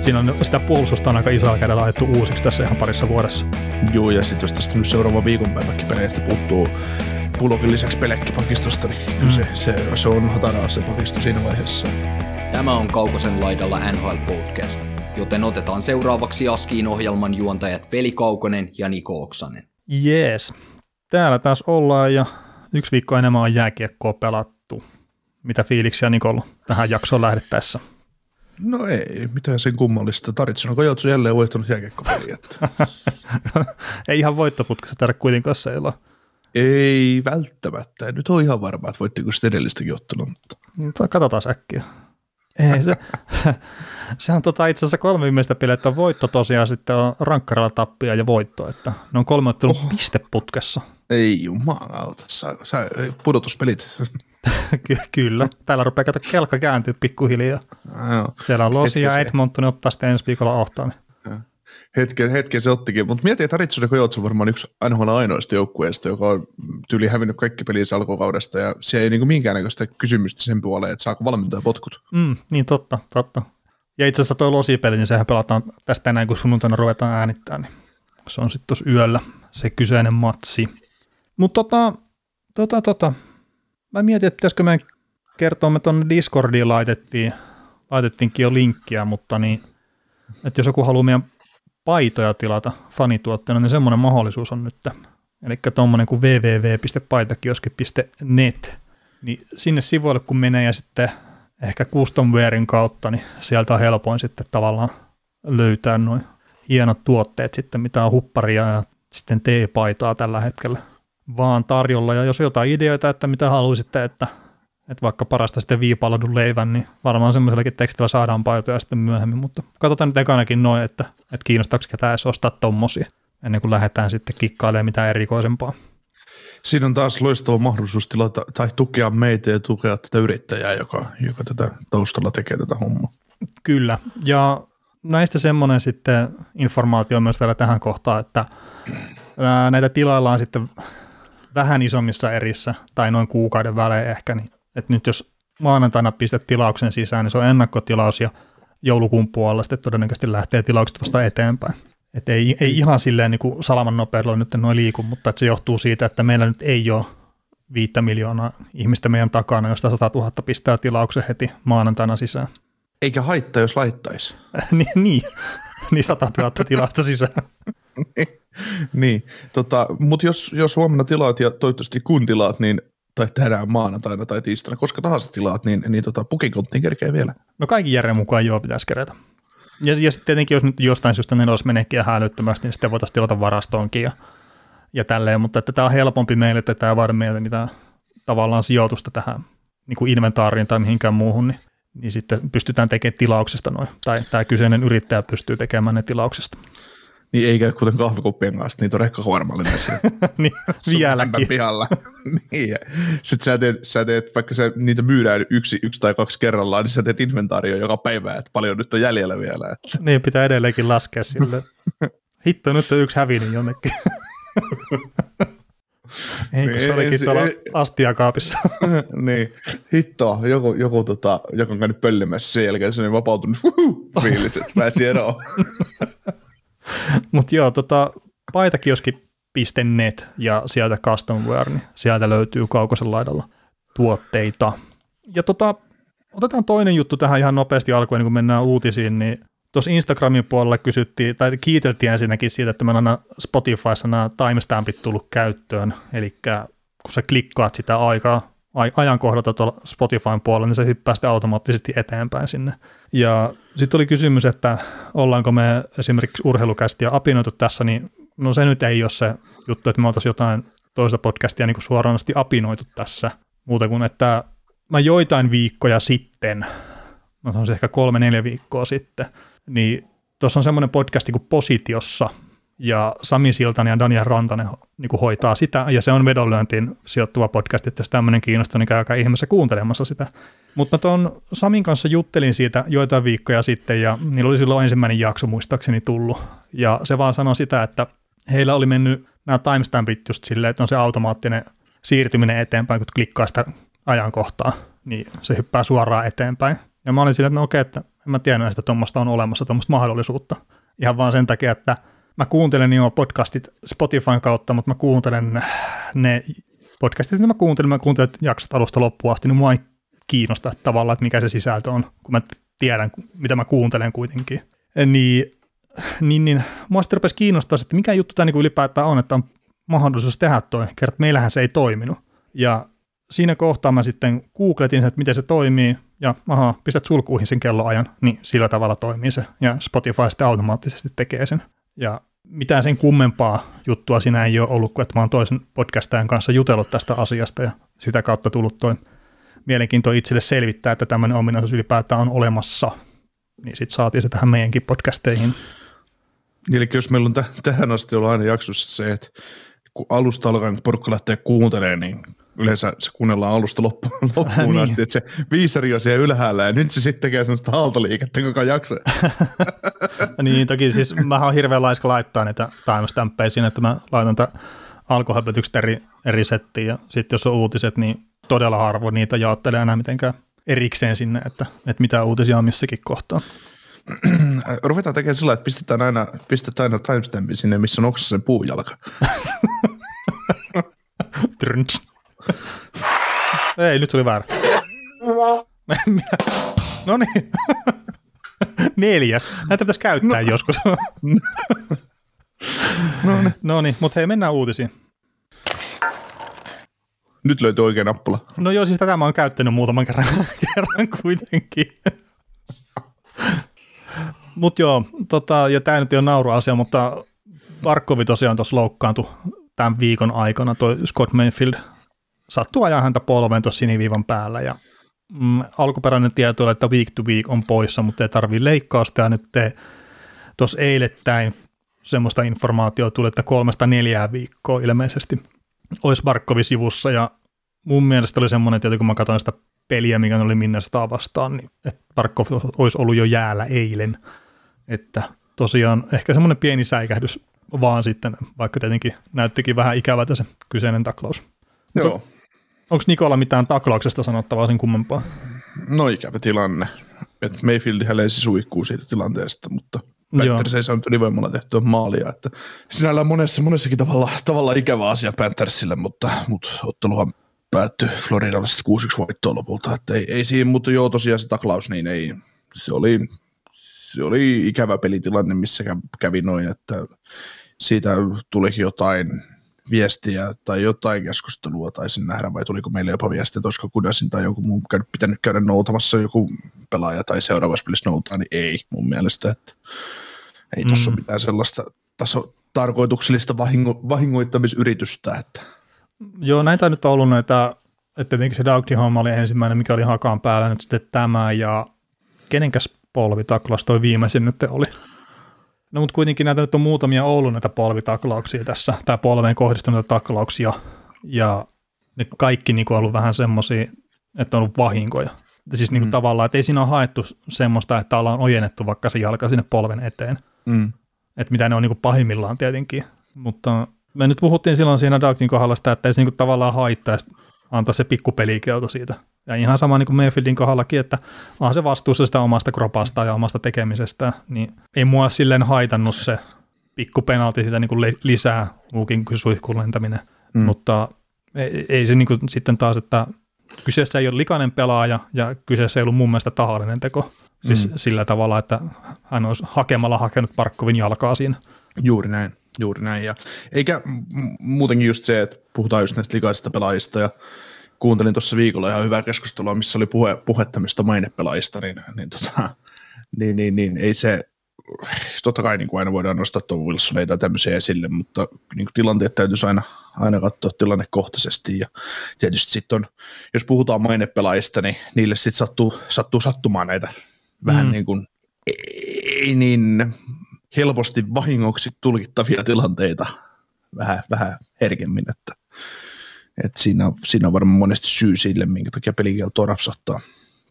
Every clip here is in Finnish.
Siinä on sitä puolustusta on aika isolla kädellä laitettu uusiksi tässä ihan parissa vuodessa. Joo, ja sitten jos tästä nyt seuraava viikonpäiväkin peleistä puuttuu Pulokin lisäksi pelekkipakistosta, niin kyllä Mm. se, se, se on hataraa se pakisto siinä vaiheessa. Tämä on Kaukosen laidalla NHL Podcast, joten otetaan seuraavaksi Askiin ohjelman juontajat Veli Kaukonen ja Niko Oksanen. Jees. Täällä taas ollaan ja yksi viikko enemmän on jääkiekkoa pelattu. Mitä fiiliksiä Nikolla tähän jaksoon lähdettäessä? No ei, mitään sen kummallista. Taritsun onko Joutsu jälleen voittanut jääkiekkopeliä? Ei ihan voittoputkessa täällä kuitenkaan seilaa. ei välttämättä. En nyt ole ihan varma, että voittiko sitten edellistäkin ottelua, mutta Mutta Katsotaan äkkiä. Ei se, se on tota itse asiassa kolme viimeistä peliä, että on voitto tosiaan sitten on rankkarilla tappia ja voitto, että ne on kolme ottelun Oho. pisteputkessa. ei jumalauta. Sä, sä, pudotuspelit. Ky- kyllä. Täällä rupeaa kato kelkka kääntyä pikkuhiljaa. Joo. Siellä on Losi ja Edmonton ottaa sitten ensi viikolla ohtaan. Hetken, hetken se ottikin, mutta mietin, että Taritsun ja Joutsu on varmaan yksi NHL ainoista joukkueista, joka on tyyli hävinnyt kaikki pelinsä alkukaudesta, ja se ei niinku minkäännäköistä kysymystä sen puoleen, että saako valmentaja potkut. Mm, niin totta, totta. Ja itse asiassa tuo Losi-peli, niin sehän pelataan tästä tänään, kun sunnuntaina ruvetaan äänittää, niin se on sitten tuossa yöllä se kyseinen matsi. Mutta tota, tota, tota, mä mietin, että pitäisikö meidän kertoa, me tuonne Discordiin laitettiin, laitettiinkin jo linkkiä, mutta niin, että jos joku haluaa meidän paitoja tilata fanituotteena, niin semmoinen mahdollisuus on nyt. Eli tuommoinen kuin www.paitakioski.net, niin sinne sivuille kun menee ja sitten ehkä customwarein kautta, niin sieltä on helpoin sitten tavallaan löytää noin hienot tuotteet sitten, mitä on hupparia ja sitten teepaitaa tällä hetkellä vaan tarjolla. Ja jos on jotain ideoita, että mitä haluaisitte, että, että vaikka parasta sitten viipaladun leivän, niin varmaan semmoisellakin tekstillä saadaan paitoja sitten myöhemmin, mutta katsotaan nyt ekanakin noin, että, että kiinnostaako ketään edes ostaa tommosia ennen kuin lähdetään sitten kikkailemaan mitään erikoisempaa. Siinä on taas loistava mahdollisuus tilata tai tukea meitä ja tukea tätä yrittäjää, joka, joka tätä taustalla tekee tätä hommaa. Kyllä, ja näistä semmoinen sitten informaatio myös vielä tähän kohtaan, että näitä tilaillaan sitten vähän isommissa erissä tai noin kuukauden välein ehkä, niin että nyt jos maanantaina pistät tilauksen sisään, niin se on ennakkotilaus ja joulukuun puolella sitten todennäköisesti lähtee tilaukset vasta eteenpäin. Et ei, ei ihan silleen niin kuin salaman nopeudella nyt noin liiku, mutta se johtuu siitä, että meillä nyt ei ole viittä miljoonaa ihmistä meidän takana, josta 100 000 pistää tilauksen heti maanantaina sisään. Eikä haittaa, jos laittaisi. niin, niin, niin 100 000 tilausta sisään. niin, tota, mutta jos, jos huomenna tilaat ja toivottavasti kun tilaat, niin tai tänään maanantaina tai tiistaina, koska tahansa tilaat, niin, niin tota, pukikonttiin kerkee vielä. No kaikki järjen mukaan joo pitäisi kerätä. Ja, ja sitten tietenkin, jos nyt jostain syystä nelos meneekin ihan älyttömästi, niin sitten voitaisiin tilata varastoonkin ja, ja tälleen, mutta että tämä on helpompi meille, että tämä vaadi meille mitään tavallaan sijoitusta tähän niin kuin inventaariin tai mihinkään muuhun, niin, niin sitten pystytään tekemään tilauksesta noin, tai tämä kyseinen yrittäjä pystyy tekemään ne tilauksesta. Niin ei käy kuten kahvikuppien kanssa, niitä on rekkahuormallinen siellä. niin, vieläkin. pihalla. niin. Sitten sä teet, sä teet, vaikka sä, niitä myydään yksi, yksi tai kaksi kerrallaan, niin sä teet inventaario joka päivä, että paljon nyt on jäljellä vielä. Että. Niin pitää edelleenkin laskea sille. Hitto, nyt on yksi hävinnyt jonnekin. Ei, kun se Ei, olikin tuolla ei- astiakaapissa. niin, hittoa, joku, joku tota, joka on käynyt pöllimässä sen jälkeen, se on vapautunut huhu, fiilis, että pääsi eroon. Mutta joo, tota, paitakioski.net ja sieltä Customware, niin sieltä löytyy kaukosen laidalla tuotteita. Ja tota, otetaan toinen juttu tähän ihan nopeasti alkuun, niin kun mennään uutisiin, niin tuossa Instagramin puolella kysyttiin, tai kiiteltiin ensinnäkin siitä, että on nämä Spotifyssa nämä timestampit tullut käyttöön, eli kun sä klikkaat sitä aikaa, ai- ajankohdalta tuolla Spotifyn puolella, niin se hyppää sitten automaattisesti eteenpäin sinne. Ja sitten oli kysymys, että ollaanko me esimerkiksi urheilukästiä apinoitu tässä, niin no se nyt ei ole se juttu, että me oltaisiin jotain toista podcastia niin kuin suoranaisesti apinoitu tässä, muuta kuin että mä joitain viikkoja sitten, no se on se ehkä kolme-neljä viikkoa sitten, niin tuossa on semmoinen podcasti kuin Positiossa, ja Sami Siltanen ja Daniel Rantanen niin kuin hoitaa sitä, ja se on vedonlyöntiin sijoittuva podcast, että jos tämmöinen kiinnostaa, niin käykää ihmeessä kuuntelemassa sitä. Mutta tuon Samin kanssa juttelin siitä joitain viikkoja sitten, ja niillä oli silloin ensimmäinen jakso muistaakseni tullut, ja se vaan sanoi sitä, että heillä oli mennyt nämä timestampit just silleen, että on se automaattinen siirtyminen eteenpäin, kun klikkaa sitä ajankohtaa, niin se hyppää suoraan eteenpäin. Ja mä olin silleen, että no okei, että en mä tiennyt, että tuommoista on olemassa, tuommoista mahdollisuutta. Ihan vaan sen takia, että mä kuuntelen jo podcastit Spotifyn kautta, mutta mä kuuntelen ne podcastit, mitä mä kuuntelen, mä kuuntelen jaksot alusta loppuun asti, niin mua ei kiinnosta tavallaan, että mikä se sisältö on, kun mä tiedän, mitä mä kuuntelen kuitenkin. Niin, niin, niin mua sitten rupesi kiinnostaa, että mikä juttu tämä niin ylipäätään on, että on mahdollisuus tehdä toi, kerran meillähän se ei toiminut. Ja siinä kohtaa mä sitten googletin, että miten se toimii, ja aha, pistät sulkuihin sen kelloajan, niin sillä tavalla toimii se, ja Spotify sitten automaattisesti tekee sen. Ja mitään sen kummempaa juttua siinä ei ole ollut, kun että mä oon toisen podcastajan kanssa jutellut tästä asiasta, ja sitä kautta tullut toi mielenkiinto itselle selvittää, että tämmöinen ominaisuus ylipäätään on olemassa. Niin sitten saatiin se tähän meidänkin podcasteihin. Eli jos meillä on t- tähän asti ollut aina jaksossa se, että kun alusta alkaen, porukka lähtee kuuntelemaan, niin yleensä se kuunnellaan alusta loppuun, loppuun Niin. asti, että se viisari on siellä ylhäällä ja nyt se sitten tekee sellaista aaltoliikettä koko jakso. niin toki siis mä oon hirveän laiska laittaa niitä timestamppeja siinä, että mä laitan tätä alkuhäpytykset eri, eri settiin ja sitten jos on uutiset, niin todella harvoin niitä jaottelee enää mitenkään erikseen sinne, että, että mitä uutisia on missäkin kohtaa. Ruvetaan tekemään sillä, että pistetään aina, pistetään aina timestampi sinne, missä on oksasen puujalka. Trnts. Ei, nyt se oli väärä. No niin. Neljäs. Näitä pitäisi käyttää no. joskus. no niin. No niin, mutta hei, mennään uutisiin. Nyt löytyy oikea nappula. No joo, siis tätä mä oon käyttänyt muutaman kerran, kerran kuitenkin. Mutta joo, tota, ja tämä nyt ei ole nauruasia, mutta Barkovi tosiaan tuossa loukkaantui tämän viikon aikana, toi Scott Mayfield sattuu ajaa häntä polveen tuossa siniviivan päällä, ja mm, alkuperäinen tieto oli, että week to week on poissa, mutta ei tarvii leikkausta, ja nyt te tuossa eilettäin semmoista informaatiota tuli, että kolmesta neljää viikkoa ilmeisesti olisi Barkovi sivussa, ja mun mielestä oli semmoinen, että kun mä katsoin sitä peliä, mikä oli Minnesota vastaan, niin että Barkov olisi ollut jo jäällä eilen. Että tosiaan ehkä semmoinen pieni säikähdys vaan sitten, vaikka tietenkin näyttikin vähän ikävältä se kyseinen taklaus. Joo. Onko Nikola mitään taklauksesta sanottavaa sen kummempaa? No ikävä tilanne. Et Mayfield lensi suihkuu siitä tilanteesta, mutta. Panthers ei saanut ylivoimalla tehtyä maalia. Että sinällään monessa, monessakin tavalla, tavalla ikävä asia Panthersille, mutta, mutta otteluhan päättyi Floridalle sitten 6-1 voittoon lopulta. Että ei, ei siinä, mutta joo tosiaan se taklaus, niin ei, se oli, se oli ikävä pelitilanne, missä kä- kävi noin, että siitä tulikin jotain viestiä tai jotain keskustelua taisin nähdä, vai tuliko meille jopa viestiä, että olisiko Kudasin tai joku muu käynyt, pitänyt käydä noutamassa joku pelaaja tai seuraavassa pelissä noutaa, niin ei mun mielestä, että ei tuossa Mm. ole mitään sellaista taso, tarkoituksellista vahingo, vahingoittamisyritystä, että Joo, näitä nyt on ollut näitä, että tietenkin se Dougty-homma oli ensimmäinen, mikä oli hakaan päällä, nyt sitten tämä ja kenenkäs polvitaklaus toi viimeisin nyt oli. No mutta kuitenkin näitä nyt on muutamia ollut näitä polvitaklauksia tässä, tai polveen kohdistuneita taklauksia, ja ne kaikki niin on ollut vähän semmoisia, että on ollut vahinkoja. Siis niin kuin Mm. tavallaan, että ei siinä ole haettu semmoista, että ollaan ojennettu vaikka se jalka sinne polven eteen, mm. että mitä ne on niin kuin pahimmillaan tietenkin. Mutta me nyt puhuttiin silloin siinä Dougtin kohdalla sitä, että ei se niin kuin tavallaan haittaisi antaa se pikku pelikielto siitä. Ja ihan sama niin kuin Mayfieldin kohdallakin, että onhan se vastuussa sitä omasta kropasta ja omasta tekemisestä, niin ei mua silleen haitannut se pikku penalti sitä niin kuin li- lisää muukin kuin suihkuun lentäminen. Mm. Mutta ei, ei se niin kuin sitten taas, että kyseessä ei ole likainen pelaaja ja kyseessä ei ollut mun mielestä tahallinen teko. Siis mm. sillä tavalla, että hän olisi hakemalla hakenut Parkkovin jalkaa siinä. Juuri näin, juuri näin. Ja eikä muutenkin just se, että puhutaan just näistä likaisista pelaajista ja kuuntelin tuossa viikolla ihan hyvää keskustelua, missä oli puhe, puhe tämmöistä mainepelaajista, niin, niin, tota, niin, niin, niin ei se, totta kai niin kuin aina voidaan nostaa tuon Wilsoneita tämmöisiä esille, mutta niin kuin tilanteet täytyisi aina, aina katsoa tilannekohtaisesti ja tietysti sitten on, jos puhutaan mainepelaajista, niin niille sitten sattuu, sattuu sattumaan näitä vähän Mm. niin kuin ei niin helposti vahingoksi tulkittavia tilanteita vähän, vähän herkemmin, että, että siinä, siinä on varmaan monesti syy sille, minkä takia pelikieltoa rapsahtaa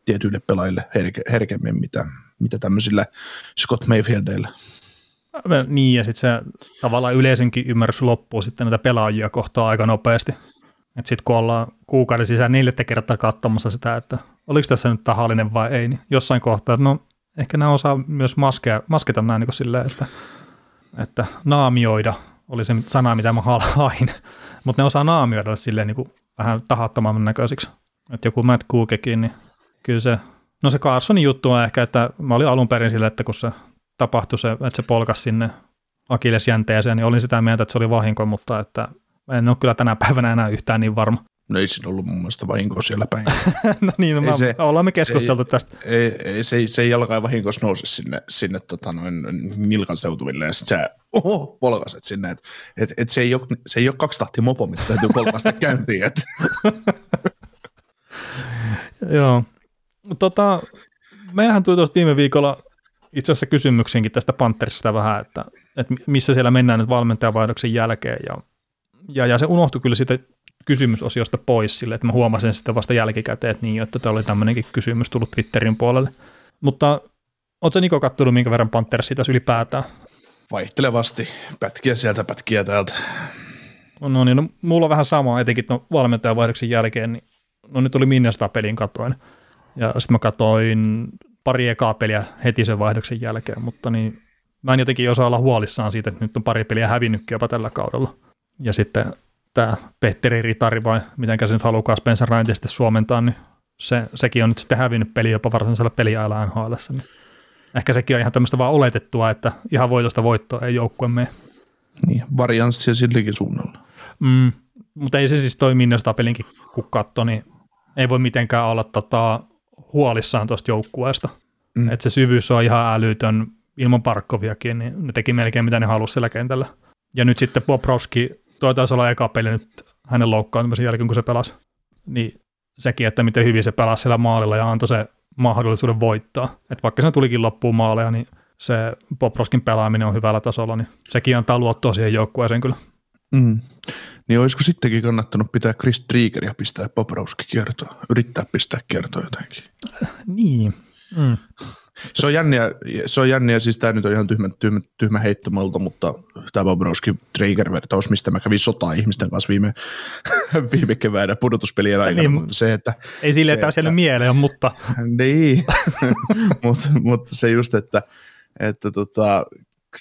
tietyille pelaajille herke, herkemmin, mitä, mitä tämmöisillä Scott Mayfieldeillä. Niin, ja sitten se tavallaan yleisenkin ymmärrys loppuu sitten näitä pelaajia kohtaa aika nopeasti. Että sitten kun ollaan kuukauden sisään neljättä kertaa katsomassa sitä, että oliko tässä nyt tahallinen vai ei, niin jossain kohtaa, että no ehkä nämä osaa myös maskea, masketa näin niin silleen, että, että naamioida oli se sana, mitä mä hain, mutta ne osaa naamioida silleen niin kuin vähän tahattoman näköisiksi. Että joku Matt Cookekin, niin kyllä se, no se Carsonin juttu on ehkä, että mä olin alun perin sille, että kun se tapahtui se, että se polkas sinne akillesjänteeseen, niin olin sitä mieltä, että se oli vahinko, mutta että en ole kyllä tänä päivänä enää yhtään niin varma. No ei siinä ollut mun mielestä vahinkoa siellä päin. no niin, no mä, se, ollaan me keskusteltu se, tästä. Ei, ei, se, se ei jalkaan vahinkossa nouse sinne, sinne tota noin, nilkan seutuville ja sitten sä oho, polkaset sinne. Että et, et se, ei ole, se ei ole kaksi tahtia mopo, mitä täytyy polkasta käyntiin. Et. Joo. Tota, meillähän tuli tuosta viime viikolla itse asiassa kysymyksiinkin tästä Panthersista vähän, että, että missä siellä mennään nyt valmentajavaihdoksen jälkeen. Ja, ja, ja se unohtui kyllä sitten kysymysosiosta pois sille, että mä huomasin sitten vasta jälkikäteen, että niin, että tämä oli tämmöinenkin kysymys tullut Twitterin puolelle. Mutta ootko Niko kattonut minkä verran Panthersia tässä ylipäätään? Vaihtelevasti, pätkiä sieltä, pätkiä täältä. No niin, no, mulla on vähän sama, etenkin no, valmentajavaihdoksen jälkeen, niin no nyt oli Minnesota pelin katoin. Ja sitten mä katoin pari ekaa peliä heti sen vaihdoksen jälkeen, mutta niin mä en jotenkin osaa olla huolissaan siitä, että nyt on pari peliä hävinnytkin jopa tällä kaudella. Ja sitten tämä Petteri Ritari vai miten se nyt haluaa Spencer Ryan sitten suomentaa, niin se, sekin on nyt sitten hävinnyt peli jopa varsinaisella peliajalla NHL. Niin ehkä sekin on ihan tämmöistä vaan oletettua, että ihan voitosta voittoa ei joukkue mene. Niin, varianssia silläkin suunnalla. Mm, mutta ei se siis toi Minnesota pelinkin, kun katso, niin ei voi mitenkään olla tota, huolissaan tuosta joukkueesta. Mm. Että se syvyys on ihan älytön ilman Parkkoviakin, niin ne teki melkein mitä ne halusi sillä kentällä. Ja nyt sitten Bobrovski, toi taisi olla eka peli nyt hänen loukkaantumisen jälkeen, kun se pelasi. Niin sekin, että miten hyvin se pelasi siellä maalilla ja antoi se mahdollisuuden voittaa. Että vaikka se tulikin loppuun maaleja, niin se Bobrovskin pelaaminen on hyvällä tasolla, niin sekin antaa luottoa siihen joukkueeseen kyllä. Mm. Niin olisiko sittenkin kannattanut pitää Chris Trigger ja pistää Bobrovski kiertoa, yrittää pistää kiertoa jotenkin? Niin. Mm. Se on jänniä, se on jänniä, siis tämä nyt on ihan tyhmä, tyhmä, tyhmä heittomalta, mutta tämä Bobrovski Trigger-vertaus, mistä mä kävin sotaa ihmisten kanssa viime, viime keväänä pudotuspelien aikana, niin, mutta se, että... Ei sille, että olisi mieleen, mutta... niin, mutta, mutta se just, että, että tota,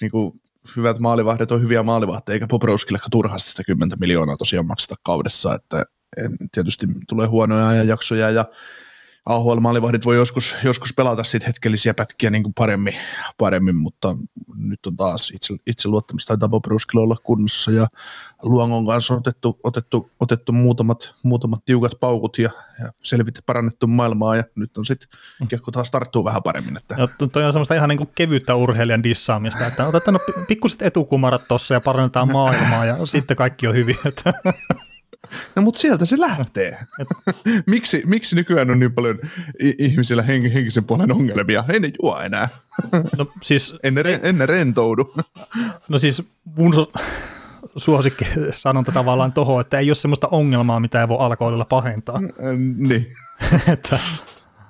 niin kuin hyvät maalivahdit on hyviä maalivahteja, eikä Bobrovskille turhasti sitä 10 miljoonaa tosiaan makseta kaudessa, että tietysti tulee huonoja ajanjaksoja ja AHL-maalivahdit voi joskus, joskus pelata sit hetkellisiä pätkiä niin kuin paremmin, paremmin, mutta nyt on taas itse, itse luottamus taitaa Bob Ruskilla olla kunnossa ja Luongon kanssa on otettu, otettu, otettu muutamat, muutamat tiukat paukut ja, ja selvit parannettu maailmaa ja nyt on sitten mm. kiekko taas tarttuu vähän paremmin. Että. Ja toi on semmoista ihan niin kuin kevyttä urheilijan dissaamista, että otetaan no pikkuset etukumarat tuossa ja parannetaan maailmaa ja sitten kaikki on hyvin. Että. No mutta sieltä se lähtee. miksi, miksi nykyään on niin paljon ihmisillä hen, henkisen puolen ongelmia? Ei ne juo enää. No siis... ennen, re, ennen rentoudu. No siis mun su- suosikki sanonta tavallaan toho, että ei ole semmoista ongelmaa, mitä ei voi alkoholilla pahentaa. Niin. että,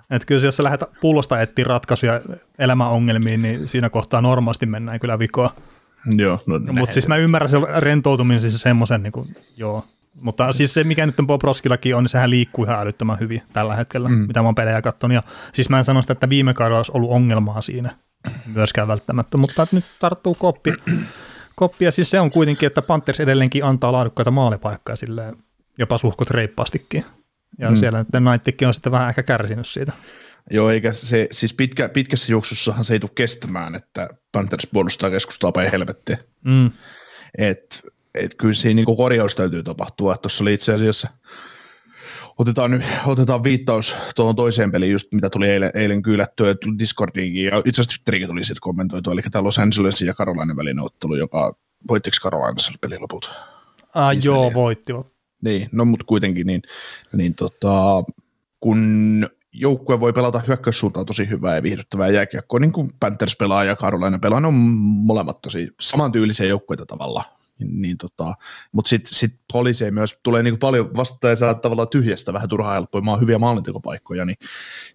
että kyllä jos sä lähdet pullosta etsiä ratkaisuja elämän ongelmiin, niin siinä kohtaa normaalisti mennään kyllä vikoa. Joo, no Mutta siis mä ymmärrän sen rentoutumisen siis semmoisen, niin kuin, joo, mutta siis se, mikä nyt on Bob Roskillakin on, niin sehän liikkuu ihan älyttömän hyvin tällä hetkellä, mm. mitä mä oon pelejä katsonut. Ja siis mä en sano sitä, että viime kaudella olisi ollut ongelmaa siinä myöskään välttämättä, mutta nyt tarttuu koppi. koppi. Ja siis se on kuitenkin, että Panthers edelleenkin antaa laadukkaita maalipaikkoja silleen jopa suhkot reippaastikin. Ja mm. siellä nyt Knighttikin on sitten vähän ehkä kärsinyt siitä. Joo, eikä se, siis pitkä, pitkässä juoksussahan se ei tule kestämään, että Panthers puolustaa keskustaa päin helvettiä. Mm. Et et kyllä siinä niin korjaus täytyy tapahtua. Tuossa oli itse asiassa, otetaan, nyt, otetaan viittaus tuohon toiseen peliin, just mitä tuli eilen, eilen kyylättyä Discordiinkin, ja itse asiassa Twitterikin tuli sitten kommentoitu, eli tämä Los Angelesin ja Karolainen välinen ottelu, joka voittiko Karolainen peli loput? Ah, joo, voittivat. Niin, no mutta kuitenkin niin, niin tota, kun joukkue voi pelata hyökkäyssuuntaan tosi hyvää ja viihdyttävää jääkiekkoa, niin kuin Panthers pelaa ja Carolina pelaa, ne on molemmat tosi samantyylisiä joukkueita tavallaan. Niin tota, mutta sitten sit poliiseen myös tulee niinku paljon vastaan ja saa tavallaan tyhjästä vähän turhaa helppoa, maa hyviä maalintekopaikkoja, niin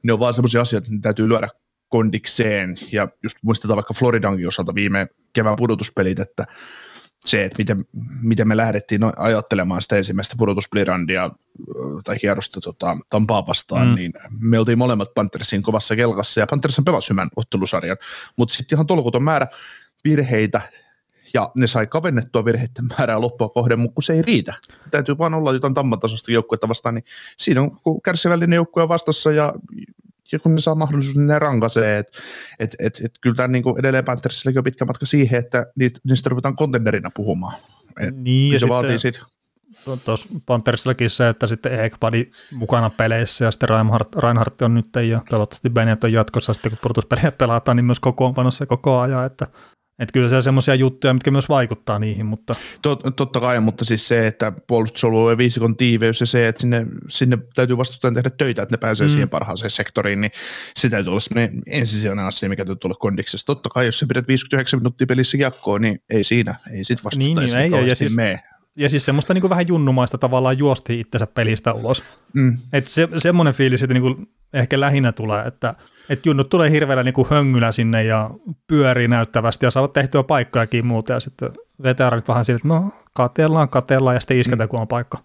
ne on vaan semmoisia asioita, että ne täytyy lyödä kondikseen, ja just muistetaan vaikka Floridankin osalta viime kevään pudotuspelit, että se, että miten, miten me lähdettiin no, ajattelemaan sitä ensimmäistä pudotusplirandia tai kierrosta tota, Tampaa vastaan, mm. niin me oltiin molemmat Panthersin kovassa kelkassa, ja Panthers pelasi hyvän ottelusarjan, mutta sitten ihan tolkuton määrä virheitä, ja ne sai kavennettua virheiden määrää loppua kohden, mutta kun se ei riitä. Täytyy vaan olla jotain tammatasosta joukkuetta vastaan, niin siinä on kärsivällinen joukkue vastassa ja ja kun ne saa mahdollisuus, niin ne rankaisee. Et, et, et, et, kyllä tämä niin edelleen Panthersilläkin on pitkä matka siihen, että niitä, niistä ruvetaan kontenderina puhumaan. Et niin, ja se vaatii sit. Tuossa Panthersillakin se, että sitten Ekpadi mukana peleissä ja sitten Reinhardt, Reinhardt on nyt ja toivottavasti Bennett on jatkossa sitten kun pudotuspeliä pelataan, niin myös kokoonpanossa koko ajan, että että kyllä se on semmoisia juttuja, mitkä myös vaikuttaa niihin, mutta... Tot, totta kai, mutta siis se, että puolustusalueen viisikon tiiveys ja se, että sinne, sinne täytyy vastustajan tehdä töitä, että ne pääsee mm. siihen parhaaseen sektoriin, niin se täytyy olla semmoinen ensisijainen asia, mikä täytyy tulla kondiksessa. Totta kai, jos sä pidät 59 minuuttia pelissä jakkoon, niin ei siinä, ei sit vastustaja niin, niin, ei, ja siis, mene. Ja siis semmoista niin kuin vähän junnumaista tavallaan juosti itsensä pelistä ulos. Mm. Että se, semmoinen fiilis, että niin kuin ehkä lähinnä tulee, että – että junnut tulee hirveällä niin kuin höngylä sinne ja pyörii näyttävästi ja saavat tehtyä paikkojakin muuta ja sitten veteraarit vähän sille, että no katellaan, katellaan ja sitten isketään, mm. kun on paikka.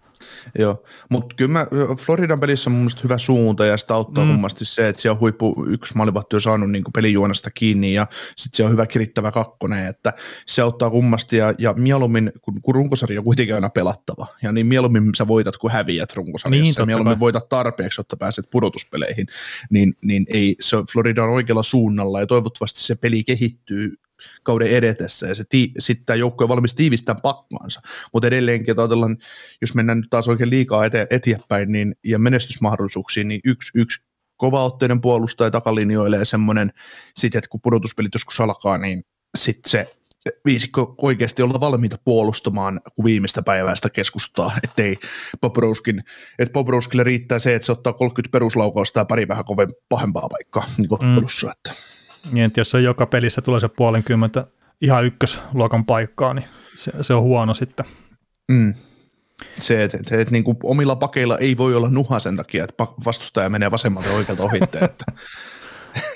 Joo, mutta kyllä mä, Floridan pelissä on mun hyvä suunta ja sitä auttaa mm. mummasti se, että siellä on huippu yksi maalivahti on saanut niin pelijuonasta kiinni ja sitten se on hyvä kirittävä kakkonen, että se auttaa kummasti ja, ja mieluummin, kun, kun runkosarja on kuitenkin aina pelattava ja niin mieluummin sä voitat kuin häviät runkosarjassa niin, mieluummin kai. voitat tarpeeksi, jotta pääset pudotuspeleihin, niin, niin ei, se Florida on oikealla suunnalla ja toivottavasti se peli kehittyy kauden edetessä ja se ti- sitten tämä joukkue on valmis tiivistämään pakkaansa. Mutta edelleenkin, että ajatellaan, jos mennään nyt taas oikein liikaa ete- eteenpäin niin, ja menestysmahdollisuuksiin, niin yksi, yksi kovaotteinen puolustaja takalinjoille ja semmoinen, sit, että kun pudotuspelit joskus alkaa, niin sitten se viisikko oikeasti olla valmiita puolustamaan, kun viimeistä päivää sitä keskustaa, ettei Poproskin, että Poproskille riittää se, että se ottaa 30 peruslaukausta ja pari vähän kovin pahempaa paikkaa niin mm. että niin, että jos se joka pelissä tulee se puolenkymmentä ihan ykkösluokan paikkaa, niin se, se on huono sitten. Mm. Se, että et, et, niin omilla pakeilla ei voi olla nuha sen takia, että vastustaja menee vasemmalta oikealta ohitteen, että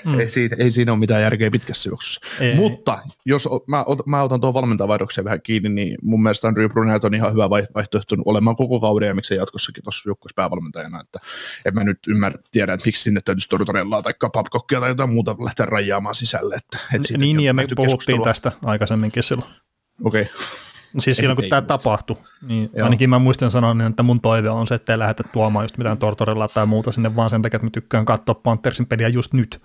Mm. ei, siinä, ei siinä ole mitään järkeä pitkässä juoksussa. Ei. Mutta jos mä, mä otan tuon valmentajavaihdoksen vähän kiinni, niin mun mielestä Andrew Brunel on ihan hyvä vaihtoehto olemaan koko kauden ja miksei jatkossakin tuossa joukkueessa päävalmentajana. Että en mä nyt ymmärrä, tiedä, että miksi sinne täytyisi Tortorellaa tai Papkokkia tai jotain muuta lähteä rajaamaan sisälle. Että, että niin, ja me puhuttiin tästä aikaisemminkin silloin. Okei. Okay. Siis silloin kun tämä tapahtui, niin Joo. ainakin mä muistan sanoa, niin että mun toive on se, että ei lähdetä tuomaan just mitään Tortorella tai muuta sinne, vaan sen takia, että mä tykkään katsoa Panthersin peliä just nyt.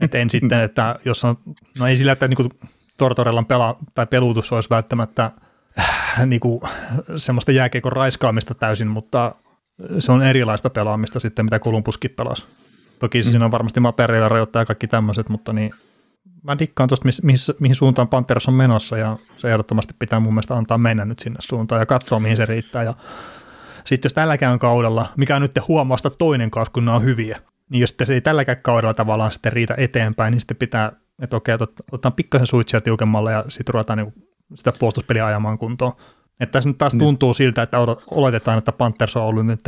Et en sitten, että jos on, no ei sillä, että niinku Tortorellan pela, tai pelutus olisi välttämättä äh, niinku, semmoista jääkeikon raiskaamista täysin, mutta se on erilaista pelaamista sitten, mitä Kolumbuskin pelasi. Toki mm. siinä on varmasti materiaalia rajoittaa ja kaikki tämmöiset, mutta niin, mä dikkaan tuosta, mihin, mihin suuntaan Panthers on menossa ja se ehdottomasti pitää mun mielestä antaa mennä nyt sinne suuntaan ja katsoa, mihin se riittää. Ja sitten jos tälläkään kaudella, mikä on nyt huomausta toinen kausi, kun ne on hyviä, niin jos se ei tälläkään kaudella tavallaan sitten riitä eteenpäin, niin sitten pitää, että okei, otetaan pikkasen suitsia tiukemmalle ja sitten ruvetaan niin sitä puolustuspeliä ajamaan kuntoon. Että tässä nyt taas niin. tuntuu siltä, että oletetaan, että Panthers on ollut nyt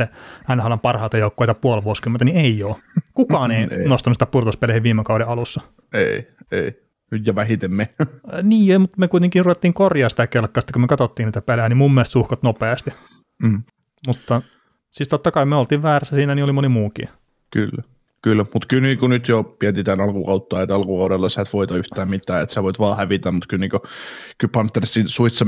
NHL parhaita joukkoita puoli vuosikymmentä, niin ei ole. Kukaan ei, ei. nostanut sitä pudotuspeleihin viime kauden alussa. Ei, ei. Nyt ja vähiten me. niin, mutta me kuitenkin ruvettiin korjaa sitä kelkasta, kun me katsottiin niitä pelejä, niin mun mielestä suhkot nopeasti. Mm. Mutta siis totta kai me oltiin väärässä siinä, niin oli moni muukin. Kyllä. Kyllä, mutta kyllä niin nyt jo mietitään alkukautta, että alkukaudella sä et voita yhtään mitään, että sä voit vaan hävitä, mutta kyllä, niin kuin, kyllä Panthersin suitsa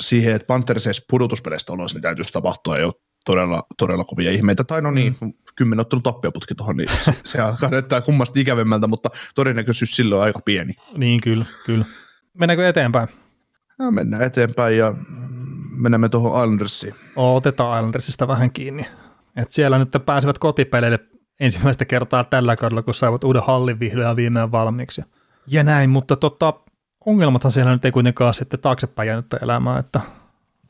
siihen, että Panthersin pudotuspeleistä oloissa, niin täytyisi tapahtua jo todella, todella kovia ihmeitä. Tai no niin, mm. kymmenen ottanut tappioputki tuohon, niin se, se alkaa näyttää kummasti ikävemmältä, mutta todennäköisyys silloin on aika pieni. Niin, kyllä, kyllä. Mennäänkö eteenpäin? No, mennään eteenpäin ja menemme tuohon Islandersiin. Otetaan Islandersista vähän kiinni. Et siellä nyt pääsevät kotipeleille ensimmäistä kertaa tällä kaudella, kun saivat uuden hallin vihdoin ja viimein valmiiksi. Ja näin, mutta tota, ongelmathan siellä nyt ei kuitenkaan sitten taaksepäin jäänyt elämään, että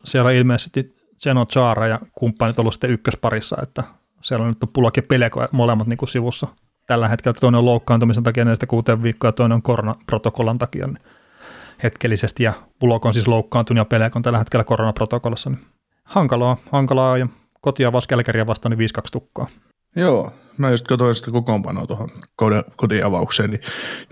siellä on ilmeisesti Zeno Chara ja kumppanit ollut sitten ykkösparissa, että Siellä on nyt Pulok ja Peleko molemmat niin kuin sivussa tällä hetkellä. Toinen on loukkaantumisen takia neljästä kuuteen viikkoa ja toinen on koronaprotokollan takia niin hetkellisesti. Ja Pulok on siis loukkaantunut ja Peleko on tällä hetkellä koronaprotokollassa. Niin hankalaa, hankalaa ja kotia vaskelkäriä vastaan niin 5-2 tukkaa. Joo, mä just katsoin sitä kokoonpanoa tuohon kodin avaukseen, niin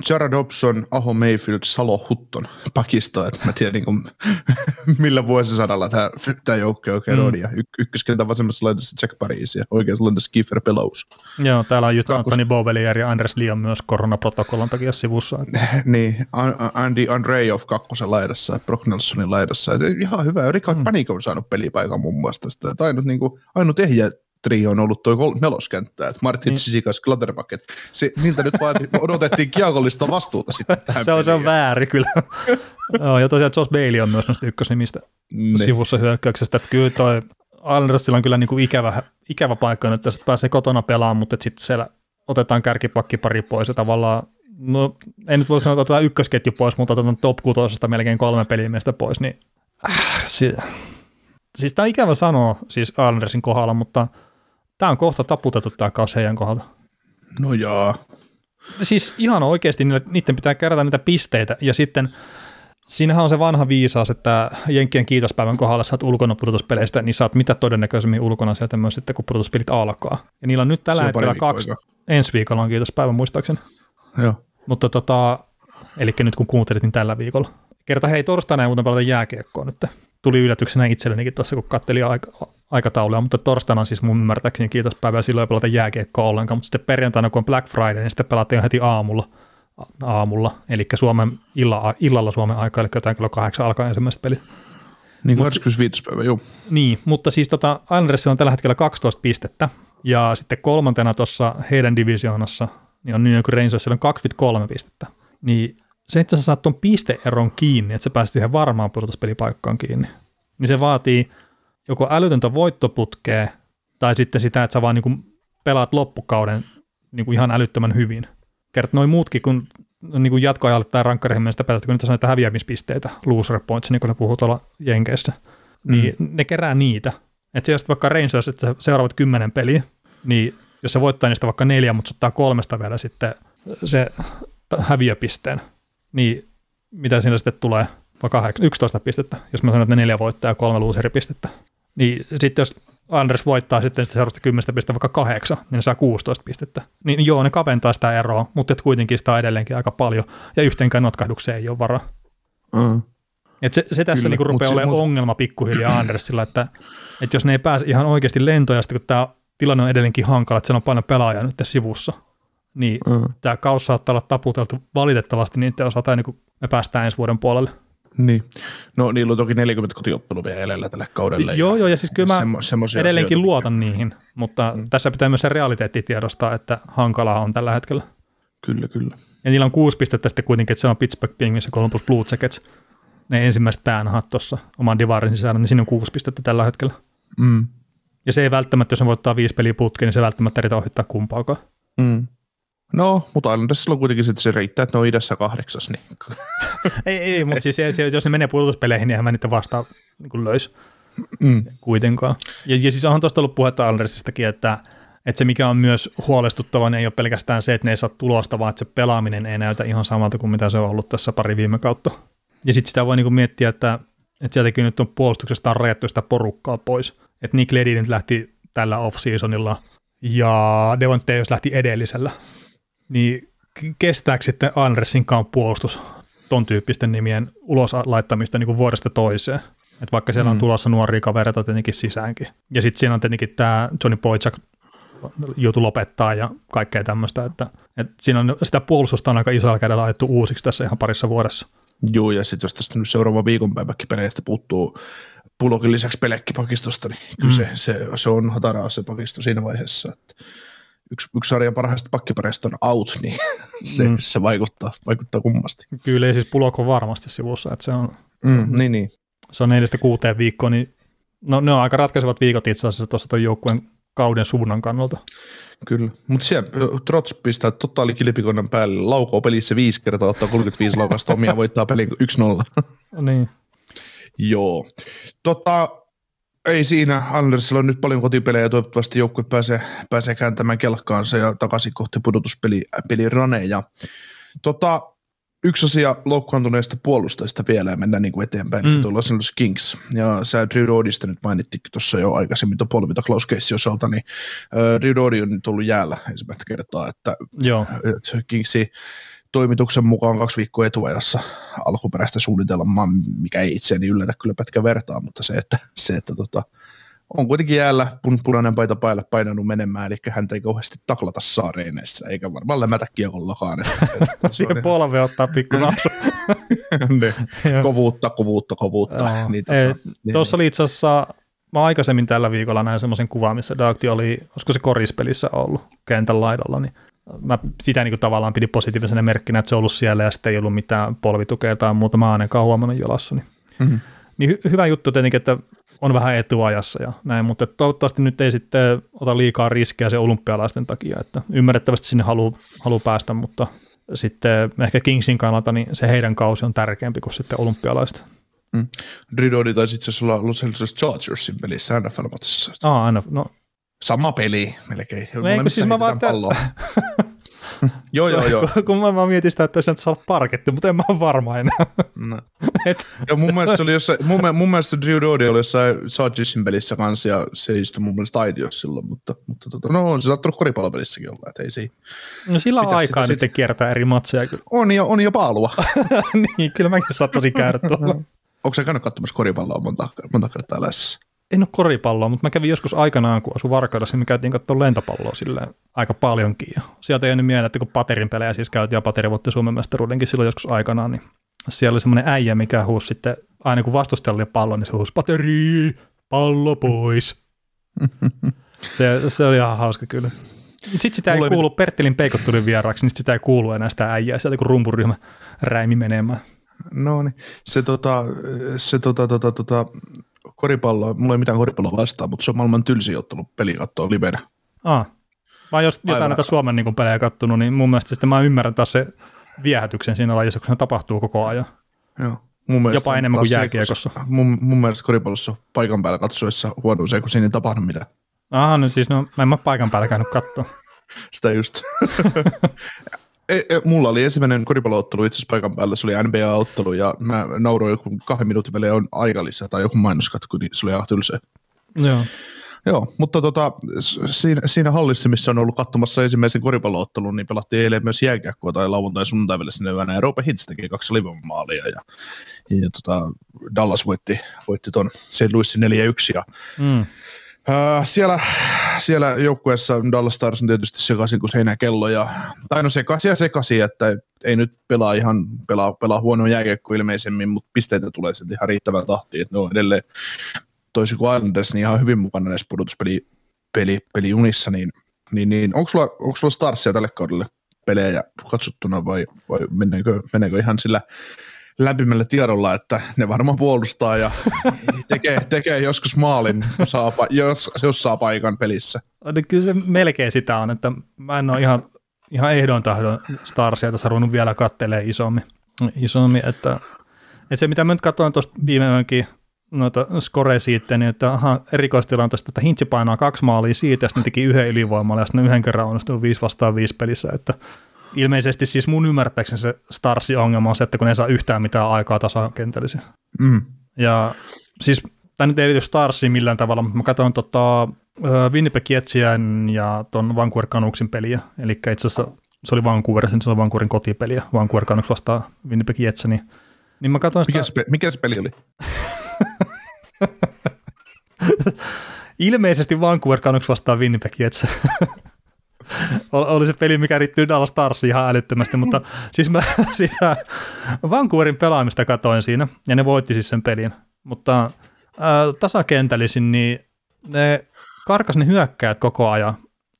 Jared Dobson, Aho Mayfield, Salo Hutton pakisto, että mä tiedän niin kuin, millä vuosisadalla tämä, tämä joukko oikein mm. on, ja y- ykköskentä vasemmassa laidassa Jack Paris ja oikeassa laidassa Kiefer Pelouse. Joo, täällä on just Kakkos... Anthony Bovelier ja Anders Liam myös koronaprotokollan takia sivussa. niin, Andy Andreev kakkosen laidassa, Brock Nelsonin laidassa, että ihan hyvä, Rikard mm. Panik on saanut pelipaikan muun muassa tästä, että ainut, niin kuin, ainut ehjä trio on ollut tuo neloskenttä, että Martin niin. Sisikas, Klatterback, se, niiltä nyt vaan odotettiin kiekollista vastuuta sitten tähän se, on, se on väärin kyllä. no, ja tosiaan Josh Bailey on myös noista ykkösnimistä ne. sivussa hyökkäyksestä, että kyllä toi Andersilla on kyllä niin kuin ikävä, ikävä paikka nyt, että pääsee kotona pelaamaan, mutta sitten siellä otetaan kärkipakki pari pois ja tavallaan no ei nyt voi sanoa, että otetaan ykkösketju pois, mutta otetaan top 6 melkein kolme pelimiestä pois, niin äh, si- siis tämä on ikävä sanoa siis Andersin kohdalla, mutta – Tämä on kohta taputettu tämä kausi heidän kohdalta. No jaa. Siis ihan oikeasti niiden pitää kerätä niitä pisteitä ja sitten siinähän on se vanha viisaus, että Jenkkien kiitospäivän kohdalla saat ulkona pudotuspeleistä, niin saat mitä todennäköisemmin ulkona sieltä myös sitten, kun pudotuspelit alkaa. Ja niillä on nyt tällä hetkellä kaksi, ensi viikolla on kiitospäivä muistaakseni. Joo. Mutta tota, eli nyt kun kuuntelit, niin tällä viikolla. Kerta hei, torstaina ei muuten pelata jääkiekkoa nyt tuli yllätyksenä itsellenikin tuossa, kun katselin aika, aikataulua, mutta torstaina siis mun ymmärtääkseni kiitospäivä, silloin ei pelata jääkiekkoa ollenkaan, mutta sitten perjantaina, kun on Black Friday, niin sitten pelattiin heti aamulla, aamulla eli Suomen illa, illalla Suomen aikaa, eli jotain kello kahdeksan alkaa ensimmäiset pelit. Niin 25. päivä, joo. Niin, mutta siis tota, Islandersilla on tällä hetkellä 12 pistettä, ja sitten kolmantena tuossa heidän divisioonassa, niin on New York Rangersilla on 23 pistettä. Niin se, että sä saat tuon pisteeron kiinni, että sä pääset siihen varmaan pudotuspelipaikkaan kiinni, niin se vaatii joko älytöntä voittoputkea tai sitten sitä, että sä vaan niin pelaat loppukauden niin kuin ihan älyttömän hyvin. Kert noin muutkin, kun niin kuin jatkoajalle tai rankkareihin mennessä pelata, kun niitä näitä häviämispisteitä, loser points, niin kuin ne puhuu tuolla Jenkeissä, niin mm. ne kerää niitä. Että se vaikka Rangers, että seuraavat kymmenen peliä, niin jos se voittaa niistä vaikka neljä, mutta se ottaa kolmesta vielä sitten se häviöpisteen, niin mitä siinä sitten tulee, vaikka 11 pistettä, jos mä sanon, että ne neljä voittaa ja kolme loseripistettä. Niin sitten jos Anders voittaa sitten sitä seuraavasta 10 pistettä vaikka kahdeksan, niin ne saa 16 pistettä. Niin joo, ne kaventaa sitä eroa, mutta et kuitenkin sitä on edelleenkin aika paljon, ja yhteenkään notkahdukseen ei ole varaa. Mm. Et se, se tässä niinku rupeaa olemaan mut... ongelma pikkuhiljaa Andersilla, että, että jos ne ei pääse ihan oikeasti lentoja, kun tämä tilanne on edelleenkin hankala, että siellä on paljon pelaajia nyt sivussa, niin mm. tämä kaus saattaa olla taputeltu valitettavasti niiden osalta, niin kuin me päästään ensi vuoden puolelle. Niin. No niillä on toki 40 kotiottelua vielä edellä tälle kaudelle. Joo, joo, ja siis kyllä mä semmo, edelleenkin luotan niihin, mutta mm. tässä pitää myös se realiteetti tiedostaa, että hankalaa on tällä hetkellä. Kyllä, kyllä. Ja niillä on kuusi pistettä sitten kuitenkin, että se on Pittsburgh Penguins ja Columbus Blue Jackets, ne ensimmäiset päänhat tuossa oman divarin sisällä, niin siinä on kuusi pistettä tällä hetkellä. Mm. Ja se ei välttämättä, jos ne voittaa viisi peliä putkeen, niin se välttämättä riitä ohittaa kumpaakaan. Mm. No, mutta Islandersilla on kuitenkin sitten se riittää, että ne on idässä kahdeksas. Niin. ei, ei, mutta siis jos ne menee pudotuspeleihin, niin hän niitä vastaan niin löys mm. kuitenkaan. Ja, ja siis onhan tuosta ollut puhetta Islandersistakin, että, että se mikä on myös huolestuttava, niin ei ole pelkästään se, että ne ei saa tulosta, vaan että se pelaaminen ei näytä ihan samalta kuin mitä se on ollut tässä pari viime kautta. Ja sitten sitä voi niinku miettiä, että, että sieltäkin nyt on puolustuksesta on rajattu sitä porukkaa pois. Että Nick Leddy nyt lähti tällä off-seasonilla ja Devon Teos lähti edellisellä niin kestääkö sitten Andersinkaan puolustus ton tyyppisten nimien ulos laittamista niin kuin vuodesta toiseen? Et vaikka siellä on mm. tulossa nuoria kavereita tietenkin sisäänkin. Ja sitten siinä on tietenkin tämä Johnny Boychuk joutu lopettaa ja kaikkea tämmöistä, että, että siinä on sitä puolustusta on aika isolla kädellä ajettu uusiksi tässä ihan parissa vuodessa. Joo, ja sitten jos tästä nyt seuraava viikonpäiväkin peleistä puuttuu Pulokin lisäksi pelekkipakistosta, niin kyllä mm. se, se, se, on hataraa se pakisto siinä vaiheessa. Että yksi, yksi sarjan parhaista pakkipareista on out, niin se, mm. se vaikuttaa, vaikuttaa kummasti. Kyllä, siis Pulok varmasti sivussa, että se on, mm, niin, niin. se on neljästä kuuteen viikkoa, niin no, ne on aika ratkaisevat viikot itse asiassa tuossa tuon joukkueen kauden suunnan kannalta. Kyllä, mutta siellä Trots pistää totaali kilpikonnan päälle, laukoo pelissä viisi kertaa, ottaa 35 laukasta omia, voittaa pelin 1-0. niin. Joo. Tota, ei siinä. Andersilla on nyt paljon kotipelejä ja toivottavasti joukkue pääsee, pääsee kääntämään kelkkaansa ja takaisin kohti pudotuspeliraneja. Tota, yksi asia loukkaantuneista puolustajista vielä ja mennään niin kuin eteenpäin, mm. tuolla Los Kings. Ja sä Drew nyt mainittikin tuossa jo aikaisemmin tuon polvita Casey osalta, niin äh, Drew Dodi on nyt ollut jäällä ensimmäistä kertaa, että, Joo. että Kingsi toimituksen mukaan kaksi viikkoa etuajassa alkuperäistä suunnitelmaa, mikä ei itseäni yllätä kyllä pätkä vertaa, mutta se, että, se, että tota, on kuitenkin jäällä pun, punainen paita päällä painanut menemään, eli häntä ei kauheasti taklata saareeneissa, eikä varmaan lämätä kiekollakaan. Siihen polve ottaa pikku ne, kovuutta, kovuutta, kovuutta. Niin, tota, niin, Tuossa oli itse asiassa, mä aikaisemmin tällä viikolla näin semmoisen kuvan, missä Dagti oli, olisiko se korispelissä ollut kentän laidalla, niin mä sitä niin kuin tavallaan pidin positiivisena merkkinä, että se on ollut siellä ja sitten ei ollut mitään polvitukea tai muuta, mä ainakaan huomannut jalassa. Niin, mm-hmm. niin hy- hyvä juttu tietenkin, että on vähän etuajassa ja näin, mutta toivottavasti nyt ei sitten ota liikaa riskiä se olympialaisten takia, että ymmärrettävästi sinne haluaa halu päästä, mutta sitten ehkä Kingsin kannalta niin se heidän kausi on tärkeämpi kuin sitten olympialaiset. Mm. Dridodi taisi itse asiassa olla Los Angeles Chargersin pelissä NFL-matsissa. Aa, no. Sama peli melkein. No ei, kun siis mä vaan, joo, joo, joo. kun mä vaan mietin sitä, että se saa parketti, mutta en mä ole varma enää. No. Et. Ja mun mielestä, oli jossain, mun, mun mielestä Drew Doody oli jossain Chargersin pelissä kanssa ja se istui mun mielestä aitiossa silloin, mutta, mutta tota, no on se saattanut koripallopelissäkin olla, että ei se No sillä on aikaa nyt kiertää eri matseja kyllä. On jo, on jo paalua. niin, kyllä mäkin saattaisin käydä tuolla. Onko se käynyt katsomassa koripalloa monta, monta kertaa lässä? En ole koripalloa, mutta mä kävin joskus aikanaan, kun asun Varkaudessa, niin me käytiin katsomaan lentopalloa silleen aika paljonkin. Ja sieltä ei jäänyt mieleen, että kun Paterin pelejä siis käytiin ja Pateri voitti Suomen mestaruudenkin silloin joskus aikanaan, niin siellä oli semmoinen äijä, mikä huusi sitten, aina kun vastusteli pallo, niin se huusi, Pateri, pallo pois. se, se oli ihan hauska kyllä. Sitten sitä ei Mulle kuulu, mit... Perttilin peikot tuli vieraaksi, niin sitä ei kuulu enää sitä äijää, sieltä kun rumpuryhmä räimi menemään. No niin, se, tota, se tota, tota, tota, koripalloa, mulla ei mitään koripalloa vastaan, mutta se on maailman tylsi ottelu peli katsoa livenä. Ah. Mä oon jos jotain Aivan. näitä Suomen niin pelejä kattonut, niin mun mielestä sitten mä ymmärrän taas se viehätyksen siinä lajissa, kun se tapahtuu koko ajan. Joo. Mun Jopa enemmän kuin jääkiekossa. Se, mun, mun mielestä koripallossa paikan päällä katsoessa huono se, kun siinä ei tapahdu mitään. Aha, no siis no, mä en mä paikan päällä käynyt katsoa. Sitä just. Ei, ei, mulla oli ensimmäinen koripalloottelu itse asiassa paikan päällä, se oli NBA-ottelu ja mä nauroin kun kahden minuutin välein on aikalisä tai joku mainoskatku, niin se oli ihan tylsä. Joo. Joo, mutta tota, siinä, siinä hallissa, missä on ollut katsomassa ensimmäisen koripalloottelun, niin pelattiin eilen myös jääkiekkoa tai lauantai sunnuntai vielä sinne yönä, ja Roope Hintz teki kaksi maalia ja, ja tota, Dallas voitti, voitti ton St. Louisin 4-1, ja mm. Uh, siellä, siellä joukkueessa Dallas Stars on tietysti sekaisin kuin seinäkello, ja, tai no sekaisin ja sekaisin, että ei nyt pelaa ihan, pelaa, pelaa huono jääkiekko ilmeisemmin, mutta pisteitä tulee sitten ihan riittävän tahtiin, että ne on edelleen toisin kuin Islanders, niin ihan hyvin mukana näissä pudotuspeli peli, niin, niin, niin onko sulla, onko sulla Starsia tälle kaudelle pelejä katsottuna vai, vai meneekö, meneekö ihan sillä lämpimällä tiedolla, että ne varmaan puolustaa ja tekee, tekee joskus maalin, saa, jos, jos saa paikan pelissä. No, kyllä se melkein sitä on, että mä en ole ihan, ihan ehdon tahdon Starsia tässä ruvennut vielä kattelee isommin, isommin että, että se mitä mä nyt katsoin tuosta viime yönkin noita skore siitä, niin että aha, erikoistilanteesta, että Hintsi painaa kaksi maalia siitä, ja sitten teki yhden ylivoimalla, ja sitten yhden kerran onnistunut 5 vastaan 5 pelissä, että ilmeisesti siis mun ymmärtääkseni se Starsin ongelma on se, että kun ne saa yhtään mitään aikaa tasakentällisiä. Mm. Ja siis tämä nyt ei liity Starsiin millään tavalla, mutta mä katsoin tota, Winnipeg Jetsien ja ton Vancouver Canucksin peliä, eli itse asiassa se oli Vancouver, se oli Vancouverin kotipeliä, Vancouver Canucks vastaa Winnipeg Jets, niin, niin mä katsoin sitä... Mikä se, mikä se peli oli? Ilmeisesti Vancouver Canucks vastaa Winnipeg Jets. oli se peli, mikä riittyy Dallas Starsiin ihan älyttömästi, mutta siis mä sitä Vancouverin pelaamista katoin siinä, ja ne voitti siis sen pelin. Mutta äh, tasakentällisin, niin ne karkas ne hyökkäät koko ajan.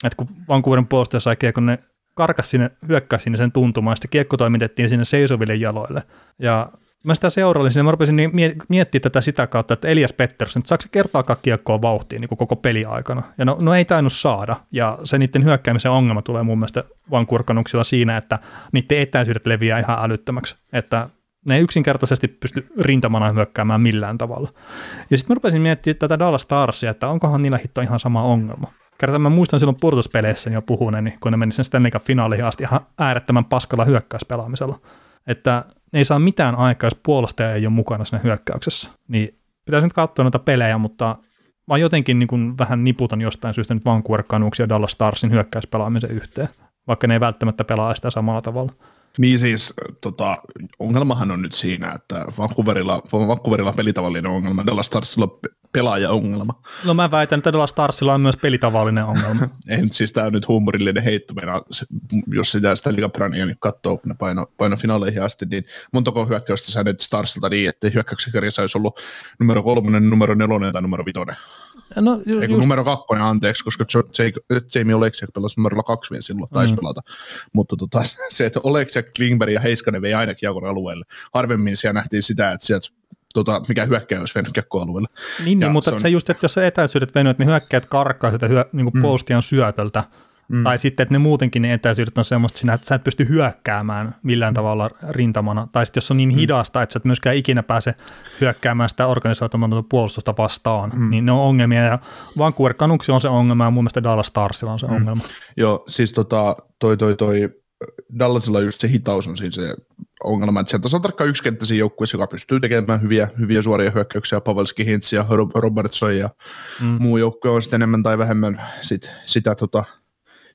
että kun Vancouverin puolustaja sai kiekon, ne karkas sinne, hyökkäsi sinne sen tuntumaan, sitten kiekko toimitettiin sinne seisoville jaloille. Ja mä sitä seurailin, niin mä rupesin niin miettimään tätä sitä kautta, että Elias Pettersson, että saako se kertaakaan kiekkoa vauhtiin niin koko peli aikana. Ja no, no ei tainnut saada, ja se niiden hyökkäämisen ongelma tulee mun mielestä vain kurkanuksilla siinä, että niiden etäisyydet leviää ihan älyttömäksi. Että ne ei yksinkertaisesti pysty rintamana hyökkäämään millään tavalla. Ja sitten mä rupesin miettimään tätä Dallas Starsia, että onkohan niillä hitto ihan sama ongelma. Kertaan mä muistan silloin purtuspeleissä jo puhuneeni, kun ne meni sen Stanley Cup finaaliin asti ihan äärettömän paskalla hyökkäyspelaamisella. Että ne ei saa mitään aikaa, jos puolustaja ei ole mukana siinä hyökkäyksessä. Niin pitäisi nyt katsoa noita pelejä, mutta mä jotenkin niin kuin vähän niputan jostain syystä nyt Vancouver Canucks ja Dallas Starsin hyökkäyspelaamisen yhteen, vaikka ne ei välttämättä pelaa sitä samalla tavalla. Niin siis tota, ongelmahan on nyt siinä, että Vancouverilla, Vancouverilla on pelitavallinen ongelma, Dallas Starsilla pelaaja-ongelma. No mä väitän, että Dallas Starsilla on myös pelitavallinen ongelma. en, siis tämä on nyt huumorillinen heitto, meina, jos sitä, sitä liikaprania niin katsoo, kun ne paino, paino finaaleihin asti, niin montako hyökkäystä sä nyt Starsilta niin, että hyökkäyksen kirjassa olisi ollut numero kolmonen, numero nelonen tai numero vitonen. No, ju, Eiku, just... numero kakkonen, anteeksi, koska Jamie Oleksiak pelasi numerolla kaksi vielä silloin, taisi mm. pelata. Mutta tota, se, että Oleksiak, Klingberg ja Heiskanen vei aina kiekon alueelle. Harvemmin siellä nähtiin sitä, että sieltä tota, mikä hyökkäjä olisi vennyt kiekkoalueelle. Niin, niin mutta se, on... se just, että jos se etäisyydet että ne hyökkäät karkkaa sitä hyö, niin mm. puolustajan syötöltä, Mm. Tai sitten, että ne muutenkin ne etäisyydet on semmoista, että sä et pysty hyökkäämään millään mm. tavalla rintamana. Tai sitten jos on niin mm. hidasta, että sä et myöskään ikinä pääse hyökkäämään sitä organisoitumatonta puolustusta vastaan, mm. niin ne on ongelmia. Ja Vancouver Canucks on se ongelma ja mun mielestä Dallas Starsilla on se mm. ongelma. Joo, siis tota, toi, toi, toi Dallasilla just se hitaus on siinä se ongelma, että sieltä on tarkkaan yksikenttäisiä joukkueessa, joka pystyy tekemään hyviä, hyviä suoria hyökkäyksiä, Pavelski, Hintz ja Robertson ja mm. muu joukkue on sitten enemmän tai vähemmän sit, sitä tota,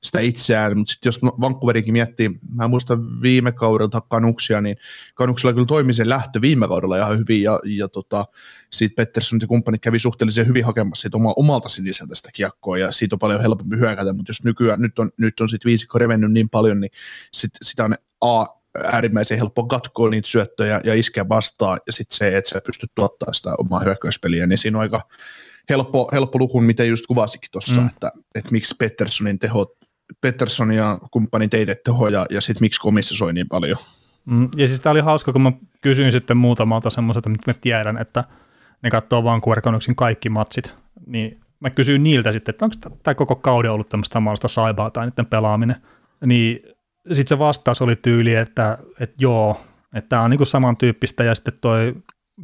sitä itseään, mutta sitten jos Vancouverinkin miettii, mä muistan viime kaudelta Kanuksia, niin Kanuksilla kyllä toimi se lähtö viime kaudella ihan hyvin, ja, ja tota, siitä Pettersson ja kumppanit kävi suhteellisen hyvin hakemassa siitä oma, omalta siniseltä sitä kiekkoa, ja siitä on paljon helpompi hyökätä, mutta jos nykyään, nyt on, nyt on sitten viisikko revennyt niin paljon, niin sit, sitä on A, äärimmäisen helppo katkoa niitä syöttöjä ja iskeä vastaan, ja sitten se, että sä pystyt tuottaa sitä omaa hyökkäyspeliä, niin siinä on aika helppo, helppo luku, miten just kuvasikin tuossa, mm. että, että miksi Petterssonin tehot Pettersson ja kumppani teit tehoja ja sitten miksi komissa soi niin paljon. Mm, ja siis tämä oli hauska, kun mä kysyin sitten muutamalta semmoiselta, mitä mä tiedän, että ne katsoo vaan Canucksin kaikki matsit, niin mä kysyin niiltä sitten, että onko tämä koko kauden ollut tämmöistä samanlaista saibaa tai niiden pelaaminen, niin sitten se vastaus oli tyyli, että, että joo, että tämä on niinku samantyyppistä ja sitten toi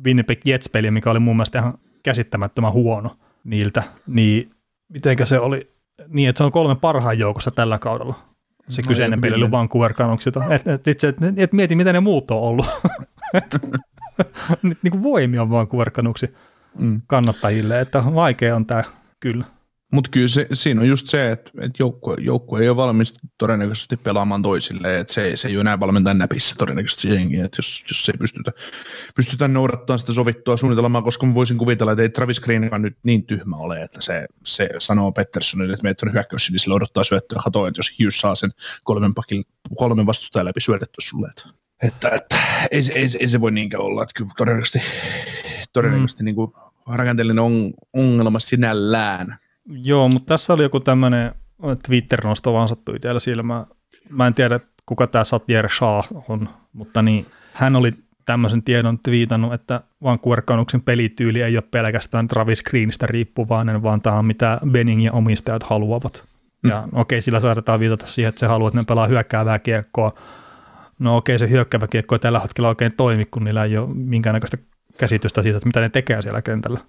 Winnipeg Jets-peli, mikä oli mun mielestä ihan käsittämättömän huono niiltä, niin mitenkä se oli, niin, että se on kolme parhaan joukossa tällä kaudella. Se no, kyseinen peli Vancouver Canucksilta. Et, et, et, et, et, mieti, mitä ne muut on ollut. Niin kuin voimi on Vancouver Canucksin mm. kannattajille, että vaikea on tämä kyllä. Mutta kyllä se, siinä on just se, että, että joukkue, joukkue ei ole valmis todennäköisesti pelaamaan toisille, että se, se ei ole enää valmentajan näpissä todennäköisesti jengi, että jos, jos ei pystytä, pystytä noudattamaan sitä sovittua suunnitelmaa, koska mä voisin kuvitella, että ei Travis Greenkaan nyt niin tyhmä ole, että se, se sanoo Petterssonille, että meitä on hyökkäys, niin sillä odottaa syöttöä, katsoa, että jos Hughes saa sen kolmen, pakin, kolmen vastustajan läpi syötetty sulle, että, että, että ei, ei, ei, ei, se voi niinkään olla, että kyllä todennäköisesti, todennäköisesti mm. niin kuin rakenteellinen on, ongelma sinällään, Joo, mutta tässä oli joku tämmöinen Twitter-nosto vaan sattui itsellä silmään. Mä en tiedä, kuka tämä Satyer Shah on, mutta niin, hän oli tämmöisen tiedon twiitannut, että Vancouver Canucksin pelityyli ei ole pelkästään Travis Greenistä riippuvainen, vaan tämä on mitä Benning ja omistajat haluavat. Mm. Ja okei, okay, sillä saadaan viitata siihen, että se haluaa, että ne pelaa hyökkäävää kiekkoa. No okei, okay, se hyökkäävä kiekko ei tällä hetkellä oikein toimi, kun niillä ei ole minkäännäköistä käsitystä siitä, että mitä ne tekee siellä kentällä.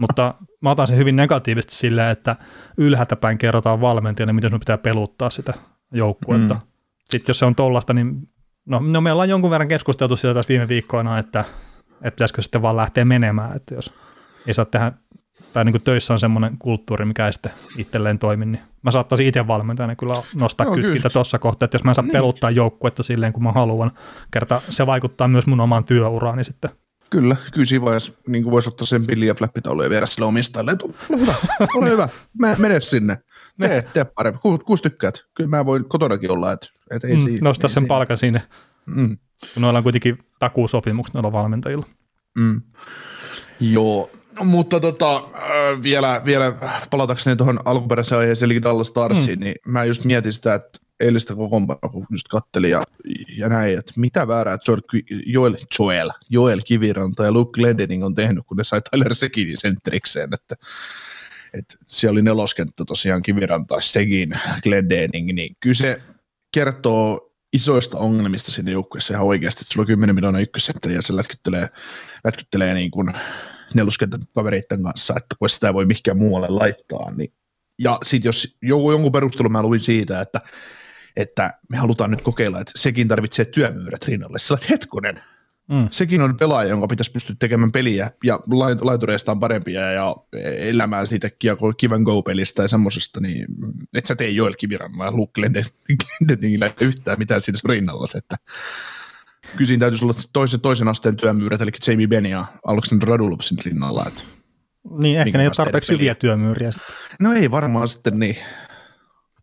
Mutta mä otan sen hyvin negatiivisesti silleen, että ylhäältä päin kerrotaan valmentajalle, miten sun pitää peluttaa sitä joukkuetta. Mm. Sitten jos se on tollasta, niin no, no me ollaan jonkun verran keskusteltu sitä tässä viime viikkoina, että, että pitäisikö sitten vaan lähteä menemään, että jos ei saa tehdä, tai niin kuin töissä on semmoinen kulttuuri, mikä ei sitten itselleen toimi, niin mä saattaisin itse valmentajana kyllä nostaa no, kytkintä tuossa kohtaa, että jos mä en saa niin. peluttaa joukkuetta silleen, kun mä haluan, kerta se vaikuttaa myös mun omaan työuraani sitten. Kyllä, kyllä siinä vaiheessa niin voisi ottaa sen pillin ja flappitaulun ja viedä sille omistajalle, ole hyvä, ole hyvä, mä, mene sinne, tee, tee parempi, Ku, kuusi tykkäät, kyllä mä voin kotonakin olla, että, että ei mm, siinä. Nostaa ei sen siinä. palkan sinne, mm. kun noilla on kuitenkin takuusopimukset noilla valmentajilla. Mm. Joo, mutta tota, äh, vielä, vielä palatakseni tuohon alkuperäiseen aiheeseen, eli Dallas Starsiin, mm. niin mä just mietin sitä, että eilistä just kattelin ja, ja näin, että mitä väärää Joel, Joel, Joel, Joel Kiviranta ja Luke Glendening on tehnyt, kun ne sai Tyler Seginin sentterikseen, että, että siellä oli neloskenttä tosiaan Kiviranta, Segin, Glendening, niin kyllä se kertoo isoista ongelmista siinä joukkueessa ihan oikeasti, että sulla on 10 miljoonaa ykkössentteri ja se lätkyttelee, lätkyttelee niin kuin neloskentän kavereiden kanssa, että kun sitä ei voi mihinkään muualle laittaa. Niin. Ja sitten jos jonkun perustelun mä luin siitä, että, että me halutaan nyt kokeilla, että sekin tarvitsee työmyyrät rinnalle. Olet hetkonen, Mm. Sekin on pelaaja, jonka pitäisi pystyä tekemään peliä ja laitureista on parempia ja elämään siitä kivan go-pelistä ja semmoisesta, niin et sä tee Joel Kivirannan ja Luke Glendeningillä yhtään mitään siinä rinnalla. Että kyllä siinä täytyisi olla toisen, toisen asteen työmyyrät, eli Jamie Benn ja Alexander Radulov rinnalla. Että niin, ehkä ne ei ole tarpeeksi hyviä työmyyriä. No ei varmaan sitten niin.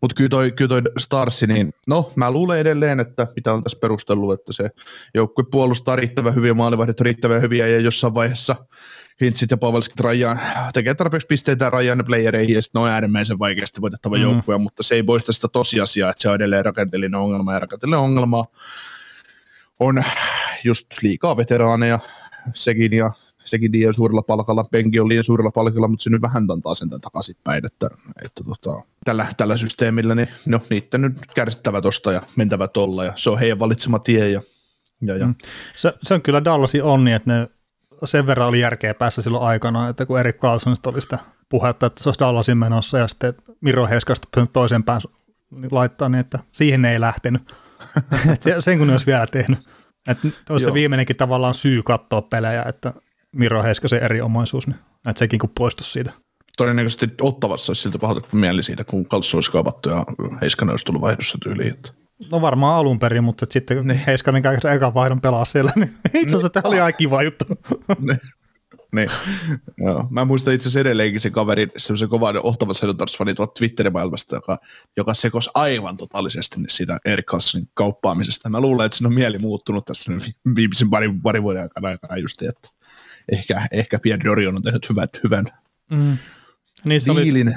Mutta kyllä toi, kyllä toi Starsi, niin no mä luulen edelleen, että mitä on tässä perustellut, että se joukkue puolustaa riittävän hyviä, maalivahdit riittävän hyviä ja jossain vaiheessa Hintsit ja Pavelskit rajaan, tekee tarpeeksi pisteitä rajaan playereihin ja sitten on äärimmäisen vaikeasti voitettava mm. joukkue, mutta se ei poista sitä tosiasiaa, että se on edelleen rakenteellinen ongelma ja rakenteellinen ongelma on just liikaa veteraaneja, sekin ja sekin liian suurella palkalla, penki on liian suurella palkalla, mutta se nyt vähän antaa sen takaisinpäin, että, että tota, tällä, tällä systeemillä niin no, niitä nyt kärsittävä tosta ja mentävä tolla ja se on heidän valitsema tie ja, ja, ja. Mm. Se, se, on kyllä Dallasin onni, että ne sen verran oli järkeä päässä silloin aikana, että kun Erik Carlsonista oli sitä puhetta, että se olisi Dallasin menossa ja sitten Miro Heiskasta toisen pään laittaa, niin että siihen ei lähtenyt. sen kun ne olisi vielä tehnyt. Että olisi se viimeinenkin tavallaan syy katsoa pelejä, että Miro Heiskasen eri omaisuus, niin että sekin kun poistuisi siitä. Todennäköisesti ottavassa olisi siltä pahoitettu mieli siitä, kun Kaltsu olisi kaupattu ja Heiskanen olisi tullut vaihdossa tyyliin. Että. No varmaan alun perin, mutta sitten niin. Heiskanen kaiken ekan vaihdon pelaa siellä, niin itse asiassa tämä oli aika kiva juttu. niin. niin. Joo. Mä muistan itse asiassa edelleenkin se kaveri, semmoisen kovan ohtavan Senators-fanin tuolta Twitterin maailmasta, joka, joka sekosi aivan totaalisesti siitä Erik Carlsonin kauppaamisesta. Mä luulen, että sen on mieli muuttunut tässä viimeisen parin, parin vuoden aikana, aikana just, että ehkä, ehkä Pierre Dorion on tehnyt hyvät, hyvän mm. Niin se diilin. Oli,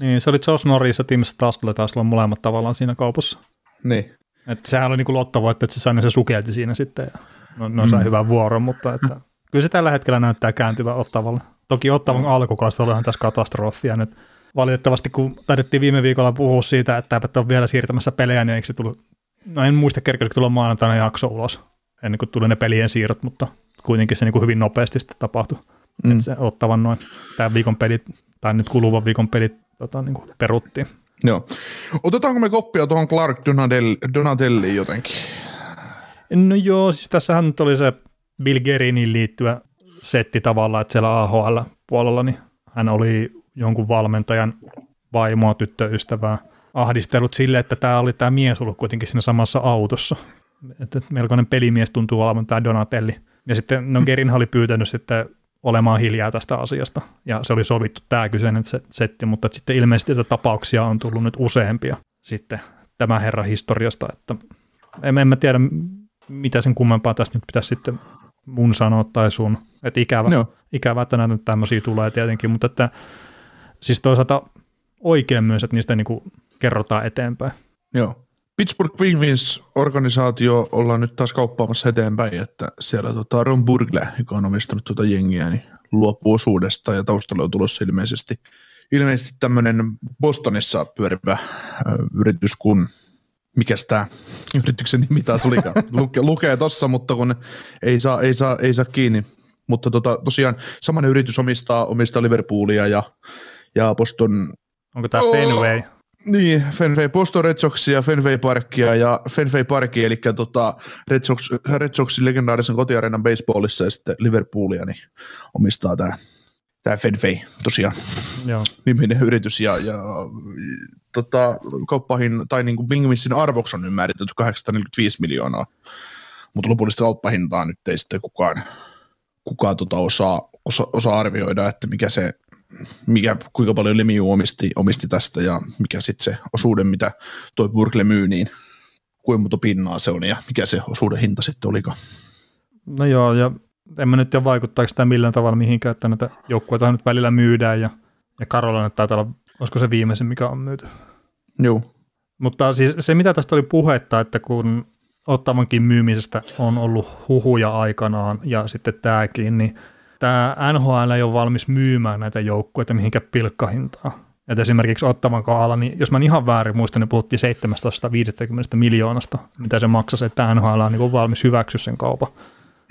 niin, se oli Josh Norris ja Tim Stastle taas olla molemmat tavallaan siinä kaupassa. Niin. Että sehän oli niin kuin lottovoitto, että se sai, se sukelti siinä sitten ja no, no sai mm. hyvän vuoron, mutta että, kyllä se tällä hetkellä näyttää kääntyvän Ottavalle. Toki Ottavan mm. alkukausi olihan tässä katastrofia nyt. Valitettavasti kun taidettiin viime viikolla puhua siitä, että eivät ole vielä siirtämässä pelejä, niin eikö se tullut, no en muista kerkeä, tulla maanantaina jakso ulos, ennen kuin tuli ne pelien siirrot, mutta kuitenkin se niin kuin hyvin nopeasti sitten tapahtui. Mm. Että se ottavan noin tämän viikon pelit, tai nyt kuluvan viikon pelit tota, niin kuin peruttiin. Joo. Otetaanko me koppia tuohon Clark Donatelli, Donatelliin jotenkin? No joo, siis tässähän nyt oli se Bill Gerinin liittyvä setti tavallaan, että siellä AHL-puolella niin hän oli jonkun valmentajan vaimoa, tyttöystävää ahdistellut sille, että tämä oli tämä mies ollut kuitenkin siinä samassa autossa. Että melkoinen pelimies tuntuu olevan tämä Donatelli. Ja sitten no Gerin oli pyytänyt sitten olemaan hiljaa tästä asiasta, ja se oli sovittu tämä kyseinen setti, mutta sitten ilmeisesti tätä tapauksia on tullut nyt useampia sitten tämä herra historiasta, että en, en mä tiedä, mitä sen kummempaa tästä nyt pitäisi sitten mun sanoa tai sun, että ikävä, no. ikävä että näitä tämmöisiä tulee tietenkin, mutta että siis toisaalta oikein myös, että niistä niin kuin kerrotaan eteenpäin. Joo. Pittsburgh Penguins organisaatio ollaan nyt taas kauppaamassa eteenpäin, että siellä tota Ron Burgle, joka on omistanut tuota jengiä, niin luopuu osuudesta ja taustalla on tulossa ilmeisesti, ilmeisesti tämmöinen Bostonissa pyörivä ö, yritys kun mikä tämä yrityksen nimi taas olikaan, Luke, lukee tossa, mutta kun ei saa, ei saa, ei saa kiinni. Mutta tota, tosiaan samanen yritys omistaa, omistaa Liverpoolia ja, ja Boston. Onko tämä Fenway? Oh, niin, Fenway, Boston Red Soxia, Fenway Parkia ja Fenway Parki, eli tota Red, Sox, Red Soxin legendaarisen kotiareenan baseballissa ja sitten Liverpoolia, niin omistaa tämä tämä Fenway tosiaan Joo. niminen yritys ja, ja tota, kauppahin, tai niin kuin Bingmissin arvoksi on ymmärretty 845 miljoonaa, mutta lopullista kauppahintaa nyt ei sitten kukaan, kukaan tota osaa, osa, osaa arvioida, että mikä se mikä, kuinka paljon Lemieux omisti, omisti tästä ja mikä sitten se osuuden, mitä toi Burgle myy, niin kuinka monta pinnaa se on ja mikä se osuuden hinta sitten olikaan. No joo, ja en mä nyt tiedä vaikuttaako sitä millään tavalla mihinkään, että näitä joukkueita nyt välillä myydään ja, ja Karolana taitaa olla, olisiko se viimeisin, mikä on myyty. Joo. Mutta siis se, mitä tästä oli puhetta, että kun Ottavankin myymisestä on ollut huhuja aikanaan ja sitten tämäkin, niin tämä NHL ei ole valmis myymään näitä joukkueita mihinkä pilkkahintaan. Että esimerkiksi Ottavan kohdalla, niin jos mä ihan väärin muistan, niin puhuttiin 750 miljoonasta, mitä se maksaisi, että NHL on niin valmis hyväksyä sen kaupan.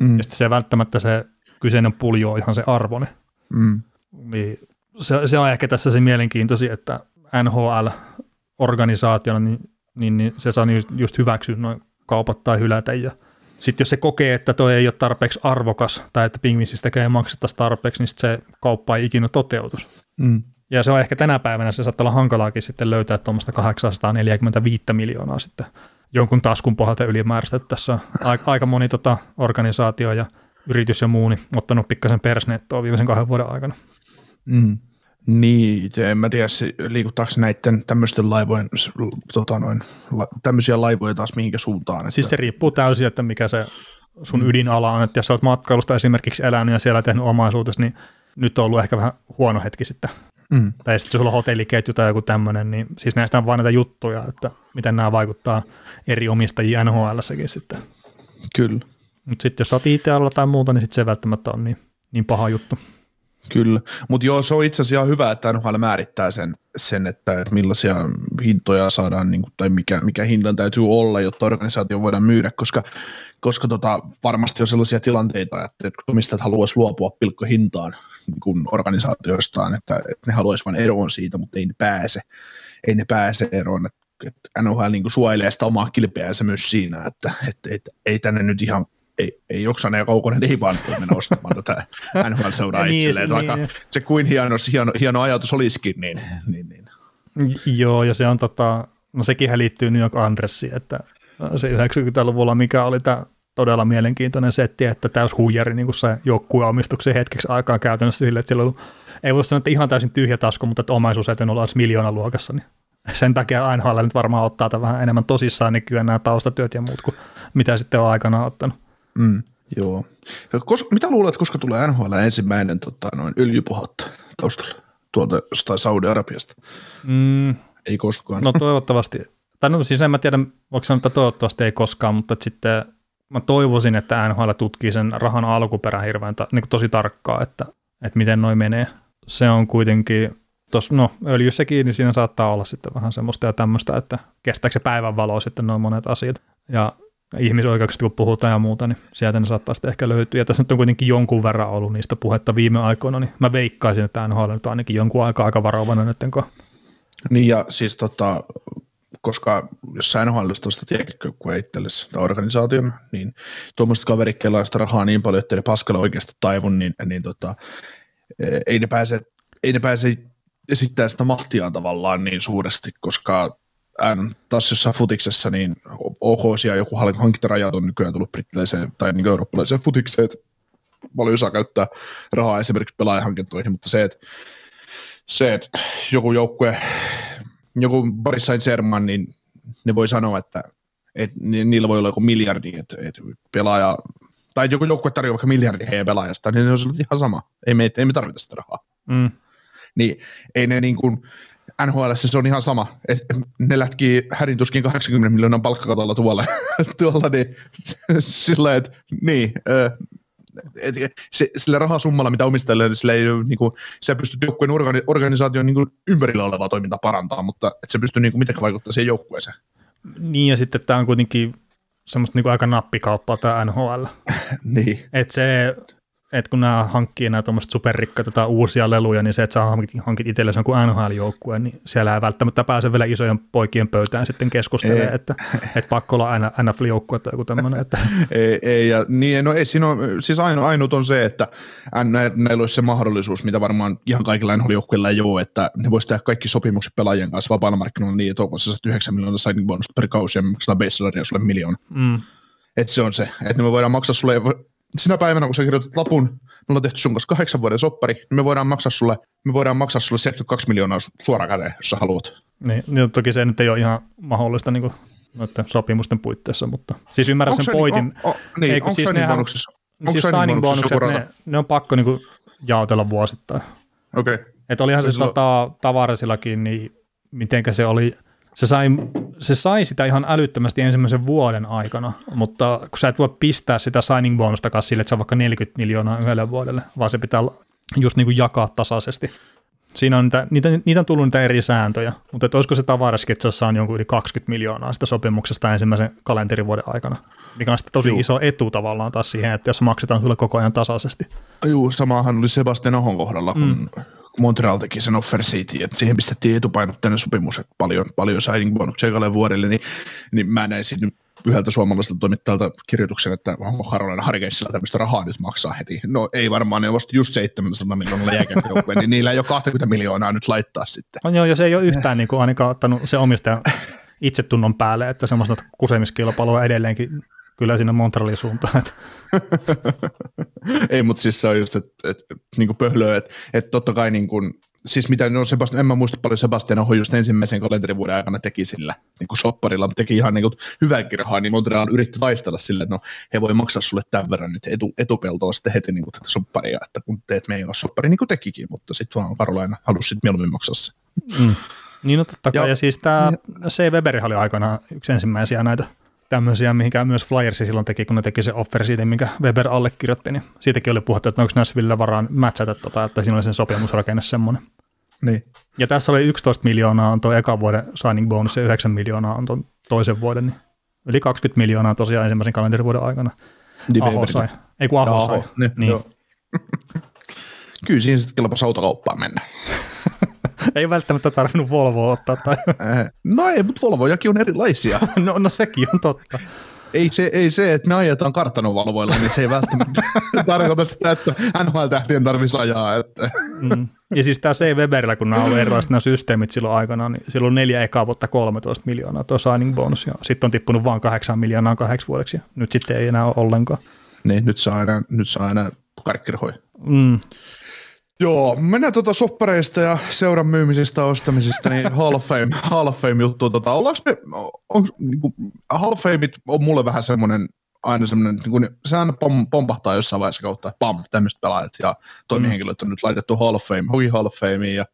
Mm. Ja sitten se välttämättä se kyseinen puljo on ihan se arvone. Mm. Niin se, se, on ehkä tässä se mielenkiintoisin, että NHL-organisaationa, niin, niin, niin se saa just hyväksyä noin kaupat tai hylätä. Ja sitten jos se kokee, että toi ei ole tarpeeksi arvokas tai että pingvinsistä ei maksettaisi tarpeeksi, niin se kauppa ei ikinä toteutus. Mm. Ja se on ehkä tänä päivänä, se saattaa olla hankalaakin sitten löytää tuommoista 845 miljoonaa sitten jonkun taskun pohjalta ylimääräistä. Tässä on aika moni tota, organisaatio ja yritys ja muu niin ottanut pikkasen persnettoa viimeisen kahden vuoden aikana. Mm. Niin, en mä tiedä, liikuttaako näiden tämmöisten laivojen, tota noin, tämmöisiä laivoja taas mihinkä suuntaan. Että... Siis se riippuu täysin, että mikä se sun mm. ydinala on, että jos sä oot matkailusta esimerkiksi elänyt ja siellä tehnyt omaisuutesi, niin nyt on ollut ehkä vähän huono hetki sitten. Mm. Tai sitten jos sulla on hotelliketju tai joku tämmöinen, niin siis näistä on vain näitä juttuja, että miten nämä vaikuttaa eri omistajia nhl sitten. Kyllä. Mutta sitten jos sä oot it tai muuta, niin sitten se välttämättä on niin, niin paha juttu. Kyllä, mutta joo, se on itse asiassa hyvä, että NHL määrittää sen, sen että, että millaisia hintoja saadaan, niin kuin, tai mikä, mikä hinnan täytyy olla, jotta organisaatio voidaan myydä, koska, koska tota, varmasti on sellaisia tilanteita, että omistajat haluaisi luopua pilkkohintaan niin kuin organisaatioistaan, että, että ne haluaisivat vain eroon siitä, mutta ei ne pääse, ei ne pääse eroon, että NHL niin suojelee sitä omaa kilpeänsä myös siinä, että, että, että ei tänne nyt ihan ei, ei Oksanen ja Kaukonen ei vaan mennä ostamaan tätä NHL-seuraa niin, itselleen, niin, vaikka niin. se kuin hieno, hieno, hieno ajatus olisikin, niin, niin, niin. Joo, ja se on tota, no sekin liittyy New York Andressiin, että se 90-luvulla, mikä oli tämä todella mielenkiintoinen setti, että täys huijari niin kuin se joukkueen omistuksen hetkeksi aikaa käytännössä sille, että sillä oli, ei voi sanoa, että ihan täysin tyhjä tasku, mutta että omaisuus ei olla miljoona luokassa, niin sen takia aina nyt varmaan ottaa tämän vähän enemmän tosissaan nykyään nämä taustatyöt ja muut kuin mitä sitten on aikana ottanut. Mm, joo. Kos, mitä luulet, koska tulee NHL ensimmäinen tota, noin öljypohjatta taustalla tuolta Saudi-Arabiasta? Mm. Ei koskaan. No toivottavasti. Tai no siis en mä tiedä, voiko sanoa, että toivottavasti ei koskaan, mutta sitten mä toivoisin, että NHL tutkii sen rahan alkuperän hirveän niin tosi tarkkaa, että, että miten noin menee. Se on kuitenkin, tos, no öljyssä kiinni siinä saattaa olla sitten vähän semmoista ja tämmöistä, että kestääkö se päivänvalo sitten noin monet asiat. Ja ihmisoikeuksista kun puhutaan ja muuta, niin sieltä ne saattaa sitten ehkä löytyä. Ja tässä nyt on kuitenkin jonkun verran ollut niistä puhetta viime aikoina, niin mä veikkaisin, että NHL nyt ainakin jonkun aikaa aika varovainen nyt Niin ja siis tota, koska jos NHL tuosta tiekikkökkua itsellesi tai organisaation, niin tuommoista kaverit, on sitä rahaa niin paljon, että ne paskalla oikeasti taivun, niin, niin tota, ei ne pääse, ei ne pääse esittämään sitä mahtiaan tavallaan niin suuresti, koska N, taas jossain futiksessa, niin OK siellä joku hankintarajat on nykyään tullut brittiläiseen tai niin eurooppalaiseen futikseen, että paljon saa käyttää rahaa esimerkiksi pelaajahankintoihin, mutta se, että, se, että joku joukkue, joku Boris Saint-Germain, niin ne voi sanoa, että, että niillä voi olla joku miljardi, että, että pelaaja, tai joku joukkue tarjoaa vaikka miljardi heidän pelaajasta, niin ne on ihan sama. Ei me, ei me tarvita sitä rahaa. Mm. Niin ei ne niin kuin, NHL se on ihan sama. Et ne lätkii härintuskin 80 miljoonan palkkakatolla tuolla, tuolla niin sillä että niin, et, se, sillä rahasummalla, mitä omistajille, niin sillä ei niin kuin, se pystyy joukkueen organi- organisaation niin kuin ympärillä olevaa toimintaa parantaa, mutta et se pystyy niin kuin, mitenkään vaikuttaa siihen joukkueeseen. Niin, ja sitten tämä on kuitenkin semmoista niin kuin aika nappikauppaa tämä NHL. niin. Et se että kun nämä hankkii nämä tuommoiset superrikkaita tai uusia leluja, niin se, että sä hankit, hankit itsellesi jonkun NHL-joukkueen, niin siellä ei välttämättä pääse vielä isojen poikien pöytään sitten keskustelemaan, että, että pakko olla aina NFL-joukkue tai joku tämmöinen. Että. ei, ei, ja, niin, no ei siinä on, siis aino, ainut on se, että näillä olisi se mahdollisuus, mitä varmaan ihan kaikilla NHL-joukkueilla ei ole, että ne voisi tehdä kaikki sopimukset pelaajien kanssa vapaalla markkinoilla niin, että onko se 9 miljoonaa signing bonus per kausi ja maksetaan base sulle miljoona. Mm. Että se on se, että me voidaan maksaa sulle sinä päivänä, kun sä kirjoitat lapun, me ollaan tehty sun kanssa kahdeksan vuoden soppari, niin me voidaan maksaa sulle, me voidaan maksaa sulle 72 miljoonaa suoraan käteen, jos sä haluat. Niin, niin toki se nyt ei ole ihan mahdollista niin kuin noiden sopimusten puitteissa, mutta siis ymmärrän onko sen pointin. Niin, on, niin, onko siis signing bonuksissa? Siis signing bonukset, ne, ne, on pakko niin kuin jaotella vuosittain. Okei. Okay. Että olihan se, se tota, tavarasillakin, niin mitenkä se oli se sai, se sai sitä ihan älyttömästi ensimmäisen vuoden aikana, mutta kun sä et voi pistää sitä signing bonusta sille, että se on vaikka 40 miljoonaa yhdelle vuodelle, vaan se pitää just niin kuin jakaa tasaisesti. Siinä on niitä, niitä, niitä on tullut niitä eri sääntöjä, mutta että olisiko se tavaraskitsassa on jonkun yli 20 miljoonaa sitä sopimuksesta ensimmäisen kalenterivuoden aikana, mikä on sitten tosi Juu. iso etu tavallaan taas siihen, että jos maksetaan sulle koko ajan tasaisesti. Joo, samahan oli Sebastian Ohon kohdalla, kun mm. Montreal teki sen offer City, että siihen pistettiin etupainotteinen sopimus, että paljon, paljon signing bonuksia vuodelle, niin, niin mä näin sitten yhdeltä suomalaiselta toimittajalta kirjoituksen, että onko Carolina Hurricanesilla tämmöistä rahaa nyt maksaa heti. No ei varmaan, ne vasta just 700 miljoonalla jääkäyttöjoukkueen, niin niillä ei ole 20 miljoonaa nyt laittaa sitten. No joo, ja se ei ole yhtään niin kuin ainakaan ottanut se omistaja itsetunnon päälle, että semmoista kusemiskilpailua edelleenkin kyllä siinä Montrealin suuntaan. ei, mutta siis se on just, että, että niin kuin pöhlöä, että, että totta kai niin kuin, siis mitä, no Sebastian, en mä muista paljon Sebastian Oho just ensimmäisen kalenterivuoden aikana teki sillä niin kuin sopparilla, mutta teki ihan niin kuin hyvääkin rahaa, niin Montreal yritti taistella sille, että no he voi maksaa sulle tämän verran nyt etu, etupeltoa sitten heti niin kuin tätä sopparia, että kun teet meidän kanssa soppari, niin kuin tekikin, mutta sitten vaan Karolaina halusi sitten mieluummin maksaa se. Mm. Niin no totta kai, ja, ja siis tämä C. Weberi oli aikana yksi ensimmäisiä näitä tämmöisiä, mihinkä myös Flyersi silloin teki, kun ne teki se offer siitä, minkä Weber allekirjoitti, niin siitäkin oli puhetta, että onko Nashville varaan matchata tota, että siinä oli sen sopimusrakenne semmoinen. Niin. Ja tässä oli 11 miljoonaa on tuo eka vuoden signing bonus ja 9 miljoonaa on tuon toisen vuoden, niin yli 20 miljoonaa tosiaan ensimmäisen kalenterivuoden aikana. Niin Aho sai. Ei kun Aho, Aho sai. Niin, niin. Kyllä siinä sitten kelpasi autokauppaan mennä. ei välttämättä tarvinnut Volvoa ottaa. Tai... No ei, mutta Volvojakin on erilaisia. no, no sekin on totta. Ei se, ei se, että me ajetaan kartanovalvoilla, niin se ei välttämättä tarkoita sitä, että NHL-tähtien tarvitsisi ajaa. Että. Mm. Ja siis tämä C. Weberillä, kun nämä on erilaiset nämä systeemit silloin aikana, niin silloin neljä ekaa vuotta 13 miljoonaa tuo signing bonus, ja sitten on tippunut vain kahdeksan miljoonaa kahdeksi vuodeksi, ja nyt sitten ei enää ole ollenkaan. Niin, nyt saa aina, nyt saa aina karkkirhoi. Mm. Joo, mennään tuota soppareista ja seuran myymisistä ostamisista, niin Hall of Fame, Hall of Fame juttu. Tota, me, on, niin kuin, Hall of Fame on mulle vähän semmoinen, aina semmoinen, niin kuin, se aina pom, pompahtaa jossain vaiheessa kautta, että pam, tämmöiset pelaajat ja toimihenkilöt on nyt laitettu Hall of Fame, Hockey Hall of Fame ja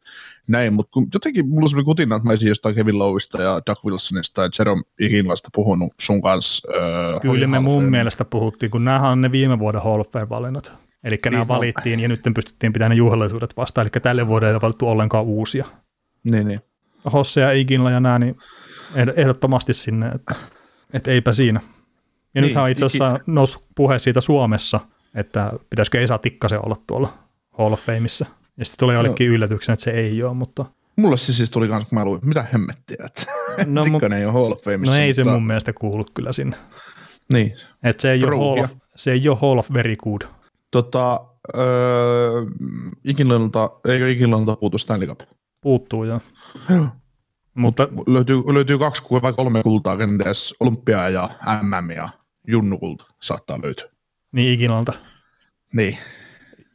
näin, mutta jotenkin mulla on semmoinen kutina, että mä olisin jostain Kevin Lowista ja Doug Wilsonista ja Jerome Iginlasta puhunut sun kanssa. Äh, Kyllä me mun mielestä puhuttiin, kun näähän on ne viime vuoden Hall of Fame-valinnat. Eli niin, nämä valittiin no. ja nyt pystyttiin pitämään ne juhlallisuudet vastaan, eli tälle vuodelle ei valittu ollenkaan uusia. Niin, niin. Hosse ja Iginla ja nämä, niin ehdottomasti sinne, että, että eipä siinä. Ja niin, nythän on itse asiassa iki... noussut puhe siitä Suomessa, että pitäisikö Esa Tikkasen olla tuolla Hall of Fameissa. Ja sitten tulee jollekin no. yllätyksen, että se ei ole, mutta... Mulle se siis tuli kanssa, kun mä luin, mitä hemmettiä, että no, Tikkanen ei ole Hall of Fameissa. No ei mutta... se mun mielestä kuulu kyllä sinne. Niin. Että se ei, ole Hall of, se ei ole Hall of Very Good. Tota, öö, Ikinlannalta, eikö Ikinlannalta puutu Stanley Cup? Puuttuu, joo. Joo. Mutta löytyy, löytyy kaksi vai kolme kultaa kenties, olympia ja MM ja junnukulta saattaa löytyä. Niin Ikinlannalta. Niin.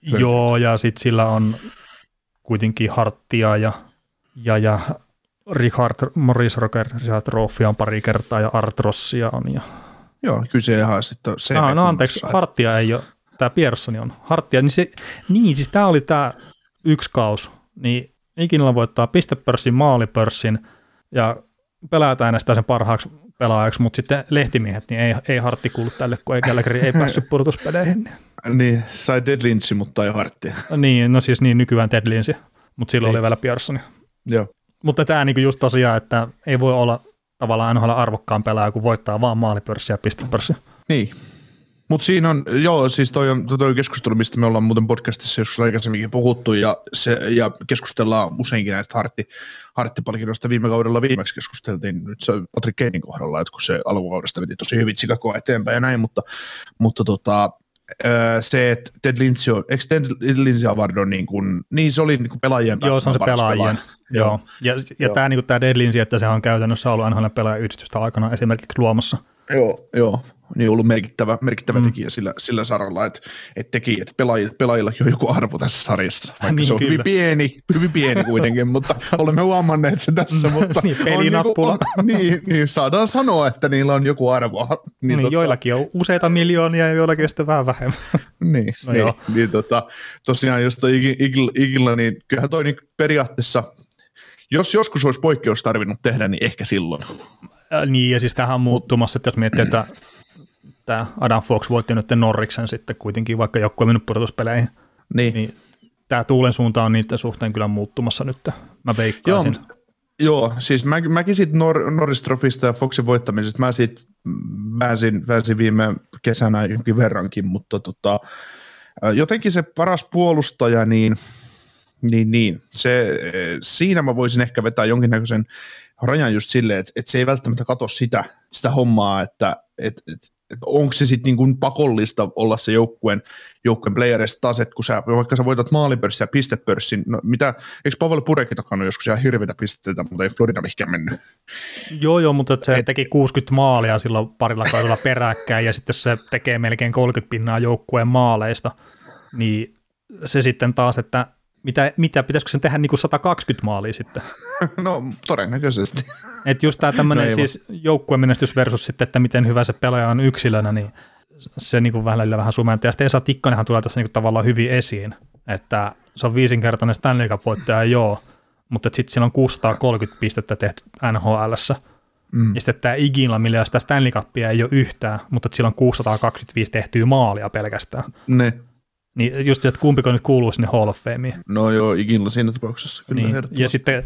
Joo, ja sitten sillä on kuitenkin Harttia ja, ja, ja Richard Morris Rocker, Richard Troffia on pari kertaa ja Artrossia on. Ja... Joo, kyse ihan sitten se. Ah, no anteeksi, Harttia ei ole tämä Piersoni on harttia, niin, se, niin siis tämä oli tämä yksi kaus, niin ikinä voittaa pistepörssin, maalipörssin ja pelaajat äänestää sen parhaaksi pelaajaksi, mutta sitten lehtimiehet, niin ei, ei hartti kuulu tälle, kun ei Gallagher ei päässyt pudotuspeleihin. Niin. niin, sai Dead Lynch, mutta ei hartti. Niin, no siis niin nykyään Dead Lynch, mutta silloin niin. oli vielä Piersoni. Joo. Mutta tämä niinku just tosiaan, että ei voi olla tavallaan NHL arvokkaan pelaaja, kun voittaa vaan maalipörssi ja pistepörssi. Niin, mutta siinä on, joo, siis toi on, toi on keskustelu, mistä me ollaan muuten podcastissa joskus aikaisemminkin puhuttu, ja, se, ja keskustellaan useinkin näistä hartti, harttipalkinnoista. Viime kaudella viimeksi keskusteltiin nyt se Patrick Kanein kohdalla, että kun se alkukaudesta veti tosi hyvin Chicagoa eteenpäin ja näin, mutta, mutta tota, se, että Ted Lindsay, on, eikö Ted Lindsay Award on niin kuin, niin se oli niin kuin pelaajien Joo, se on se pelaajien. Joo. joo. Ja, ja tämä, niin kuin tämä Ted Lindsay, että se on käytännössä ollut NHL pelaajayhdistystä aikana esimerkiksi luomassa. Joo, joo niin ollut merkittävä, merkittävä mm. tekijä sillä, sillä saralla, että, että teki, että pelaajilla, pelaajillakin on joku arvo tässä sarjassa. Vaikka niin, se on kyllä. hyvin pieni, hyvin pieni kuitenkin, mutta olemme huomanneet se tässä. Mutta niin, pelinappula. On, niinku, niin, niin, saadaan sanoa, että niillä on joku arvo. Niin, niin totta, joillakin on useita miljoonia ja joillakin sitten vähän vähemmän. niin, no niin, niin tota, tosiaan jos toi Igilla, niin kyllähän toi niin periaatteessa jos joskus olisi poikkeus tarvinnut tehdä, niin ehkä silloin. Niin, ja siis tähän on muuttumassa, että jos miettii, että tämä Adam Fox voitti nyt Norriksen sitten kuitenkin, vaikka joku on mennyt pudotuspeleihin. Niin. niin tämä tuulen suunta on niiden suhteen kyllä muuttumassa nyt. Mä Joo, veikkaisin. mut- joo, siis mä, mäkin siitä Nor- Norris Trofista ja Foxin voittamisesta, mä siitä väänsin, väänsin viime kesänä jonkin verrankin, mutta tota, jotenkin se paras puolustaja, niin, niin, niin se, siinä mä voisin ehkä vetää jonkinnäköisen rajan just silleen, että, että se ei välttämättä katso sitä, sitä hommaa, että, että, että että onko se sitten niin pakollista olla se joukkueen, joukkueen playerista taas, että kun sä, vaikka sä voitat maalipörssin ja pistepörssin, no mitä, eikö Pavel Purekin takana joskus ihan hirveitä pisteitä, mutta ei Florida mihinkään mennyt. Joo, joo, mutta se Et- teki 60 maalia silloin parilla kaudella peräkkäin, ja sitten jos se tekee melkein 30 pinnaa joukkueen maaleista, niin se sitten taas, että mitä, mitä pitäisikö sen tehdä niin kuin 120 maalia sitten? No todennäköisesti. Että just tämä tämmöinen No siis joukkueen menestys versus sitten, että miten hyvä se pelaaja on yksilönä, niin se niin kuin välillä vähän sumentaa. Ja sitten Esa Tikkanenhan tulee tässä niin kuin tavallaan hyvin esiin, että se on viisinkertainen Stanley Cup-voittaja, joo, mutta sitten siellä on 630 pistettä tehty NHLssä. Mm. Ja sitten tämä Iginla, millä sitä Stanley Cupia ei ole yhtään, mutta että siellä on 625 tehtyä maalia pelkästään. Ne. Niin just se, että kumpiko nyt kuuluu sinne Hall of Fameen. No joo, ikinä siinä tapauksessa. Kyllä Niin. Ja sitten,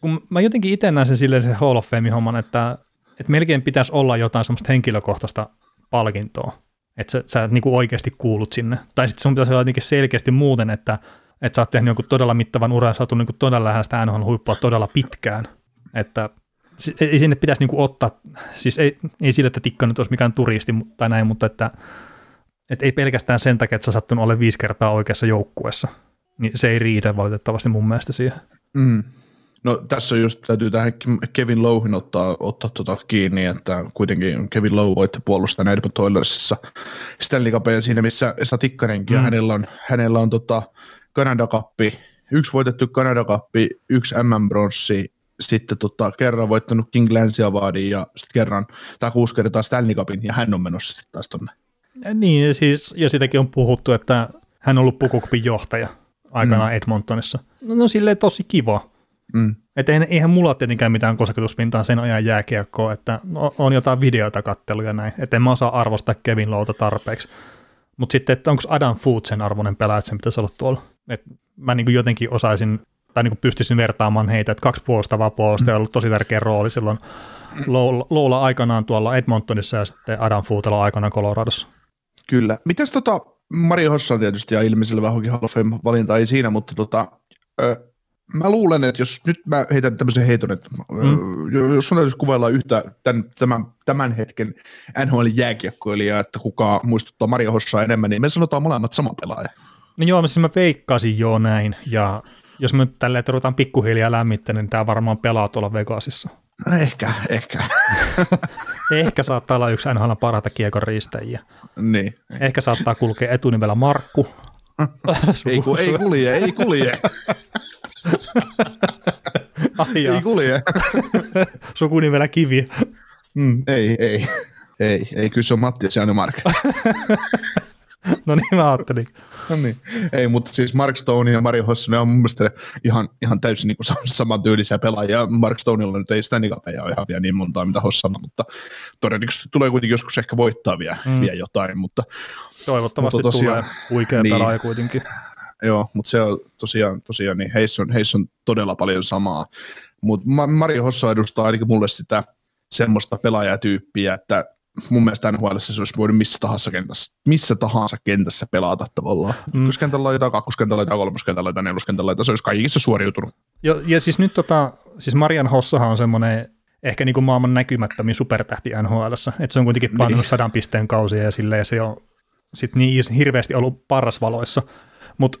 kun mä jotenkin itse näen sen silleen se Hall of Fame-homman, että, että melkein pitäisi olla jotain semmoista henkilökohtaista palkintoa, että sä, sä niin kuin oikeasti kuulut sinne. Tai sitten sun pitäisi olla jotenkin selkeästi muuten, että, että sä oot tehnyt jonkun todella mittavan uran, sä oot niin kuin todella lähellä sitä NHL-huippua todella pitkään. Että ei sinne pitäisi niin kuin ottaa, siis ei, ei sille, että Tikka nyt olisi mikään turisti tai näin, mutta että, että ei pelkästään sen takia, että sä sattunut ole viisi kertaa oikeassa joukkueessa. Niin se ei riitä valitettavasti mun mielestä siihen. Mm. No tässä on just, täytyy tähän Kevin Lowhin ottaa, ottaa tota kiinni, että kuitenkin Kevin Lowe voitti puolustaa Edmonton Oilersissa Stanley Cupia siinä, missä Esa Tikkanenkin, mm. ja hänellä on, hänellä on tota Canada Cup, yksi voitettu Canada Cup, yksi MM-bronssi, sitten tota, kerran voittanut King Lance Awardin ja sitten kerran, tai kuusi kertaa Stanley Cupin, ja hän on menossa sitten taas tonne. Niin, ja, siis, ja sitäkin on puhuttu, että hän on ollut pukukopin johtaja aikanaan mm. Edmontonissa. No, no silleen tosi kiva. Mm. Että eihän, mulla tietenkään mitään kosketuspintaa sen ajan jääkiekkoa, että no, on jotain videoita kattelu ja näin, että en mä osaa arvostaa Kevin Louta tarpeeksi. Mutta sitten, että onko Adam Food sen arvoinen pelaaja, että sen pitäisi olla tuolla. Et mä niin jotenkin osaisin, tai niin pystyisin vertaamaan heitä, että kaksi puolustavaa puolusta on ollut tosi tärkeä rooli silloin Loula, Loula aikanaan tuolla Edmontonissa ja sitten Adam Foodella aikanaan Coloradossa. Kyllä. Mitäs tota, Mario Hossan tietysti ja ilmiselvä Hockey Hall of Fame-valinta ei siinä, mutta tota, ö, mä luulen, että jos nyt mä heitän tämmöisen heiton, että mm. jos sun täytyisi kuvailla yhtä tämän, tämän, tämän hetken NHL-jääkiekkoilijaa, että kuka muistuttaa Mario Hossaa enemmän, niin me sanotaan molemmat sama pelaaja. No joo, siis mä veikkasin jo näin, ja jos me nyt tälleen, että ruvetaan pikkuhiljaa lämmittämään, niin tämä varmaan pelaa tuolla Vegasissa. No ehkä, ehkä. Ehkä saattaa olla yksi NHL parhaita kiekon riistäjiä. niin. Ehkä saattaa kulkea etunimellä Markku. Ei, ku, ei kulje, ei kulje, Ai ei kulje. sukunimellä Kivi. Mm, ei, ei. Ei, ei, kyllä se on Matti ja se on Mark. No niin mä ajattelin. No niin. Ei, mutta siis Mark Stone ja Mario Hossinen on mun mielestä ihan, ihan täysin niin saman tyylisiä pelaajia. Mark Stoneilla nyt ei Stanley Cupia ole ihan vielä niin montaa mitä Hossalla, mutta todennäköisesti tulee kuitenkin joskus ehkä voittaa vielä, mm. vielä jotain, mutta Toivottavasti Mutta tosiaan- tulee huikea niin. pelaaja kuitenkin. joo, mutta se on tosiaan, tosiaan niin heissä on, heissä on todella paljon samaa. Mutta Mario Hossa edustaa ainakin mulle sitä semmoista pelaajatyyppiä, että mun mielestä NHL se olisi voinut missä tahansa kentässä, missä tahansa kentässä pelata tavallaan. Mm. Ykköskentällä laitaa, kakkoskentällä laitaa, kolmoskentällä laitaa, neloskentällä laitaa, se olisi kaikissa suoriutunut. Jo, ja siis nyt tota, siis Marian Hossahan on semmoinen ehkä niin kuin maailman näkymättömin supertähti NHLssä, että se on kuitenkin painanut Niin. sadan pisteen kausia ja silleen se on sit niin hirveästi ollut parrasvaloissa, mutta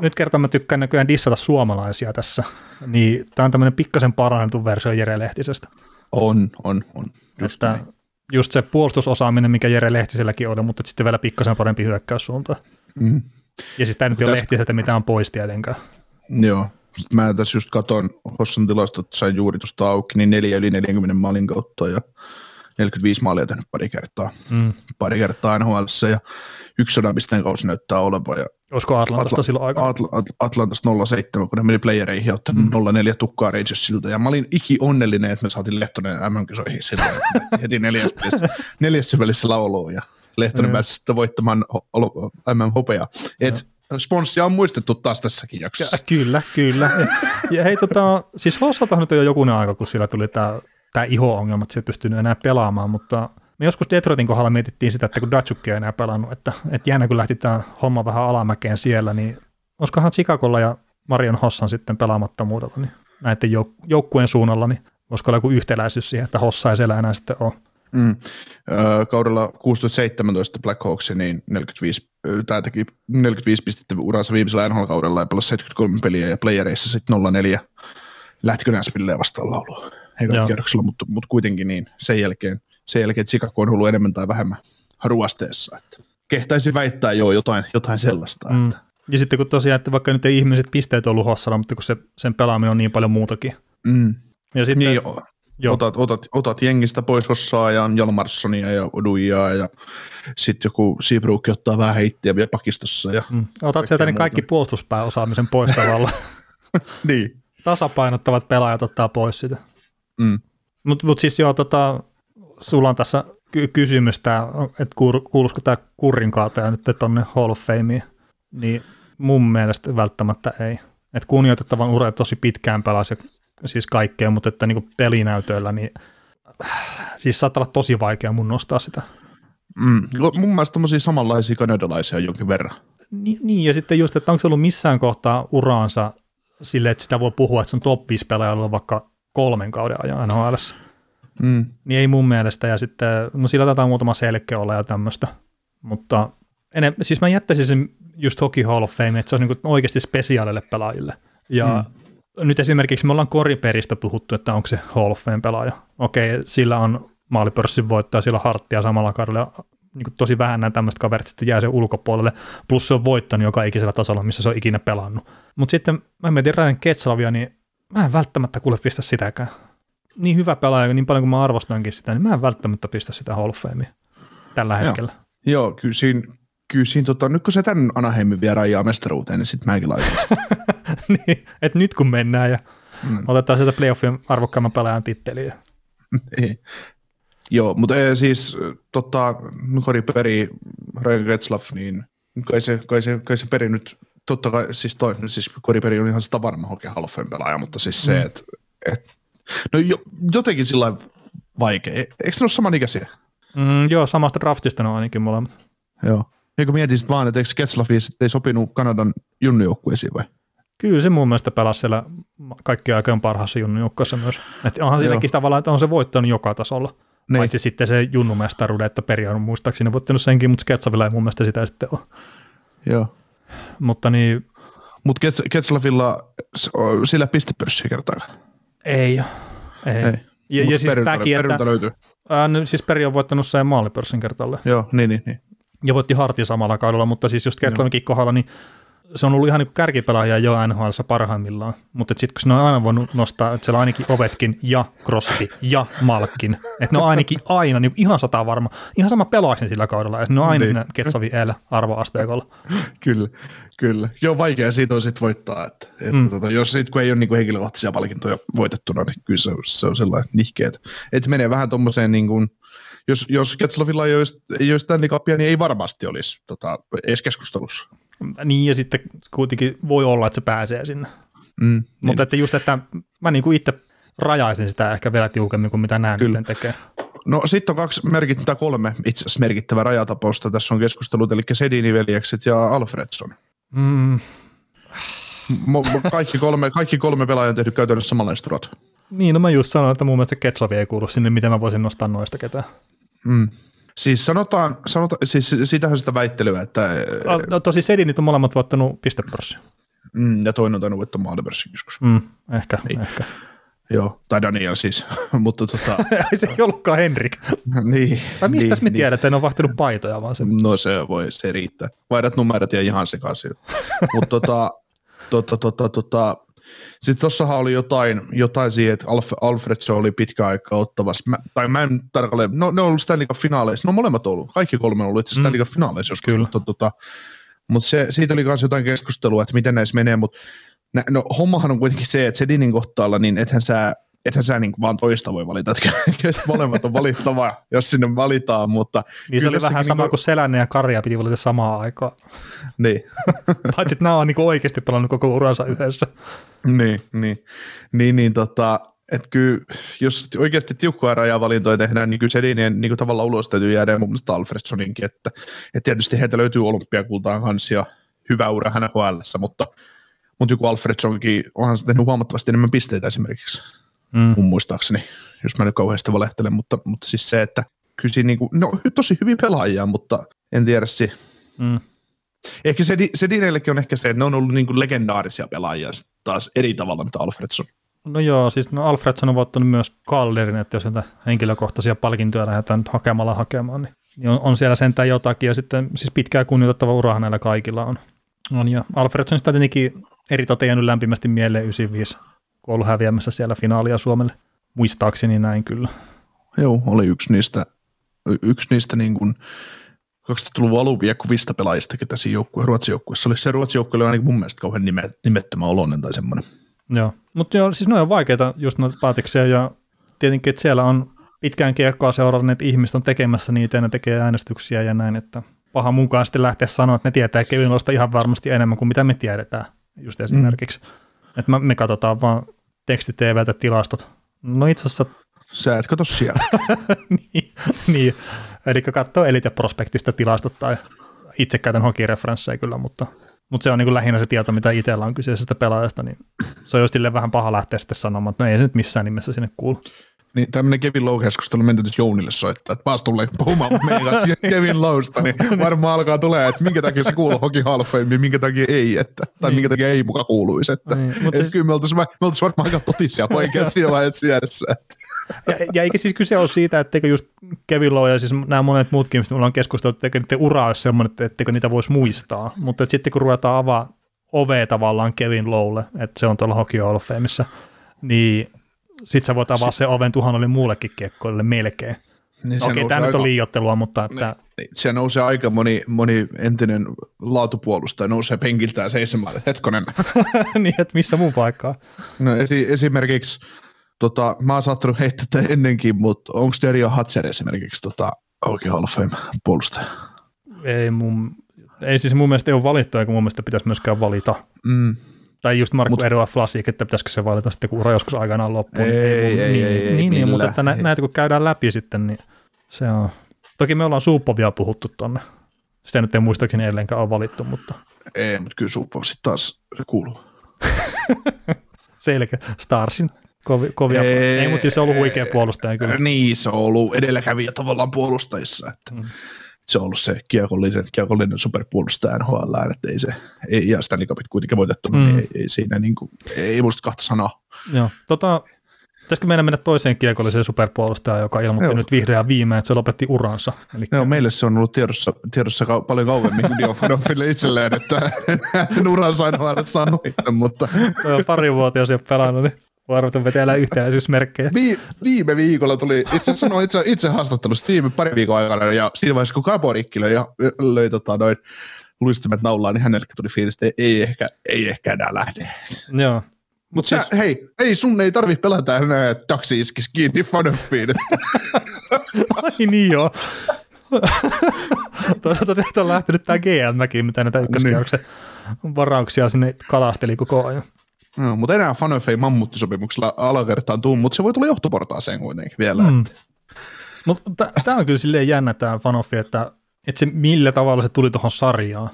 nyt kertaa mä tykkään näköjään dissata suomalaisia tässä, niin tämä on tämmöinen pikkasen parannettu versio Jere Lehtisestä. On, on, on. Just Että näin. Just se puolustusosaaminen, mikä Jere Lehtiselläkin oli, mutta sitten vielä pikkasen parempi hyökkäyssuunta. Mm. Ja siis tämä nyt ei ole Lehtiseltä mitään pois tietenkään. Joo. Sitten mä tässä just katon Hossan tilastot, sain juuri tuosta auki, niin neljä yli 40 maalin kautta ja 45 maalia tehnyt pari kertaa, Mm. pari kertaa NHLssä ja yksi sadan pisteen kausi näyttää olevan ja Olisiko Atlantasta Atla- silloin aikaa? Atl- Atl- Atlantasta 07, kun ne meni playereihin ja ottanut mm. 04 tukkaa Rangersilta. Ja mä olin iki onnellinen, että me saatiin Lehtonen MM-kisoihin silloin heti neljäs välissä, neljässä välissä lauluun. Ja Lehtonen pääsi sitten voittamaan ho- olo- MM-hopea. Et sponssia on muistettu taas tässäkin jaksossa. Ja, kyllä, kyllä. Ja, hei, tota, siis Hossalta nyt on jo jokunen aika, kun sillä tuli tämä tämä iho-ongelma, että se ei pystynyt enää pelaamaan, mutta me joskus Detroitin kohdalla mietittiin sitä, että kun Datsukki ei enää pelannut, että, että jäänä kun lähti tämä homma vähän alamäkeen siellä, niin olisikohan Chicagolla ja Marion Hossan sitten pelaamattomuudella niin näiden jouk- joukkueen suunnalla, niin voisiko olla joku yhtäläisyys siihen, että Hossa ei siellä enää sitten ole. Mm. Kaudella 16-17 Black Hawks, niin 45, tämä teki 45 pistettä uransa viimeisellä NHL-kaudella ja pelasi 73 peliä ja playereissa sitten 04. Lähtikö Nashvilleen vastaan laulua heidän kierroksella, mutta, mutta kuitenkin niin sen jälkeen, sen jälkeen Chicago on ollut enemmän tai vähemmän ruosteessa. Että kehtäisi väittää jo jotain, jotain sellaista. Mm. Että. Ja sitten kun tosiaan, että vaikka nyt ei ihmiset pisteet ollut hossalla, mutta kun se, sen pelaaminen on niin paljon muutakin. Mm. Ja sitten, niin, jo. Joo. Otat, otat, otat jengistä pois Hossaa ja Jalmarssonia ja Oduijaa ja sitten joku Seabrook ottaa vähän heittiä vielä pakistossa. Ja mm. Otat sieltä niin kaikki puolustuspääosaamisen pois tavalla. niin. Tasapainottavat pelaajat ottaa pois sitä. Mm. Mutta mut siis joo, tota, sulla on tässä ky- kysymys, että kuuluisiko tämä kurrinkaataja nyt tuonne Hall of Fameen, niin mun mielestä välttämättä ei. Että kunnioitettavan ura tosi pitkään pelasi siis kaikkea, mutta että niinku pelinäytöillä, niin siis saattaa olla tosi vaikea mun nostaa sitä. Mm. Mun mielestä tommosia samanlaisia kanadalaisia jonkin verran. Ni, niin, ja sitten just, että onko se ollut missään kohtaa uraansa silleen, että sitä voi puhua, että se on top 5 pelaajalla vaikka kolmen kauden ajan NHL. Mm. Niin ei mun mielestä, ja sitten, no sillä taitaa muutama selkeä olla ja tämmöistä, mutta enem, siis mä jättäisin sen just Hockey Hall of Fame, että se on niin oikeasti spesiaalille pelaajille. Ja mm. nyt esimerkiksi me ollaan koriperistä puhuttu, että onko se Hall of Fame pelaaja. Okei, sillä on maalipörssin voittaja, sillä on harttia samalla kaudella, niin tosi vähän nämä tämmöistä kaverit sitten jää sen ulkopuolelle, plus se on voittanut joka ikisellä tasolla, missä se on ikinä pelannut. Mutta sitten mä mietin Ryan Ketslavia, niin mä en välttämättä kuule pistä sitäkään. Niin hyvä pelaaja, niin paljon kuin mä arvostankin sitä, niin mä en välttämättä pistä sitä Hall tällä hetkellä. Joo, Joo kyllä siinä, kyllä siinä tota, nyt kun se tämän Anaheimin vie rajaa mestaruuteen, niin sitten mäkin laitan niin, että nyt kun mennään ja mm. otetaan sieltä playoffien arvokkaamman pelaajan titteliä. niin. Joo, mutta ei, siis tota, Kori Peri, Ryan Getzlaff, niin kai se, kai se, kai se peri nyt totta kai, siis, toi, siis Koriperi on ihan sitä varma of pelaaja, mutta siis se, mm. että et, no jo, jotenkin sillä vaikea. E, eikö ne ole samanikäisiä? Mm, joo, samasta draftista ne on ainakin molemmat. Joo. Eikö mietin sitten vaan, että eikö Ketslafi ei sopinut Kanadan junnujoukkueisiin vai? Kyllä se mun mielestä pelasi siellä kaikkien aikojen parhaassa junnujoukkueessa myös. Että onhan siinäkin tavallaan, että on se voittanut joka tasolla. Niin. Paitsi sitten se junnumestaruuden, että Peri on muistaakseni voittanut senkin, mutta Sketsavilla ei mun mielestä sitä sitten ole. Joo. Mutta niin... Mutta Ketslavilla sillä pistepörssiä kertaa. Ei, ei. ei. Ja, ja siis tämäkin, että, löytyy. Ää, siis Peri on voittanut sen maalipörssin kertalle. Joo, niin, niin, niin. Ja voitti Hartin samalla kaudella, mutta siis just Ketlavinkin kohdalla, niin se on ollut ihan niin kärkipelaajia jo NHL parhaimmillaan, mutta sitten kun ne on aina voinut nostaa, että siellä on ainakin Ovetskin ja Crosby ja Malkin, että ne on ainakin aina niin ihan sata varma, ihan sama pelaajien sillä kaudella, että ne on aina niin. Ketsavi L arvoasteikolla. kyllä, kyllä. Joo, vaikea siitä on sitten voittaa, että, että mm. tota, jos sit, kun ei ole niin henkilökohtaisia palkintoja voitettuna, niin kyllä se, se on sellainen nihkeä, että, menee vähän tuommoiseen niin kuin, jos, jos Ketslavilla ei olisi, ei olisi Stanley Cupia, niin ei varmasti olisi tota, edes keskustelussa. Niin, ja sitten kuitenkin voi olla, että se pääsee sinne. Mm, Mutta niin. että just, että mä niin kuin itse rajaisin sitä ehkä vielä tiukemmin kuin mitä nämä nyt tekee. No sitten on kaksi merkittävää, kolme itse asiassa merkittävää rajatapausta. Tässä on keskustelut, eli Sedini-veljekset ja Alfredson. Mm. kaikki, kolme, kaikki kolme pelaajaa on tehnyt käytännössä samanlaiset urat. Niin, no mä just sanoin, että mun mielestä Ketslavi ei kuulu sinne, miten mä voisin nostaa noista ketään. Mm. Siis sanotaan, sanotaan siis sitähän sitä väittelyä, että... No, no tosi Sedinit on molemmat voittanut pistepörssin. Mm, ja toinen on tainnut voittaa maalipörssin joskus. Mm, ehkä, niin. ehkä. Joo, tai Daniel siis, mutta tota... se ei ollutkaan Henrik. niin. Tai mistä niin, me niin. tiedät, että en ole vahtinut paitoja vaan se. No se voi, se riittää. Vaihdat numerot ja ihan sekaisin. mutta tota, tota, tota, tota, sitten tossahan oli jotain, jotain siihen, että Alf, Alfredson oli pitkä aika ottavassa. Mä, tai mä en tarkalleen, no ne on ollut Stanley finaaleissa. No molemmat on ollut, kaikki kolme on ollut itse Stanley mm. finaaleissa joskus. Kyllä. Mutta, tota, mutta se, siitä oli myös jotain keskustelua, että miten näissä menee, mutta no, hommahan on kuitenkin se, että Sedinin kohtaalla, niin ethän sä, ethän sä niin vaan toista voi valita, että kestä molemmat on valittava, jos sinne valitaan, mutta... Niin se oli vähän sama niin kuin Selänne ja Karja piti valita samaan aikaan. Niin. Paitsi, että nämä on niin oikeasti pelannut koko uransa yhdessä. niin, niin, niin, niin tota, että kyllä, jos oikeasti tiukkoja rajavalintoja tehdään, niin kyllä Sedinien niin tavallaan ulos täytyy jäädä mun mielestä Alfredsoninkin, että, että tietysti heitä löytyy olympiakultaan kanssa ja hyvä ura hänen mutta, mutta joku Alfredsonkin onhan se tehnyt huomattavasti enemmän pisteitä esimerkiksi, mm. mun muistaakseni, jos mä nyt kauheasti valehtelen, mutta, mutta siis se, että siinä niin kuin, no tosi hyvin pelaajia, mutta en tiedä si. Mm. Ehkä se, Sedineillekin on ehkä se, että ne on ollut niin kuin legendaarisia pelaajia taas eri tavalla, mitä Alfredson. No joo, siis no Alfredson on voittanut myös Kallerin, että jos näitä henkilökohtaisia palkintoja lähdetään nyt hakemalla hakemaan, niin, niin on, on siellä sentään jotakin, ja sitten siis pitkää kunnioitettava uraha näillä kaikilla on. on ja Alfredsonista tietenkin eri jäänyt lämpimästi mieleen 95, kun ollut häviämässä siellä finaalia Suomelle. Muistaakseni näin kyllä. Joo, oli yksi niistä, yksi niistä niin kuin 2000-luvun aluviekuvista pelaajista, ketä siinä joukkue, Ruotsin joukkueessa oli. Se Ruotsin joukkue oli ainakin mun mielestä kauhean nimettömän oloinen tai semmoinen. Joo, mutta joo, siis ne on vaikeita just noita päätöksiä ja tietenkin, että siellä on pitkään kiekkoa seuranneet ihmiset on tekemässä niitä ja ne tekee äänestyksiä ja näin, että paha mukaan sitten lähteä sanoa, että ne tietää Kevin Losta ihan varmasti enemmän kuin mitä me tiedetään just esimerkiksi. Mm. Että me katsotaan vaan teksti TVtä tilastot. No itse asiassa... Sä et katso siellä. niin, niin, eli katsoo Elite Prospektista tilastot tai itse käytän hokireferenssejä kyllä, mutta mutta se on niin lähinnä se tieto, mitä itsellä on kyseisestä pelaajasta, niin se on just vähän paha lähteä sitten sanomaan, että no ei se nyt missään nimessä sinne kuulu. Niin tämmöinen Kevin Lowe-keskustelu menty Jounille soittaa, että paas tulee puhumaan meidän kanssa Kevin Lowsta, niin varmaan alkaa tulee, että minkä takia se kuuluu Hockey Hall minkä takia ei, että, tai niin. minkä takia ei muka kuuluisi. Että, niin, mutta siis... Kyllä me oltaisiin, me oltaisiin varmaan aika totisia poikia siinä vaiheessa järjessä. Ja, ja eikä siis kyse ole siitä, etteikö just Kevin Lowe ja siis nämä monet muutkin, mistä me ollaan keskusteltu, että niiden ura olisi sellainen, että etteikö niitä voisi muistaa. Mutta että sitten kun ruvetaan avaa ovea tavallaan Kevin Lowlle, että se on tuolla Hockey Hall of niin sitten sä voit avaa se oven tuhannelle muullekin kiekkoille melkein. Niin Okei, tämä nyt on liiottelua, mutta... Että... Niin, se nousee aika moni, moni entinen laatupuolustaja nousee penkiltään seisomaan, hetkonen. niin, että missä muu paikkaa? No esi- esimerkiksi, tota, mä oon saattanut heittää tätä ennenkin, mutta onko Dario Hatzer esimerkiksi tota, oikein Hall of Fame puolustaja? Ei mun, ei siis mun mielestä ei ole valittu, eikä mun mielestä pitäisi myöskään valita. Mm. Tai just Markku Mut, Eroa Flasik, että pitäisikö se valita sitten, kun ura joskus aikanaan loppuu. Ei, ei, ei, niin, ei, ei, niin, niin mutta että näitä kun käydään läpi sitten, niin se on. Toki me ollaan Suuppovia puhuttu tonne. Sitä nyt ei muistaakseni edelleenkään ole valittu, mutta... Ei, mutta kyllä Suuppov sitten taas se kuuluu. Selkeä. Starsin kovia. kovia. Ei, ei mutta siis se on ollut huikea puolustaja kyllä. Niin, se on ollut edelläkävijä tavallaan puolustajissa. Että. Mm se on ollut se kiekollinen, kiekollinen superpuolustaja NHL, että ei se, ei, ja Stanley Cupit kuitenkin voitettu, niin mm. niin ei, ei, siinä niin kuin, ei muista kahta sanaa. Joo, tota, pitäisikö meidän mennä toiseen kiekolliseen superpuolustajaan, joka ilmoitti Joo. nyt vihreää viimein, että se lopetti uransa. Eli... Joo, meille se on ollut tiedossa, tiedossa ka- paljon kauemmin kuin Dio Fanoffille itselleen, että uransa aina saanut, mutta... Se on pari ole pelannut, niin Varmaan vetää yhtäläisyysmerkkejä. Vi, viime viikolla tuli, itse sanoin itse, itse haastattelussa viime pari viikon aikana, ja siinä vaiheessa kun Kaporikki löi, ja löi tota, noin luistimet naulaan, niin hänellekin tuli fiilis, että ei ehkä, ei ehkä enää lähde. Joo. Mutta siis... hei, ei sun ei tarvi pelata enää taksi iskis kiinni fanoppiin. Ai niin joo. Toisaalta sieltä on lähtenyt tämä GM-mäkin, mitä näitä ykköskierroksen niin. varauksia sinne kalasteli koko ajan. No, mutta enää Fanofei mammuttisopimuksella alakertaan tuu, mutta se voi tulla johtoportaaseen kuitenkin vielä. Mm. Mutta tämä on kyllä silleen jännä tämä Fanofi, että, että se millä tavalla se tuli tuohon sarjaan.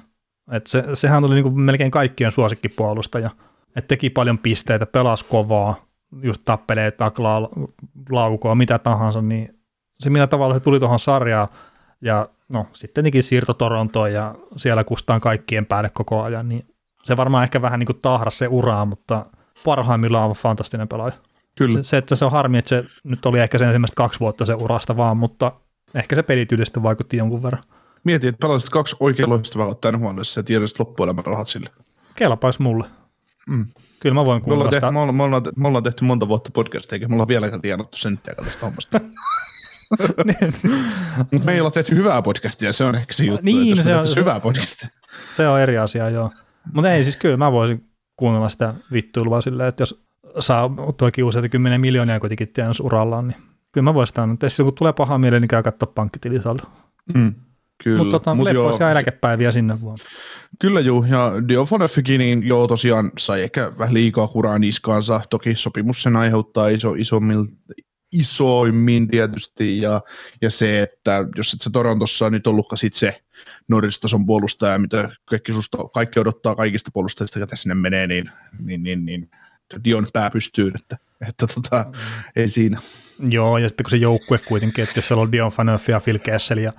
Että se, sehän tuli niinku melkein kaikkien suosikkipuolustaja. Että teki paljon pisteitä, pelasi kovaa, just tappelee, taklaa, laukoa, mitä tahansa, niin se millä tavalla se tuli tuohon sarjaan, ja no sitten tietenkin siirto Torontoon ja siellä kustaan kaikkien päälle koko ajan, niin se varmaan ehkä vähän niin kuin tahras se uraa, mutta parhaimmillaan on fantastinen pelaaja. Kyllä. Se, se, että se on harmi, että se nyt oli ehkä sen ensimmäistä kaksi vuotta se urasta vaan, mutta ehkä se pelityylistä vaikutti jonkun verran. Mietin, että pelasit kaksi oikein loistavaa tämän huoneessa ja tiedosit loppuelämän rahat sille. Kelpaisi mulle. Mm. Kyllä mä voin kuulla sitä. Me ollaan, me, ollaan, me ollaan tehty monta vuotta podcastia, eikä mulla vieläkään tienattu senttiä tästä hommasta. Mutta me ei olla tehty hyvää podcastia, se on ehkä se juttu, niin, että jos se on, hyvää podcastia. Se on eri asia, joo. Mutta ei siis kyllä, mä voisin kuunnella sitä vittuilua silleen, että jos saa toki useita kymmenen miljoonia kuitenkin tienasi urallaan, niin kyllä mä voisin tämän, että kun tulee paha mieli, niin käy katsoa pankkitilisaldo. Mm, kyllä. Mutta tota, Mut leppoisia joo. eläkepäiviä sinne vaan. Kyllä juu, ja Diofoneffikin, niin joo tosiaan sai ehkä vähän liikaa kuraa niskaansa. Toki sopimus sen aiheuttaa iso, isommil, isoimmin tietysti, ja, ja se, että jos et sä Torontossa nyt ollutkaan sit se Norris-tason puolustaja, mitä kaikki, susta, kaikki odottaa kaikista puolustajista, jotka sinne menee, niin, niin, niin, niin Dion pää pystyy, että, että tota, ei siinä. Joo, ja sitten kun se joukkue kuitenkin, että jos siellä on Dion Phaneuf ja Phil Kessel ja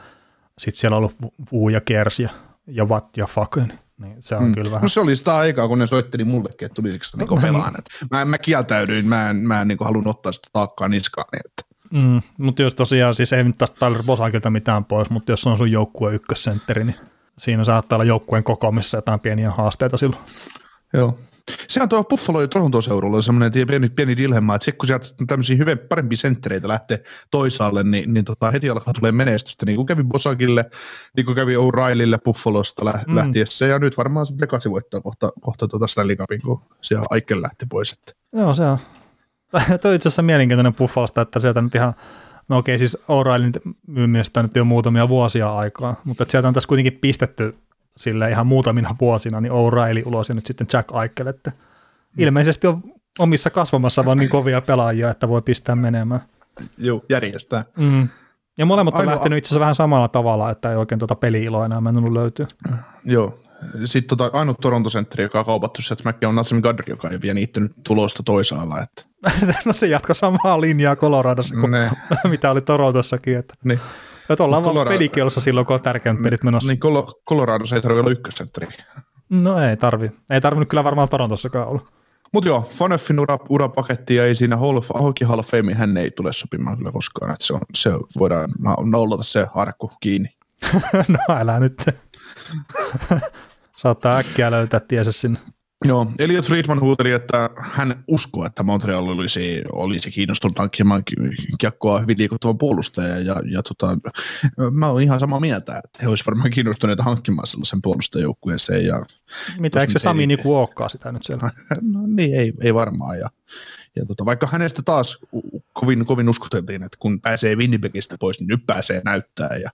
sitten siellä on ollut Wu ja Kers ja, ja Watt ja Fuck, niin, niin se on mm. kyllä vähän. No se oli sitä aikaa, kun ne soitteli mullekin, että tulisiko se niinku pelaan. Et Mä, mä kieltäydyin, mä en, mä en niinku halunnut ottaa sitä taakkaa niskaan. Niin että. Mm, mutta jos tosiaan, siis ei nyt tästä Tyler Bosakilta mitään pois, mutta jos on sun joukkue ykkössentteri, niin siinä saattaa olla joukkueen kokoamissa jotain pieniä haasteita silloin. Joo. Sehän tuo Buffalo ja Toronto seurulla semmoinen pieni, pieni dilemma, että se, kun sieltä tämmöisiä hyvin parempia senttereitä lähtee toisaalle, niin, niin tota, heti alkaa tulee menestystä, niin kuin kävi Bosakille, niin kuin kävi O'Reillylle Buffalosta lä- Mm. lähtiessä, ja nyt varmaan sitten Vegasi voittaa kohta, kohta tuota Stanley Cupin, kun siellä Aikel lähti pois. Että. Joo, se on. Tuo on itse asiassa mielenkiintoinen Buffalosta, että sieltä nyt ihan, no okei, siis O'Reillyn myymistä nyt jo muutamia vuosia aikaa, mutta sieltä on tässä kuitenkin pistetty sille ihan muutamina vuosina, niin O'Reilly ulos ja nyt sitten Jack Eichel, että ilmeisesti on omissa kasvamassa vaan niin kovia pelaajia, että voi pistää menemään. Joo, järjestää. Mm. Ja molemmat on Ainoa- lähtenyt itse asiassa vähän samalla tavalla, että ei oikein tuota peli-iloa enää mennyt löytyä. Joo. Sitten tota, ainut Toronto-sentteri, joka on kaupattu sieltä Smack on Natsim Gadri, joka ei vielä niittänyt tulosta toisaalla. Että. no se jatko samaa linjaa Coloradossa kuin Ne, mitä oli Torontossakin. Että, niin, että ollaan vaan Colorado- silloin, kun on tärkeimmät pelit menossa. niin Colo- Coloradossa ei tarvitse olla ykkössentteri. No ei tarvi. Ei tarvinnut kyllä varmaan Torontossakaan olla. Mutta joo, Faneffin ura, urapaketti ja ei siinä Hall Hockey Hall of Fame, hän ei tule sopimaan kyllä koskaan, että se, on, se voidaan nollata se arkku kiinni. no älä nyt. Saattaa äkkiä löytää tiesä sinne. Joo, Elliot Friedman huuteli, että hän uskoo, että Montreal olisi, olisi kiinnostunut hankkimaan ki- kiekkoa hyvin liikuttavan puolustajan, ja, ja tota, mä olen ihan samaa mieltä, että he olisivat varmaan kiinnostuneita hankkimaan sellaisen puolustajajoukkueeseen, ja Mitä, eikö se Sami ei- niinku olekaan sitä nyt siellä? no niin, ei, ei varmaan, ja, ja tota, vaikka hänestä taas kovin, kovin uskoteltiin, että kun pääsee Winnipegistä pois, niin nyt pääsee näyttää, ja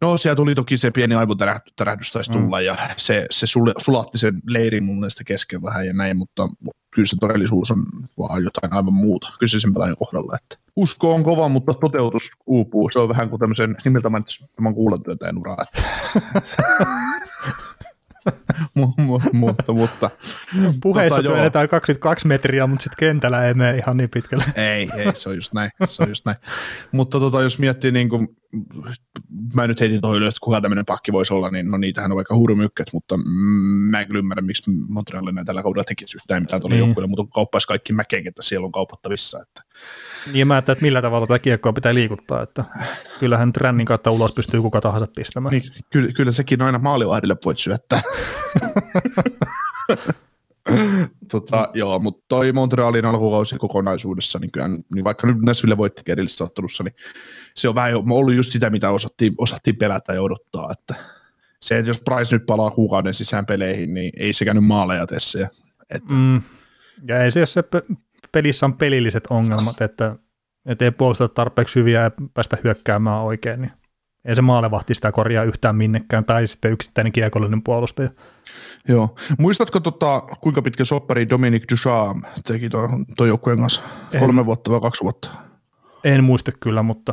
no siellä tuli toki se pieni aivotärähdys taisi tulla, mm. ja se, se sulatti sen leirin mun mielestä kesken vähän ja näin, mutta kyllä se todellisuus on vaan jotain aivan muuta kyseisen pelaajan kohdalla, että usko on kova, mutta toteutus uupuu. Se on vähän kuin tämmöisen nimeltä mainitseman kuulantyöntäjän ura. Mutta, mutta Puheissa Tota, joo. työnnetään 22 metriä, mutta sitten kentällä ei mene ihan niin pitkälle. Ei, ei, se on just näin. Se on just näin. Mutta tota, jos miettii, niin kuin, mä nyt heitin tuohon ylös, että kuka tämmöinen pakki voisi olla, niin no niitähän on vaikka hurumykkät, mutta mä en kyllä ymmärrä, miksi Montreal enää tällä kaudella tekisi yhtään mitään tuolla Niin. joukkueella, mutta kauppaisi kaikki mäkeen, että siellä on kaupattavissa. Että. Niin mä että millä tavalla tätä kiekkoa pitää liikuttaa, että kyllähän nyt rännin kautta ulos pystyy kuka tahansa pistämään. Niin, kyllä, kyllä sekin aina maalivahdille voit syöttää. tota, joo, mutta toi Montrealin alkukausi kokonaisuudessa, niin, kyllä, niin vaikka nyt Nashville voitti edellisessä ottelussa, niin se on vähän ollut just sitä, mitä osattiin, osattiin pelätä ja odottaa, että se, että jos Price nyt palaa kuukauden sisään peleihin, niin ei sekään nyt maaleja tee se. Että, Mm. Ja ei se, jos se pelissä on pelilliset ongelmat, että, että ei puolusteta tarpeeksi hyviä ja päästä hyökkäämään oikein, niin ei se maalevahti sitä korjaa yhtään minnekään, tai sitten yksittäinen kiekollinen puolustaja. joo. Muistatko, tota, kuinka pitkä soppari Dominic Duchamp teki tuon joukkueen kanssa? En. Kolme vuotta vai kaksi vuotta? En muista kyllä, mutta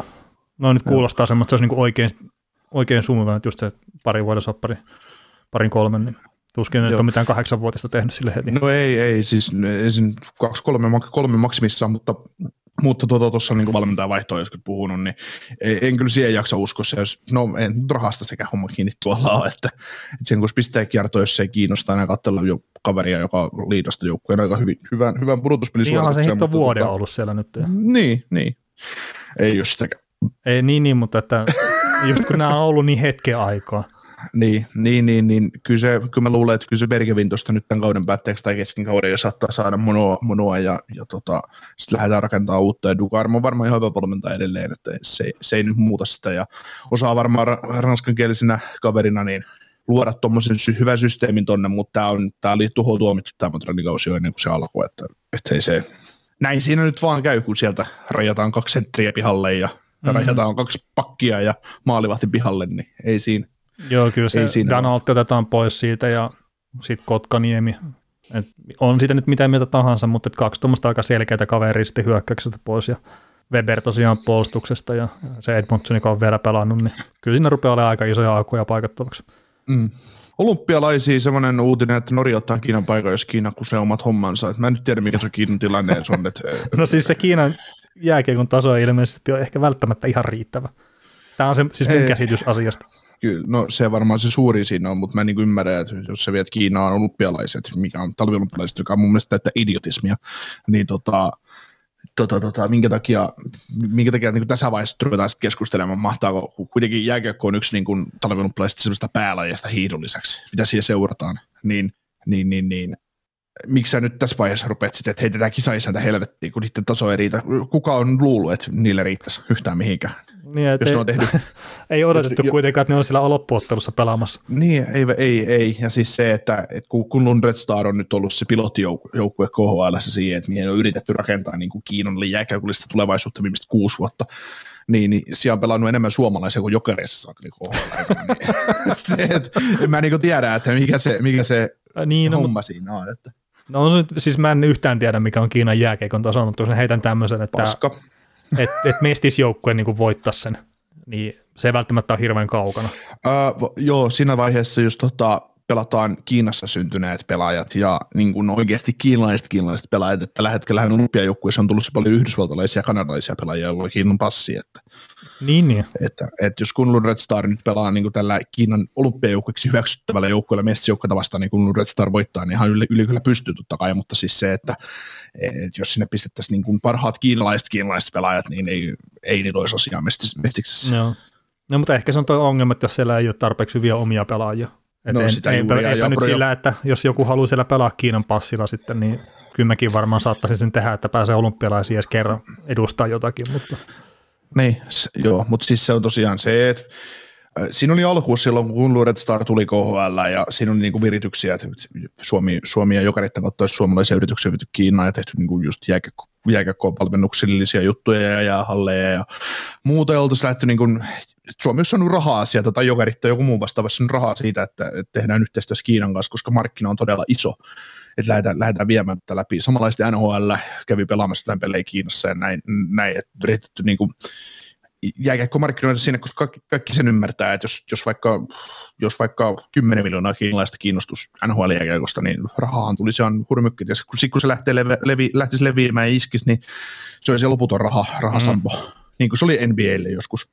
no nyt kuulostaa semmoista, että se olisi niin oikein, oikein suunnitelma, että just se parin vuoden soppari, parin kolmen, niin tuskin että Joo. on mitään kahdeksanvuotista tehnyt sille heti. No ei, ei, siis ensin kaksi, kolme, kolme maksimissaan, mutta mutta tuossa tota, niin valmentaja vaihtoa joskus puhunut, niin en kyllä siihen jaksa uskoa. Se, jos, no en nyt rahasta sekä homma kiinni tuolla ole, että, että sen kun pistää kiertoa, jos se ei kiinnosta enää katsella jo kaveria, joka on liidasta joukkueen aika hyvin, hyvän, hyvän Niin onhan se hitto vuoden tota, ollut siellä nyt. Niin, niin. Ei jos sitäkään. Ei niin, niin, mutta että just kun nämä on ollut niin hetken aikaa. Niin, niin, niin, niin kyllä, se, kyllä mä luulen, että kyllä se Bergevin tuosta nyt tämän kauden päätteeksi tai kesken kauden ja saattaa saada monoa, monoa ja, ja tota, sitten lähdetään rakentamaan uutta ja Dukarmo on varmaan ihan hyvä valmentaja edelleen, että se, se ei nyt muuta sitä ja osaa varmaan ra- ranskankielisenä kaverina niin luoda tuommoisen sy- hyvän systeemin tonne, mutta tämä, on, tämä oli tuho tuomittu tämä Montrealin kausi jo ennen kuin se alkoi, että, että ei se, näin siinä nyt vaan käy, kun sieltä rajataan kaksi senttriä pihalle ja mm-hmm. rajataan kaksi pakkia ja maalivahti pihalle, niin ei siinä. Joo, kyllä se Danaltti otetaan pois siitä ja sitten Kotkaniemi. Et on siitä nyt mitä mieltä tahansa, mutta kaksi tuommoista aika selkeitä kaveristi hyökkäyksestä pois ja Weber tosiaan puolustuksesta ja se Edmondson, joka on vielä pelannut, niin kyllä siinä rupeaa olemaan aika isoja aikoja paikattavaksi. Mm. Olympialaisia semmoinen uutinen, että Norja ottaa Kiinan paikan, jos Kiina kusee omat hommansa. Et mä en nyt tiedä, mikä se Kiinan tilanne on. Että... no siis se Kiinan jääkiekon taso ilmeisesti on ehkä välttämättä ihan riittävä. Tämä on se, siis mun Ei. käsitys asiasta. Kyllä, no se varmaan se suuri siinä on, mutta mä en niin ymmärrä, että jos sä viet Kiinaan olympialaiset, mikä on talviolympialaiset, joka on mun mielestä täyttä idiotismia, niin tota, tota, tota, minkä takia, minkä takia niin tässä vaiheessa ruvetaan keskustelemaan, mahtaako, kuitenkin jääkiekko on yksi niin kuin talviolympialaisista sellaista päälajasta hiidon lisäksi, mitä siellä seurataan, niin, niin, niin, niin miksi sä nyt tässä vaiheessa rupeat sitten, että heitetään kisaisäntä helvettiin, kun niiden taso ei riitä. Kuka on luullut, että niille riittäisi yhtään mihinkään? Niin, jos ei, on tehty, ei odotettu jos, kuitenkaan, että ne on siellä loppuottelussa pelaamassa. Niin, ei, ei, ei. Ja siis se, että, että kun Red Star on nyt ollut se pilottijoukkue KHL siihen, että mihin on yritetty rakentaa niin kuin Kiinan jääkäykullista tulevaisuutta viimeistä kuusi vuotta, niin, niin siellä on pelannut enemmän suomalaisia kuin jokereissa niin KHL. niin, se, että, en mä niin tiedä, että mikä se, mikä se niin, no, homma siinä on. Että. No on, siis mä en yhtään tiedä, mikä on Kiinan jääkeikon taso, mutta jos heitän tämmöisen, että Paska että et mestisjoukkue niin voittaa sen, niin se ei välttämättä ole hirveän kaukana. Uh, joo, siinä vaiheessa just tota, pelataan Kiinassa syntyneet pelaajat ja niin kuin oikeasti kiinalaiset kiinalaiset pelaajat, että tällä hetkellä olympiajoukkueessa on tullut se paljon yhdysvaltalaisia ja kanadalaisia pelaajia, joilla on Kiinan passi. Että, niin, niin. Että, että jos Kunlun Red Star nyt pelaa niin kuin tällä Kiinan olympiajoukkueeksi hyväksyttävällä joukkueella mestijoukkueita vastaan, niin Kunlun Red Star voittaa, niin ihan yli, yli kyllä pystyy totta kai, mutta siis se, että, että jos sinne pistettäisiin niin kuin parhaat kiinalaiset kiinalaiset pelaajat, niin ei, ei niitä olisi asiaa mestiksessä. Joo. No, mutta ehkä se on tuo ongelma, että jos siellä ei ole tarpeeksi hyviä omia pelaajia. Et no, en, sitä eipä, eipä ja nyt sillä, että jos joku haluaa siellä pelaa Kiinan passilla sitten, niin kyllä mäkin varmaan saattaisin sen tehdä, että pääsee olympialaisiin edes kerran edustaa jotakin. Mutta. Niin, joo, mutta siis se on tosiaan se, että äh, Siinä oli alkuun silloin, kun Lured Star tuli KHL ja siinä oli niinku virityksiä, että Suomi, Suomi ja Jokarittan kautta olisi suomalaisia yrityksiä viety Kiinaan ja tehty niinku just jääkäkkoon palvennuksellisia juttuja ja jäähalleja ja muuta. Ja oltaisiin lähty niinku, Suomi olisi saanut rahaa sieltä tai Jokaritta joku muu vastaavassa rahaa siitä, että, että tehdään yhteistyössä Kiinan kanssa, koska markkina on todella iso että lähdetään, lähdetään viemään tätä läpi. Samanlaisesti NHL kävi pelaamassa tämän pelejä Kiinassa ja näin, näin että yritetty niin kuin, jääkiekkomarkkinoida sinne, koska kaikki, kaikki sen ymmärtää, että jos, jos, vaikka, jos vaikka 10 miljoonaa kiinalaista kiinnostus nhl jääkiekosta, niin rahaan tuli se on hurmykki. Ja kun, kun se lähtee levi, levi, lähtisi leviämään ja iskisi, niin se olisi loputon raha, rahasampo, mm. niin kuin se oli NBAlle joskus.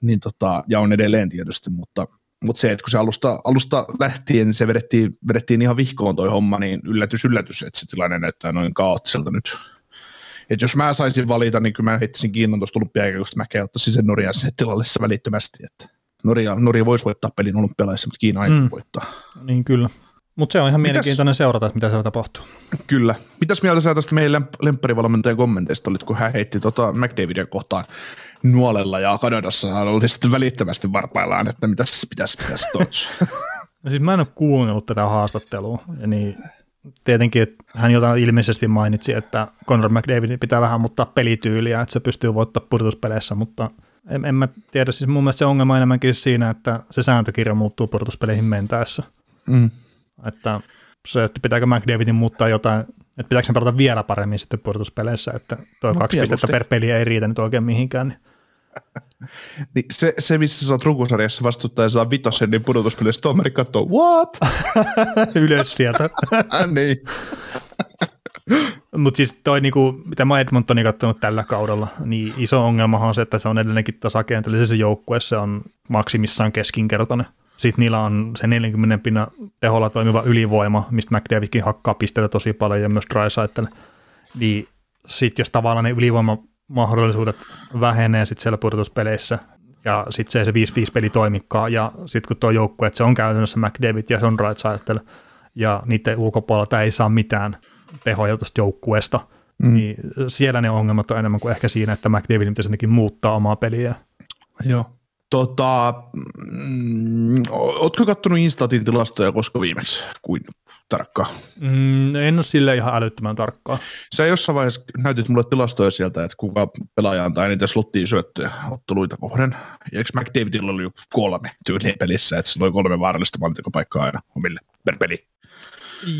Niin tota, ja on edelleen tietysti, mutta, mutta se, että kun se alusta, alusta lähtien, niin se vedettiin, vedettiin ihan vihkoon toi homma, niin yllätys, yllätys, että se tilanne näyttää noin kaoottiselta nyt. Et jos mä saisin valita, niin kyllä mä heittäisin Kiinan tuosta olympiaikeikosta, mä ottaisin sen Norjan sinne tilalle välittömästi, että Norja, Norja voisi voittaa pelin olympialaisissa, mutta Kiina ei mm. voittaa. Niin kyllä. Mutta se on ihan Mitäs? mielenkiintoinen seurata, että mitä siellä tapahtuu. Kyllä. Mitäs mieltä sä tästä meidän lempparivalmentajan kommenteista olit, kun hän heitti tota McDavidia kohtaan nuolella ja Kanadassa hän oli sitten välittömästi varpaillaan, että mitäs pitäisi pitäisi no siis mä en ole kuunnellut tätä haastattelua, niin tietenkin että hän jotain ilmeisesti mainitsi, että Conor McDavid pitää vähän muuttaa pelityyliä, että se pystyy voittamaan purtuspeleissä, mutta en, en mä tiedä, siis mun mielestä se ongelma on enemmänkin siinä, että se sääntökirja muuttuu purtuspeleihin mentäessä. Mm. Että se, että pitääkö McDavidin muuttaa jotain, että pitääkö sen pelata vielä paremmin sitten purtuspeleissä, että tuo no, kaksi pistettä per peli ei riitä nyt oikein mihinkään. Niin. Niin se, se, missä sä oot runkosarjassa vastuttaa ja saa vitosen, niin pudotuspelissä tuomari katsoo, what? Ylös sieltä. niin. Mutta siis toi, niinku, mitä mä Edmontonin katsonut tällä kaudella, niin iso ongelma on se, että se on edelleenkin tasakentellisessä joukkueessa, se on maksimissaan keskinkertainen. Sitten niillä on se 40 pinnan teholla toimiva ylivoima, mistä McDavidkin hakkaa pisteitä tosi paljon ja myös Drysaitel. Niin sitten jos tavallaan ne ylivoimamahdollisuudet vähenee sitten siellä pudotuspeleissä, ja sitten se, se 5-5 peli toimikkaa, ja sitten kun tuo joukkue, että se on käytännössä McDavid ja se on Drysaitel, ja niiden ulkopuolelta ei saa mitään tehoja tuosta joukkueesta, mm. niin siellä ne ongelmat on enemmän kuin ehkä siinä, että McDavid pitäisi muuttaa omaa peliä. Joo. Tota, mm, ootko kattonut Instatin tilastoja koska viimeksi kuin tarkkaan? Mm, en ole sille ihan älyttömän tarkkaa. Sä jossain vaiheessa näytit mulle tilastoja sieltä, että kuka pelaaja antaa eniten slottiin syöttöjä otteluita kohden. Ja eikö McDavidilla oli kolme tyyliin pelissä, että se oli kolme vaarallista maalintekopaikkaa aina omille per peli.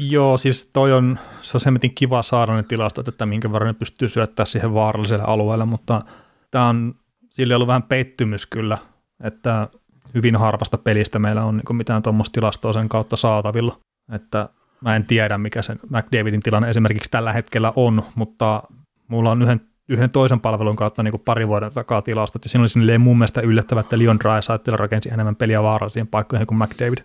Joo, siis toi on, se on semmoinen kiva saada ne tilastot, että minkä verran ne pystyy syöttämään siihen vaaralliselle alueelle, mutta tämä on sille ollut vähän pettymys kyllä, että hyvin harvasta pelistä meillä on niin mitään tuommoista tilastoa sen kautta saatavilla, että mä en tiedä mikä sen McDavidin tilanne esimerkiksi tällä hetkellä on, mutta mulla on yhden, yhden toisen palvelun kautta niin pari vuoden takaa tilastot, ja siinä oli sinne mun mielestä yllättävää, että Leon Draisaitl rakensi enemmän peliä vaarallisiin paikkoihin kuin McDavid.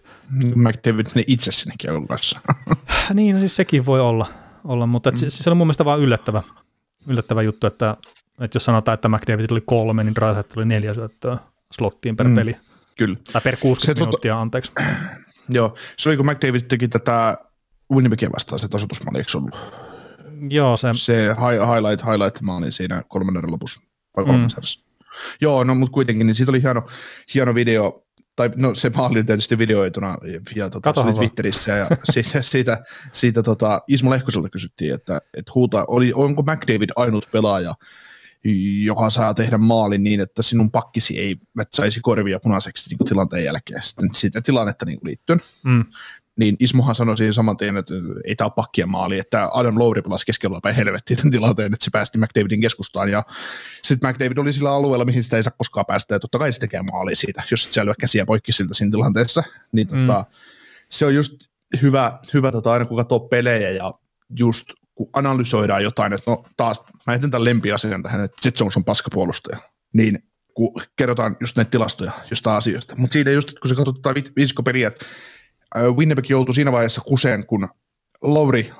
McDavid meni itse sinne kanssa. niin, no siis sekin voi olla, olla mutta mm. se, se on mun mielestä vaan yllättävä, yllättävä juttu, että, että jos sanotaan, että McDavid oli kolme, niin Draisaitl oli neljä syöttöä slottiin per mm. peli. Kyllä. Tai per 60 se, minuuttia, tot... anteeksi. Joo, se oli kun McDavid teki tätä Winnipegia vastaan se tasoitusmaali, eikö ollut? Joo, se... Se highlight, highlight maali siinä kolmannen lopussa, vai kolmannen mm. Joo, no mutta kuitenkin, niin siitä oli hieno, hieno video, tai no se maali oli tietysti videoituna ja tota, se oli Twitterissä ja siitä, siitä, siitä tota, Ismo Lehkoselta kysyttiin, että, että huuta, oli, onko McDavid ainut pelaaja, joka saa tehdä maalin niin, että sinun pakkisi ei saisi korvia punaiseksi niin kuin tilanteen jälkeen sitten sitä tilannetta niin kuin liittyen. Mm. Niin Ismohan sanoi siinä saman tien, että ei tämä ole pakkien maali, että Adam Lowry pelasi keskellä päin helvettiin tämän tilanteen, että se päästi McDavidin keskustaan ja sitten McDavid oli sillä alueella, mihin sitä ei saa koskaan päästä ja totta kai se tekee maali siitä, jos sit siellä käsiä poikki siltä siinä tilanteessa. Niin mm. tota, se on just hyvä, hyvä tota, aina kun katsoo pelejä ja just kun analysoidaan jotain, että no taas, mä jätän tämän lempiasian tähän, että Jet Jones on paskapuolustaja, niin kun kerrotaan just näitä tilastoja jostain asioista. Mutta siinä just, kun se katsotaan viisikopeliä, että Winnipeg joutui siinä vaiheessa kuseen, kun Lauri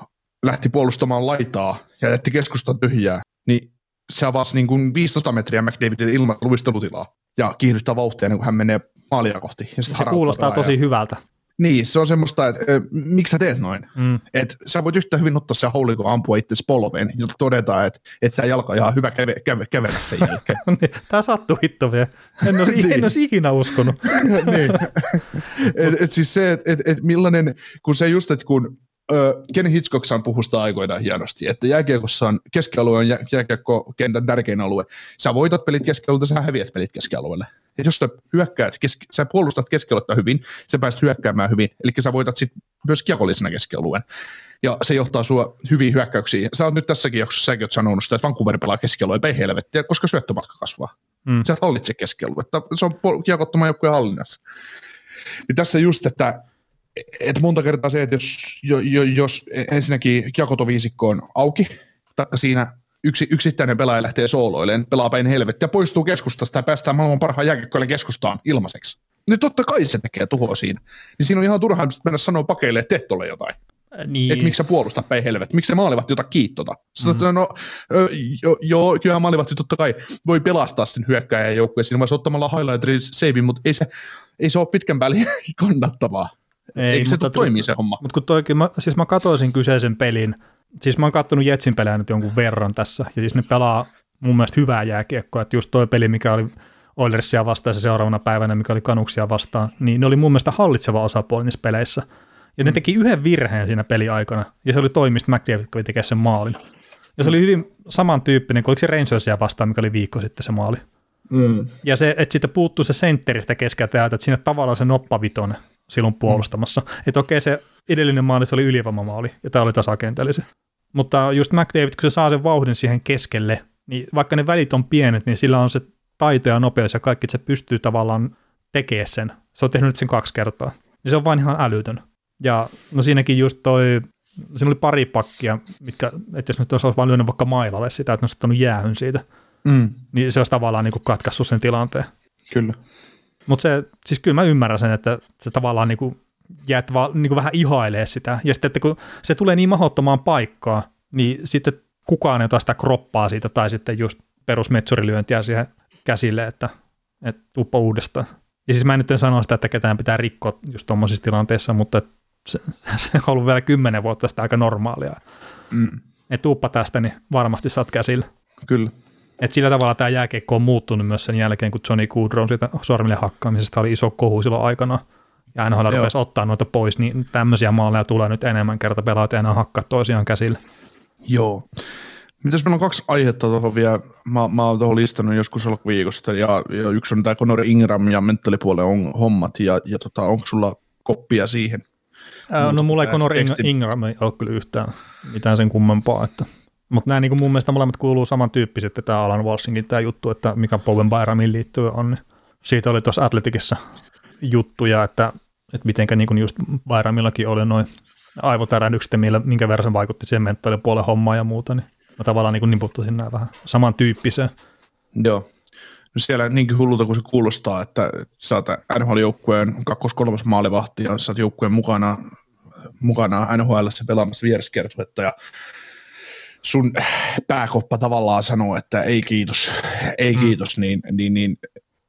lähti puolustamaan laitaa ja jätti keskustan tyhjää, niin se avasi niin kuin 15 metriä McDavidin ilman luistelutilaa ja kiihdyttää vauhtia, niin kun hän menee maalia kohti. Ja se kuulostaa tosi hyvältä. Niin, se on semmoista, että äh, miksi sä teet noin? Mm. Et sä voit yhtä hyvin ottaa se haulikon ampua itse polveen, jota todetaan, että et tämä jalka on ihan hyvä käve, käve, kävellä sen jälkeen. niin, tämä sattuu hitto vielä. En olisi, niin. en olisi ikinä uskonut. niin. et, et siis se, että et, et millainen, kun se just, että kun Ken Hitchcock puhusta aikoinaan hienosti, että jääkiekossa on keskialue on jääkiekkokentän tärkein alue. Sä voitat pelit keskialueelta, sä häviät pelit keskialueelle. Ja jos sä hyökkäät, keski, sä puolustat keskialuetta hyvin, sä pääset hyökkäämään hyvin, eli sä voitat sitten myös kiekollisena keskialueen. Ja se johtaa sua hyviin hyökkäyksiin. Sä oot nyt tässäkin jaksossa, säkin oot sanonut sitä, että Vancouver pelaa keskialueen, ei helvettiä, koska syöttömatka kasvaa. Mm. Sä et hallitse keskialuetta, se on kiekottoman joukkueen hallinnassa. Ja tässä just, että et monta kertaa se, että jos, jo, jo, jos ensinnäkin kiakotoviisikko on auki, tai siinä yksi, yksittäinen pelaaja lähtee sooloilleen, pelaa päin helvettiä, poistuu keskustasta ja päästään maailman parhaan jääkiekkoille keskustaan ilmaiseksi. Niin totta kai se tekee tuhoa siinä. Niin siinä on ihan turhaa mennä sanoa pakeille, että teet tolle jotain. Niin. Että miksi sä puolustat päin helvetti, miksi se maalivat jota kiittota. Mm-hmm. no, joo, jo, kyllä maalivat totta kai voi pelastaa sen hyökkäjän joukkueen siinä vaiheessa ottamalla highlight save, mutta ei se, ei se ole pitkän päälle kannattavaa. Ei, Eikö se mutta, toimii se homma? Mutta kun toikin, mä, siis mä katsoisin kyseisen pelin, siis mä oon katsonut Jetsin pelejä nyt jonkun verran tässä, ja siis ne pelaa mun mielestä hyvää jääkiekkoa, että just toi peli, mikä oli Oilersia vastaan se seuraavana päivänä, mikä oli Kanuksia vastaan, niin ne oli mun mielestä hallitseva osapuoli niissä peleissä. Ja ne mm. teki yhden virheen siinä peliaikana, ja se oli toimista McDavid kävi tekemään sen maalin. Ja se oli hyvin samantyyppinen, kuin oliko se Rangersia vastaan, mikä oli viikko sitten se maali. Mm. Ja se, että siitä puuttuu se sentteristä keskeltä, että siinä tavallaan se noppavitonen silloin puolustamassa. Mm. Että okei, se edellinen maali se oli ylivoimamaali, ja tämä oli tasakentällisen. Mutta just McDavid, kun se saa sen vauhdin siihen keskelle, niin vaikka ne välit on pienet, niin sillä on se taito ja nopeus ja kaikki, että se pystyy tavallaan tekemään sen. Se on tehnyt sen kaksi kertaa. Ja se on vain ihan älytön. Ja no siinäkin just toi, siinä oli pari pakkia, mitkä, että jos nyt olisi vain lyönyt vaikka mailalle sitä, että ne olisi ottanut jäähyn siitä, mm. niin se olisi tavallaan niin kuin katkaissut sen tilanteen. Kyllä. Mutta se, siis kyllä mä ymmärrän sen, että se tavallaan niin kuin jäät vaan niin kuin vähän ihailee sitä. Ja sitten, että kun se tulee niin mahdottomaan paikkaa, niin sitten kukaan ei ota sitä kroppaa siitä, tai sitten just perusmetsurilyöntiä siihen käsille, että, että tuppa uudestaan. Ja siis mä en nyt en sano sitä, että ketään pitää rikkoa just tuommoisissa tilanteissa, mutta se, se on ollut vielä kymmenen vuotta sitä aika normaalia. Mm. Et tuuppa tästä, niin varmasti saat käsillä. Kyllä. Et sillä tavalla tämä jääkeikko on muuttunut myös sen jälkeen, kun Johnny Goodrow siitä sormille hakkaamisesta oli iso kohu silloin aikana. Ja NHL rupesi ottaa noita pois, niin tämmöisiä maaleja tulee nyt enemmän kerta pelaat enää hakkaa toisiaan käsille. Joo. Mitäs meillä on kaksi aihetta tuohon vielä, mä, mä oon tuohon listannut joskus alkuviikosta, ja, ja yksi on tämä Conor Ingram ja mentalipuolen on, hommat, ja, ja tota, onko sulla koppia siihen? Ää, no mulla ei Conor tekstin... Ingram ei ole kyllä yhtään mitään sen kummempaa, että mutta nämä niin mun mielestä molemmat kuuluu samantyyppiset, tämä Alan Walshingin tämä juttu, että mikä Bowen Bayramiin liittyy on, niin siitä oli tuossa Atletikissa juttuja, että, että mitenkä niin just Bayramillakin oli noin aivotärähdykset, minkä verran se vaikutti siihen mentaalipuolen hommaan ja muuta, niin mä tavallaan niin niputtaisin nämä vähän samantyyppiseen. Joo. No siellä niinkin hullulta kuin se kuulostaa, että sä oot NHL-joukkueen kakkos-kolmas maalivahti ja sä oot joukkueen mukana, mukana NHL pelaamassa viereskiertuetta ja sun pääkoppa tavallaan sanoo, että ei kiitos, ei mm. kiitos, mm. niin, niin, niin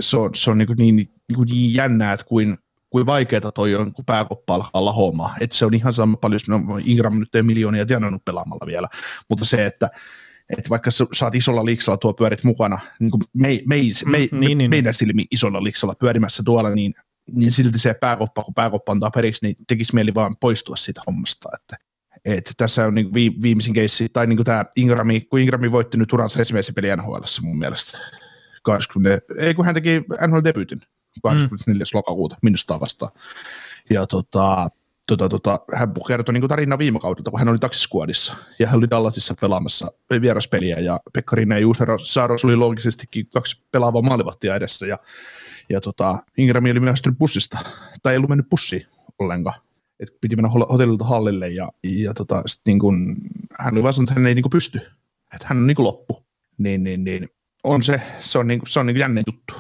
se on, se on niin, niin, niin, niin jännää, että kuin, kuin vaikeaa toi on, kun pääkoppa alkaa. Että se on ihan sama paljon, no Ingram nyt ei miljoonia tienannut pelaamalla vielä, mutta se, että että vaikka sä saat isolla liiksalla tuo pyörit mukana, niin kuin me, me, me, mm, niin, niin, meidän niin. silmi isolla liiksalla pyörimässä tuolla, niin, niin silti se pääkoppa, kun pääkoppa antaa periksi, niin tekisi mieli vaan poistua siitä hommasta. Että, että tässä on niin viimeisin keissi, tai niin tämä Ingrami, kun Ingrami voitti nyt uransa ensimmäisen peli NHL mun mielestä. 20, ei kun hän teki NHL-debyytin 24. Mm. lokakuuta minusta vastaan. Ja tota, tota, tota, hän kertoi niin tarinaa viime kaudelta, kun hän oli taksiskuodissa ja hän oli Dallasissa pelaamassa vieraspeliä ja Pekka Rinne ja Juusero Saaros oli loogisesti kaksi pelaavaa maalivahtia edessä ja, ja tota, Ingrami oli myöhästynyt bussista tai ei ollut mennyt bussiin ollenkaan. Et piti mennä hotellilta hallille ja, ja tota, sit niin kun, hän oli vaan sanonut, että hän ei niin pysty, että hän on niin loppu. Niin, niin, niin, on se, se on, niin, se on niin jännä juttu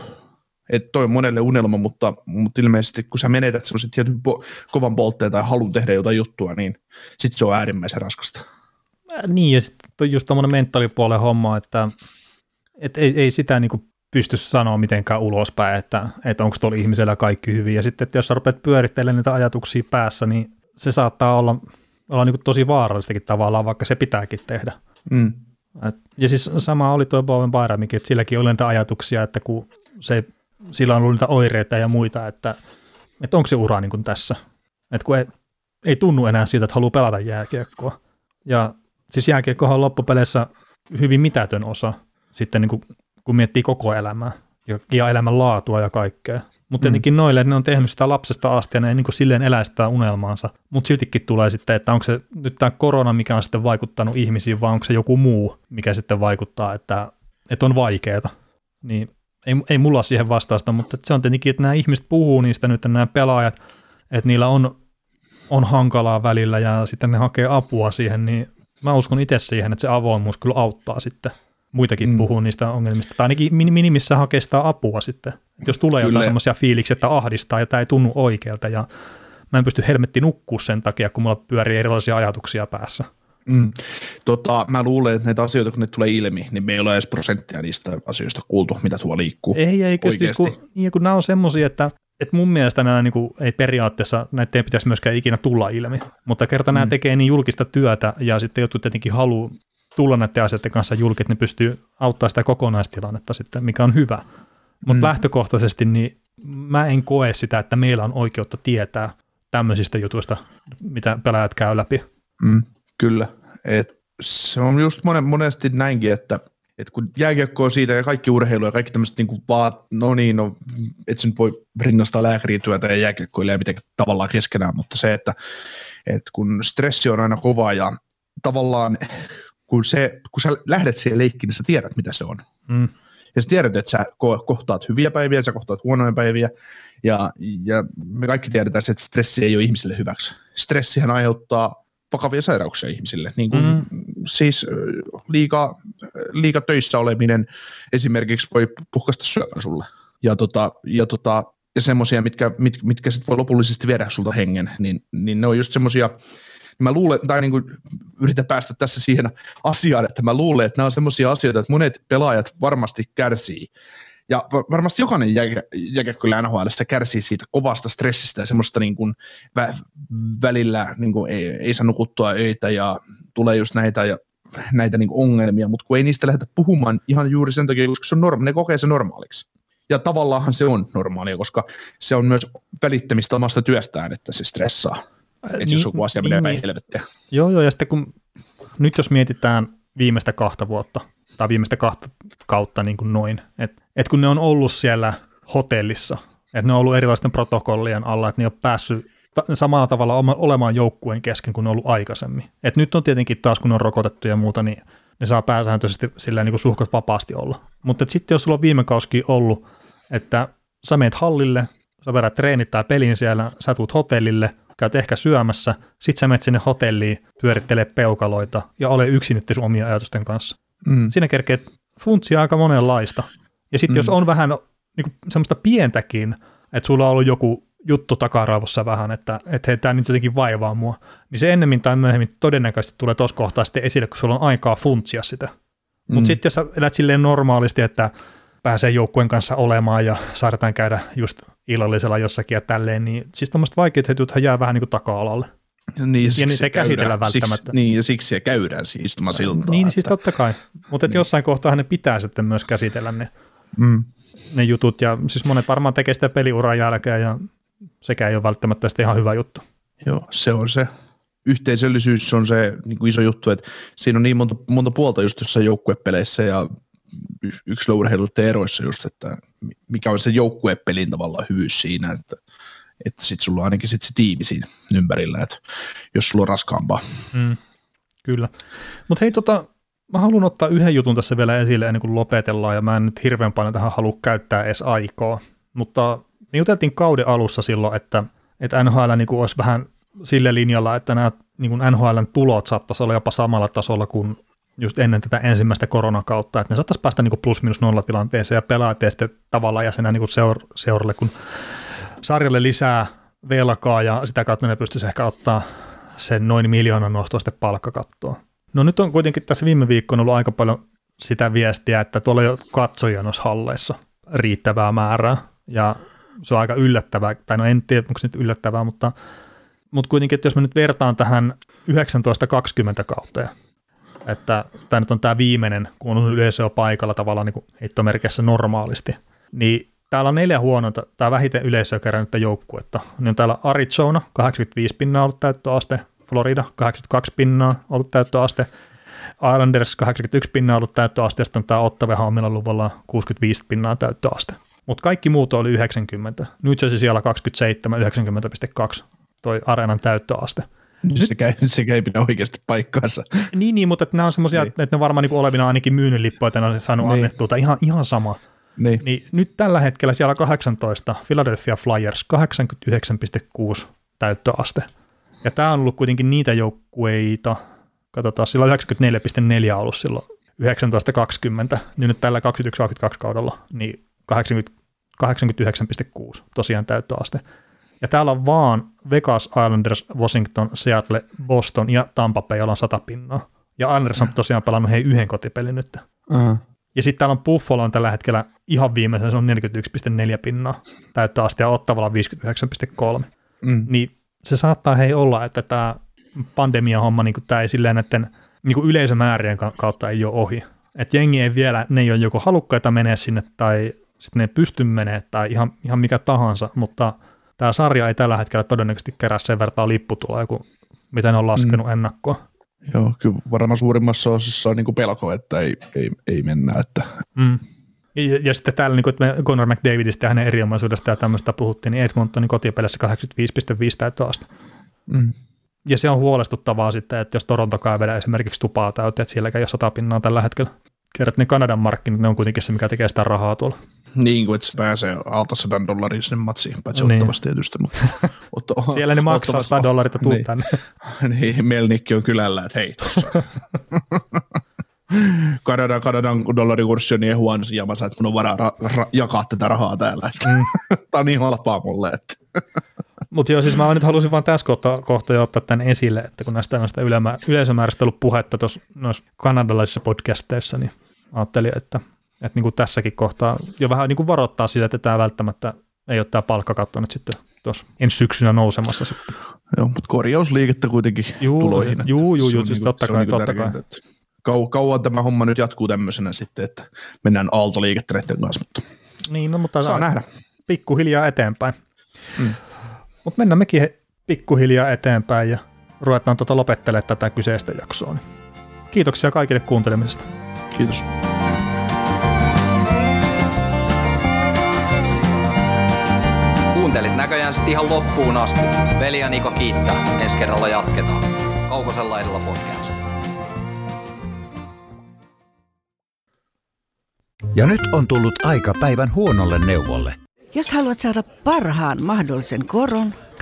että toi on monelle unelma, mutta, mutta ilmeisesti kun sä menetät semmoisen tietyn po- kovan poltteen tai halun tehdä jotain juttua, niin sitten se on äärimmäisen raskasta. Äh, niin, ja sitten just tämmöinen mentaalipuolen homma, että, että ei, ei sitä niinku pysty sanoa mitenkään ulospäin, että, että onko tuolla ihmisellä kaikki hyvin. Ja sitten, että jos sä rupeat pyörittelemään niitä ajatuksia päässä, niin se saattaa olla, olla niin tosi vaarallistakin tavallaan, vaikka se pitääkin tehdä. Mm. Et, ja siis sama oli tuo Bowen Bayramikin, että silläkin oli niitä ajatuksia, että kun se sillä on ollut niitä oireita ja muita, että, että onko se ura niin kuin tässä. Että kun ei, ei tunnu enää siitä, että haluaa pelata jääkiekkoa. Ja siis jääkiekkohan on loppupeleissä hyvin mitätön osa sitten niin kuin, kun miettii koko elämää ja, ja elämän laatua ja kaikkea. Mutta mm. tietenkin noille, että ne on tehnyt sitä lapsesta asti ja ne ei niin kuin silleen elä sitä unelmaansa. Mutta siltikin tulee sitten, että onko se nyt tämä korona, mikä on sitten vaikuttanut ihmisiin, vai onko se joku muu, mikä sitten vaikuttaa, että, että on vaikeaa. Niin ei, ei mulla siihen vastausta, mutta se on tietenkin, että nämä ihmiset puhuu niistä nyt, nämä pelaajat, että niillä on, on hankalaa välillä ja sitten ne hakee apua siihen, niin mä uskon itse siihen, että se avoimuus kyllä auttaa sitten muitakin mm. puhuu niistä ongelmista, tai ainakin minimissä hakee sitä apua sitten. Jos tulee kyllä. jotain semmoisia fiiliksiä, että ahdistaa ja tämä ei tunnu oikealta ja mä en pysty helmetti nukkua sen takia, kun mulla pyörii erilaisia ajatuksia päässä. Mm. Tota, mä luulen, että näitä asioita, kun ne tulee ilmi, niin me ei ole edes prosenttia niistä asioista kuultu, mitä tuolla liikkuu. Ei, ei, siis kun, niin, kun nämä on semmoisia, että, että mun mielestä nämä niin kuin, ei periaatteessa, näitä ei pitäisi myöskään ikinä tulla ilmi, mutta kerta mm. nämä tekee niin julkista työtä ja sitten jotkut tietenkin haluaa tulla näiden asioiden kanssa julki, että ne pystyy auttamaan sitä kokonaistilannetta sitten, mikä on hyvä. Mutta mm. lähtökohtaisesti niin mä en koe sitä, että meillä on oikeutta tietää tämmöisistä jutuista, mitä pelaajat käy läpi. Mm. Kyllä, et se on just monen, monesti näinkin, että et kun jääkiekko on siitä ja kaikki urheilu ja kaikki tämmöiset niin vaat, no niin, no, et se nyt voi rinnastaa lääkärityötä ja jääkiekkoilijaa mitenkään tavallaan keskenään, mutta se, että et kun stressi on aina kova ja tavallaan kun, se, kun sä lähdet siihen leikkiin, niin sä tiedät, mitä se on. Mm. Ja sä tiedät, että sä kohtaat hyviä päiviä, sä kohtaat huonoja päiviä, ja, ja me kaikki tiedetään, että stressi ei ole ihmisille hyväksi. Stressihän aiheuttaa vakavia sairauksia ihmisille. Niin kuin, mm. Siis liika, liika töissä oleminen esimerkiksi voi puhkasta syövän sulle. Ja, tota, ja, tota, ja semmoisia, mitkä, mit, mitkä sit voi lopullisesti viedä sulta hengen, niin, niin ne on just semmoisia, mä luulen, tai niin kuin yritän päästä tässä siihen asiaan, että mä luulen, että nämä on semmoisia asioita, että monet pelaajat varmasti kärsii ja varmasti jokainen jääkiekkoilija NHL kärsii siitä kovasta stressistä ja semmoista niin kuin vä- välillä niin kuin ei, ei saa nukuttua öitä ja tulee just näitä ja näitä niin ongelmia, mutta kun ei niistä lähdetä puhumaan ihan juuri sen takia, koska se on norma- ne kokee se normaaliksi. Ja tavallaanhan se on normaalia, koska se on myös välittämistä omasta työstään, että se stressaa. Että niin, jos joku asia menee niin, päin helvettiä. Joo, joo, ja sitten kun nyt jos mietitään viimeistä kahta vuotta, tai viimeistä kahta kautta niin kuin noin, että et kun ne on ollut siellä hotellissa, että ne on ollut erilaisten protokollien alla, että ne on päässyt samalla tavalla olemaan joukkueen kesken kuin ne on ollut aikaisemmin. Et nyt on tietenkin taas, kun ne on rokotettu ja muuta, niin ne saa pääsääntöisesti silleen niin suhkot vapaasti olla. Mutta sitten jos sulla on viime kauski ollut, että sä meet hallille, sä vedät treenit tai pelin siellä, sä tuut hotellille, käyt ehkä syömässä, sit sä menet sinne hotelliin, pyörittelee peukaloita ja ole yksin nyt sun omia ajatusten kanssa. Mm. Siinä kerkee funtsia aika monenlaista. Ja sitten mm. jos on vähän niin kuin semmoista pientäkin, että sulla on ollut joku juttu takaraivossa vähän, että, että hei, tämä nyt jotenkin vaivaa mua, niin se ennemmin tai myöhemmin todennäköisesti tulee tuossa kohtaa sitten esille, kun sulla on aikaa funtsia sitä. Mm. Mutta sitten jos sä elät silleen normaalisti, että pääsee joukkueen kanssa olemaan ja saadaan käydä just illallisella jossakin ja tälleen, niin siis tämmöiset vaikeat hetjuthan jää vähän niin kuin taka-alalle. Niin, ja niitä ei käsitellä välttämättä. Siksi, niin, ja siksi se käydään siis istumasiltaa. Niin, siis että, siis totta kai. Mutta niin. jossain kohtaa ne pitää sitten myös käsitellä ne, mm. ne jutut. Ja siis monet varmaan tekee sitä peliuran jälkeen ja sekä ei ole välttämättä sitten ihan hyvä juttu. Joo, se on se. Yhteisöllisyys on se niin kuin iso juttu, että siinä on niin monta, monta puolta just jossain joukkuepeleissä ja yksilöurheiluiden eroissa just, että mikä on se joukkuepelin tavallaan hyvyys siinä, että, että sitten sulla on ainakin sit se tiimi siinä ympärillä, että jos sulla on raskaampaa. Mm, kyllä. Mutta hei tota, mä haluan ottaa yhden jutun tässä vielä esille ennen kuin lopetellaan, ja mä en nyt hirveän paljon tähän halua käyttää edes aikaa, mutta me juteltiin kauden alussa silloin, että, että NHL niin olisi vähän sille linjalla, että nämä niin NHLn tulot saattaisi olla jopa samalla tasolla kuin just ennen tätä ensimmäistä koronakautta, että ne saattaisi päästä niin plus-minus nolla tilanteeseen ja pelaajat sitten tavallaan jäsenä niin seur- seuralle, kun sarjalle lisää velkaa ja sitä kautta ne pystyisi ehkä ottaa sen noin miljoonan nostoa sitten palkkakattoa. No nyt on kuitenkin tässä viime viikkoina ollut aika paljon sitä viestiä, että tuolla ei ole katsojia noissa halleissa riittävää määrää ja se on aika yllättävää, tai no en tiedä, onko se nyt yllättävää, mutta, mutta kuitenkin, että jos mä nyt vertaan tähän 1920 kauteen, että tämä nyt on tämä viimeinen, kun on yleisö paikalla tavallaan niin heittomerkissä normaalisti, niin täällä on neljä huonoa, tämä vähiten yleisöä kerännyttä joukkuetta. Niin on täällä Arizona, 85 pinnaa ollut täyttöaste, Florida, 82 pinnaa ollut täyttöaste, Islanders 81 pinnaa ollut täyttöaste, ja sitten tämä Ottava omilla luvulla 65 pinnaa täyttöaste. Mutta kaikki muut oli 90. Nyt se siellä 27, 90,2 toi areenan täyttöaste. Sekä, sekä ei pidä oikeasti paikkaansa. Niin, niin mutta nämä on semmoisia, niin. että ne varmaan niin olevina ainakin myynnin lippuja, että ne on saanut niin. annettua, tai ihan, ihan sama. Niin. niin. nyt tällä hetkellä siellä 18, Philadelphia Flyers 89,6 täyttöaste. Ja tämä on ollut kuitenkin niitä joukkueita, katsotaan, sillä on 94,4 ollut silloin 1920, niin nyt tällä 21-22 kaudella, niin 89,6 tosiaan täyttöaste. Ja täällä on vaan Vegas, Islanders, Washington, Seattle, Boston ja Tampa Bay, jolla on 100 pinnaa. Ja Islanders on tosiaan pelannut hei yhden kotipelin nyt. Uh-huh. Ja sitten täällä on Buffalo on tällä hetkellä ihan viimeisen, se on 41,4 pinnaa täyttöaste ja Ottavalla 59,3. Mm. Niin se saattaa hei olla, että tämä pandemia-homma, niin tämä ei silleen näiden niin yleisömäärien kautta ei ole ohi. Että jengi ei vielä, ne ei ole joko halukkaita menee sinne tai sitten ne pysty menemään tai ihan, ihan mikä tahansa, mutta tämä sarja ei tällä hetkellä todennäköisesti kerää sen verran lipputuloja kuin mitä ne on laskenut mm. ennakkoa. Joo, kyllä varmaan suurimmassa osassa on niin pelko, että ei, ei, ei mennä. Että. Mm. Ja, ja sitten täällä, niin kuin, että me Conor McDavidista ja hänen erinomaisuudesta ja tämmöistä puhuttiin, niin Edmontonin kotipelissä 85,5 täyttöaste. Mm. Ja se on huolestuttavaa sitten, että jos Toronto vielä esimerkiksi tupaa täyteen, että sielläkään ei ole sata pinnaa tällä hetkellä. Kerrot, ne Kanadan markkinat, ne on kuitenkin se, mikä tekee sitä rahaa tuolla. Niin kuin, että se pääsee alta sadan dollaria sinne matsiin, paitsi niin. ottavasti tietysti. Mutta, otta, Siellä ne maksaa 100 dollaria, tuu niin, tänne. niin, Melnikki on kylällä, että hei, tossa. Kanadan, Kanadan dollarikurssi on niin huono jamassa, että mun on varaa ra- ra- jakaa tätä rahaa täällä. Mm. Tämä on niin halpaa mulle. Mutta joo, siis mä nyt halusin vaan tässä kohtaa, kohtaa ottaa tämän esille, että kun näistä, ylemä, yleisömäärästä ollut puhetta tuossa noissa kanadalaisissa podcasteissa, niin ajattelin, että, että niin kuin tässäkin kohtaa jo vähän niin kuin varoittaa sille, että tämä välttämättä ei ole tämä palkkakatto nyt sitten tuossa ensi syksynä nousemassa sitten. Joo, mutta korjausliikettä kuitenkin juu, tuloihin. Juu, juu, juu, siis niinku, totta kai, niin totta kai. kau- kauan tämä homma nyt jatkuu tämmöisenä sitten, että mennään aaltoliikettä näiden kanssa, mutta Niin, no, mutta saa nähdä. pikkuhiljaa eteenpäin. Mm. Mutta mennään mekin pikkuhiljaa eteenpäin ja ruvetaan tuota lopettelemaan tätä kyseistä jaksoa. Niin kiitoksia kaikille kuuntelemisesta. Kiitos. Kuuntelit näköjään sitten ihan loppuun asti. Veli ja Niko kiittää. Ensi kerralla jatketaan. Kaukosella edellä podcast. Ja nyt on tullut aika päivän huonolle neuvolle. Jos haluat saada parhaan mahdollisen koron,